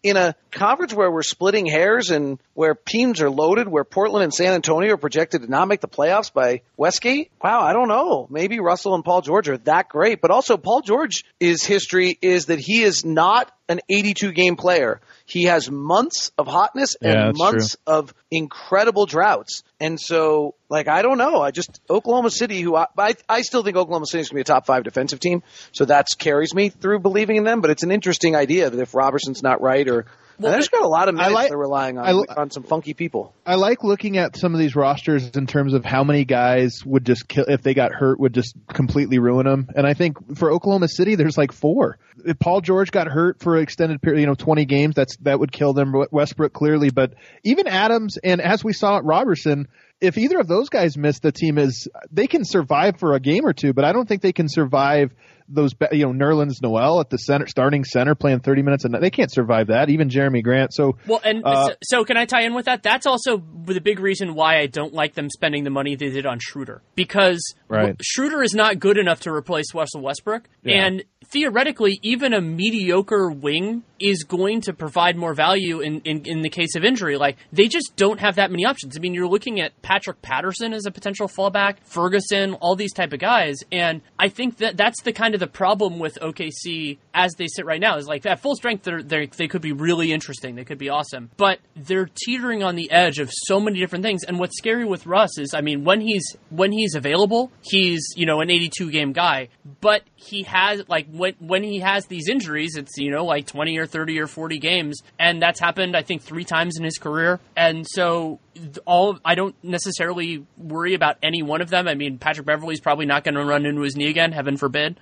C: in a conference where we're splitting hairs and where teams are loaded, where Portland and San Antonio are projected to not make the playoffs by Westgate. Wow, I don't know. Maybe Russell and Paul George are that great, but also Paul George is history is that he is not an 82 game player. He has months of hotness and
D: Yeah, that's
C: months of incredible droughts. And so, like, I don't know. I just Oklahoma City, who I, I, I still think Oklahoma City is going to be a top five defensive team. So that carries me through believing in them. But it's an interesting idea that if Roberson's not right, or and there's got a lot of minutes
D: like-
C: they're relying on
D: I li-
C: on some funky people.
D: I like looking at some of these rosters in terms of how many guys would just kill if they got hurt would just completely ruin them. And I think for Oklahoma City, there's like four. If Paul George got hurt for an extended period, you know, 20 games, that's that would kill them. Westbrook clearly, but even Adams and as we saw at Roberson, if either of those guys miss, the team is they can survive for a game or two, but I don't think they can survive those you know Nerlens Noel at the center starting center playing 30 minutes a night. They can't survive that. Even Jerami Grant. So
B: Well, and
D: Uh,
B: so, so can I tie in with that? That's also the big reason why I don't like them spending the money they did on Schroeder because
D: Right.
B: Schroeder is not good enough to replace Russell Westbrook,
D: Yeah.
B: and theoretically, even a mediocre wing is going to provide more value in, in in the case of injury. Like they just don't have that many options. I mean, you're looking at Patrick Patterson as a potential fallback, Ferguson, all these type of guys, and I think that that's the kind of the problem with OKC as they sit right now. Is like at full strength, they're, they're they could be really interesting. They could be awesome, but they're teetering on the edge of so many different things. And what's scary with Russ is, I mean, when he's when he's available, he's you know an 82 game guy, but he has like when when he has these injuries, it's you know like 20 or 30 or 40 games, and that's happened I think three times in his career. And so all I don't necessarily worry about any one of them. I mean, Patrick Beverley's probably not going to run into his knee again, heaven forbid.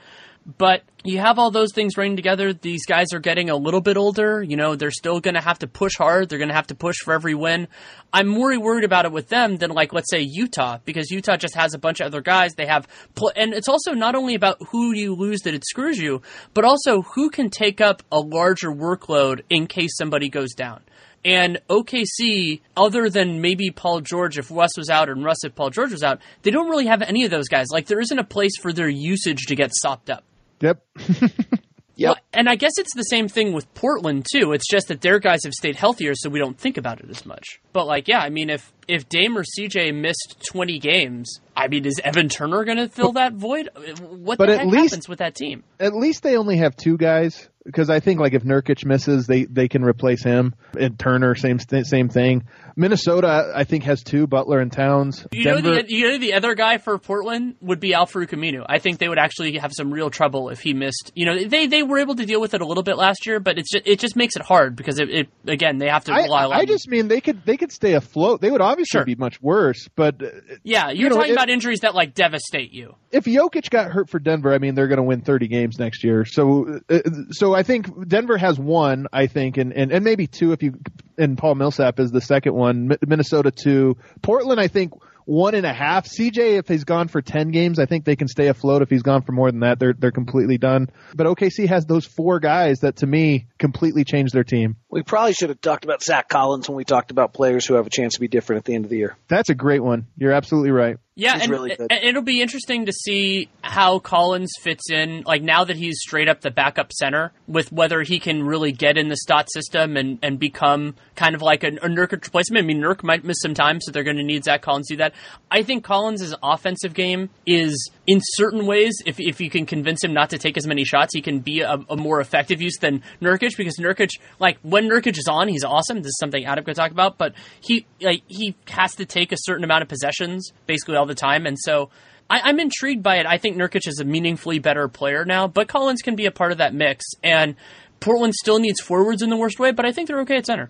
B: But you have all those things running together. These guys are getting a little bit older. You know, they're still going to have to push hard. They're going to have to push for every win. I'm more worried about it with them than like, let's say Utah, because Utah just has a bunch of other guys. They have, pl- and it's also not only about who you lose that it screws you, but also who can take up a larger workload in case somebody goes down. And OKC, other than maybe Paul George if Russ was out and Russ if Paul George was out, they don't really have any of those guys. Like there isn't a place for their usage to get sopped up.
D: Yep. (laughs)
C: Yep.
B: And I guess it's the same thing with Portland too. It's just that their guys have stayed healthier, so we don't think about it as much. But like, yeah, I mean, if if Dame or CJ missed twenty games, I mean, is Evan Turner going to fill that void? What
D: But
B: the
D: at
B: heck
D: least-
B: happens with that team?
D: at least they only have two guys because I think like if Nurkic misses, they they can replace him. And Turner, same same thing. Minnesota, I think has two Butler and Towns.
B: You
D: Denver,
B: know, the you know the other guy for Portland would be Al-Farouq Aminu. I think they would actually have some real trouble if he missed. You know, they they were able to deal with it a little bit last year, but it's just, it just makes it hard because it, it again they have to
D: I,
B: rely on.
D: I just mean they could they could stay afloat. They would obviously
B: Sure.
D: be much worse, but uh,
B: yeah, you're
D: you know,
B: talking
D: if-
B: about injuries that like devastate you.
D: if Jokic got hurt for Denver, I mean they're going to win 30 games next year. So uh, so I think Denver has one, I think, and, and, and maybe two if you and Paul Millsap is the second one. Mi- Minnesota two, Portland I think one and a half. CJ if he's gone for 10 games, I think they can stay afloat. If he's gone for more than that, they're they're completely done. But OKC has those four guys that to me completely change their team.
C: We probably should have talked about Zach Collins when we talked about players who have a chance to be different at the end of the year.
D: That's a great one. You're absolutely right.
B: Yeah,
C: He's
B: and
C: really
B: and it'll be interesting to see how Collins fits in. Like now that he's straight up the backup center, with whether he can really get in the Stotts system and, and become kind of like a, a Nurkic replacement. I mean, Nurk might miss some time, so they're going to need Zach Collins to do that. I think Collins' offensive game is, in certain ways, if if you can convince him not to take as many shots, he can be a, a more effective use than Nurkic because Nurkic, like when Nurkic is on, he's awesome. This is something Adam could talk about, but he like he has to take a certain amount of possessions basically all the time, and so. I, I'm intrigued by it. I think Nurkic is a meaningfully better player now, but Collins can be a part of that mix. And Portland still needs forwards in the worst way, but I think they're okay at center.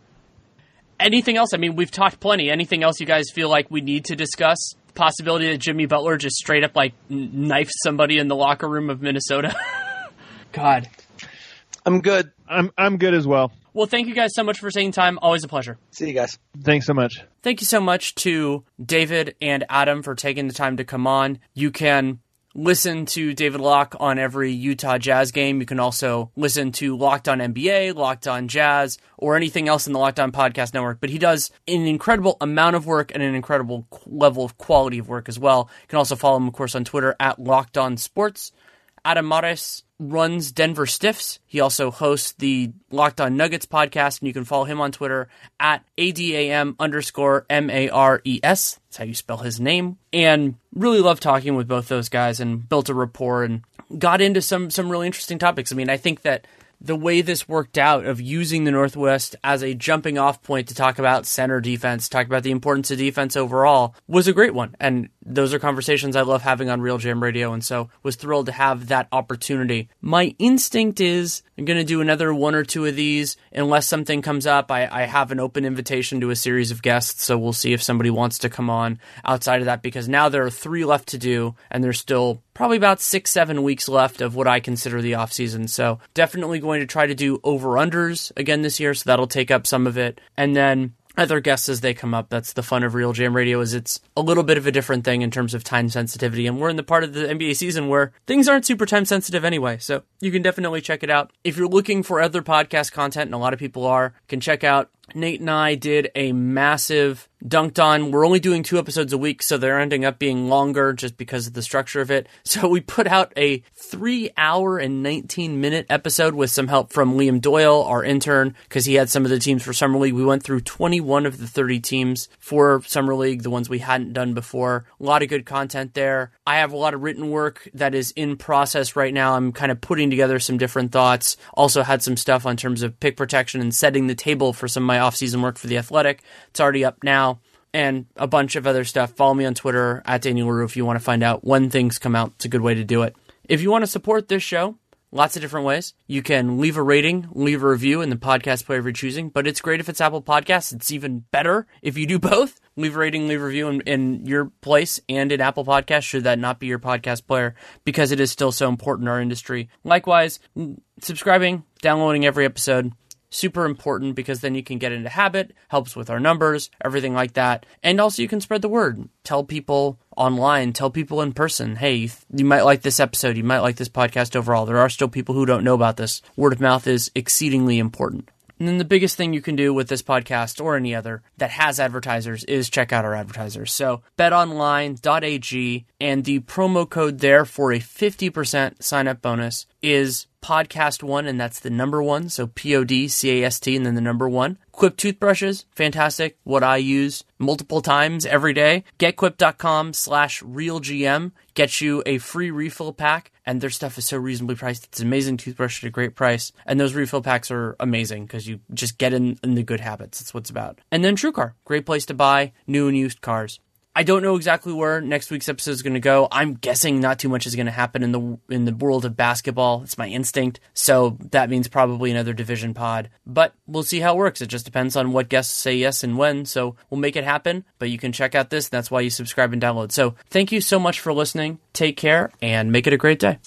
B: Anything else? I mean, we've talked plenty. Anything else you guys feel like we need to discuss? Possibility that Jimmy Butler just straight up like kn- knifes somebody in the locker room of Minnesota. (laughs) God.
C: I'm good.
D: I'm I'm good as well.
B: Well, thank you guys so much for taking time. Always a pleasure.
C: See you guys.
D: Thanks so much.
B: Thank you so much to David and Adam for taking the time to come on. You can listen to David Locke on every Utah Jazz game. You can also listen to Locked on NBA, Locked on Jazz, or anything else in the Locked on Podcast Network. But he does an incredible amount of work and an incredible level of quality of work as well. You can also follow him, of course, on Twitter at Locked on Sports. Adam Mares, runs Denver Stiffs. He also hosts the Locked On Nuggets podcast, and you can follow him on Twitter at ADAM underscore M A R E S. That's how you spell his name. And really love talking with both those guys and built a rapport and got into some some really interesting topics. I mean, I think that the way this worked out of using the Northwest as a jumping off point to talk about center defense, talk about the importance of defense overall was a great one. And those are conversations I love having on RealGM Radio. And so was thrilled to have that opportunity. My instinct is I'm going to do another one or two of these unless something comes up. I, I have an open invitation to a series of guests. So we'll see if somebody wants to come on outside of that because now there are three left to do and there's still probably about six, seven weeks left of what I consider the off season. So definitely going to try to do over unders again this year. So that'll take up some of it. And then other guests as they come up. That's the fun of RealGM Radio is it's a little bit of a different thing in terms of time sensitivity. And we're in the part of the NBA season where things aren't super time sensitive anyway. So you can definitely check it out. If you're looking for other podcast content, and a lot of people are, can check out Nate and I did a massive Dunc'd On. We're only doing two episodes a week, so they're ending up being longer just because of the structure of it. (laughs) So we put out a three hour and 19 minute episode with some help from Liam Doyle, our intern, because he had some of the teams for Summer League. We went through 21 of the 30 teams for Summer League, the ones we hadn't done before. A lot of good content there. I have a lot of written work that is in process right now. I'm kind of putting together some different thoughts. Also had some stuff on terms of pick protection and setting the table for some of my off-season work for the Athletic. It's already up now and a bunch of other stuff. Follow me on Twitter at Daniel Leroux if you want to find out when things come out. It's a good way to do it. If you want to support this show, lots of different ways. You can leave a rating, leave a review in the podcast player of your choosing, but it's great if it's Apple Podcasts. It's even better if you do (laughs) both. Leave a rating, leave a review in, in your place and in Apple Podcasts, should that not be your podcast player, because it is still so important in our industry. Likewise, subscribing, downloading every episode super important because then you can get into habit, helps with our numbers, everything like that. And also you can spread the word. Tell people online, tell people in person, hey, you might like this episode, you might like this podcast overall. There are still people who don't know about this. Word of mouth is exceedingly important. And then the biggest thing you can do with this podcast or any other that has advertisers is check out our advertisers. So betonline.ag and the promo code there for a 50% sign up bonus is podcast one, and that's the number one. So P O D C A S T, and then the number one. Quip toothbrushes, fantastic. What I use multiple times every day. GetQuip.com slash RealGM gets you a free refill pack, and their stuff is so reasonably priced. It's amazing toothbrush at a great price, and those refill packs are amazing because you just get in, in the good habits. That's what's about. And then TrueCar, great place to buy new and used cars. I don't know exactly where next week's episode is going to go. I'm guessing not too much is going to happen in the in the world of basketball. It's my instinct. So that means probably another division pod. But we'll see how it works. It just depends on what guests say yes and when. So we'll make it happen. But you can check out this. That's why you subscribe and download. So thank you so much for listening. Take care and make it a great day.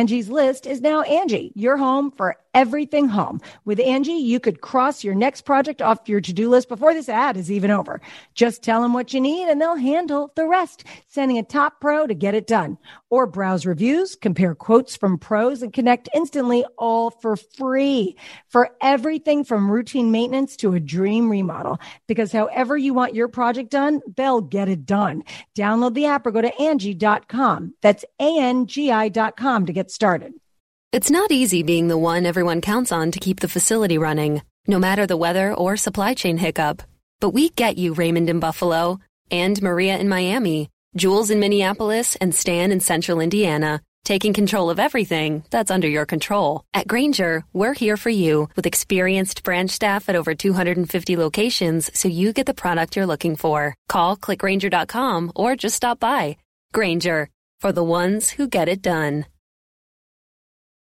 F: Angie's list is now Angie, your home for everything home. With Angie, you could cross your next project off your to-do list before this ad is even over. Just tell them what you need and they'll handle the rest, sending a top pro to get it done. Or browse reviews, compare quotes from pros and connect instantly all for free for everything from routine maintenance to a dream remodel. Because however you want your project done, they'll get it done. Download the app or go to Angie.com. That's A-N-G-I dot com to get started.
G: It's not easy being the one everyone counts on to keep the facility running, no matter the weather or supply chain hiccup. But we get you, Raymond in Buffalo, and Maria in Miami, Jules in Minneapolis, and Stan in Central Indiana, taking control of everything that's under your control. At Grainger, we're here for you with experienced branch staff at over 250 locations so you get the product you're looking for. Call clickgrainger.com or just stop by. Grainger, for the ones who get it done.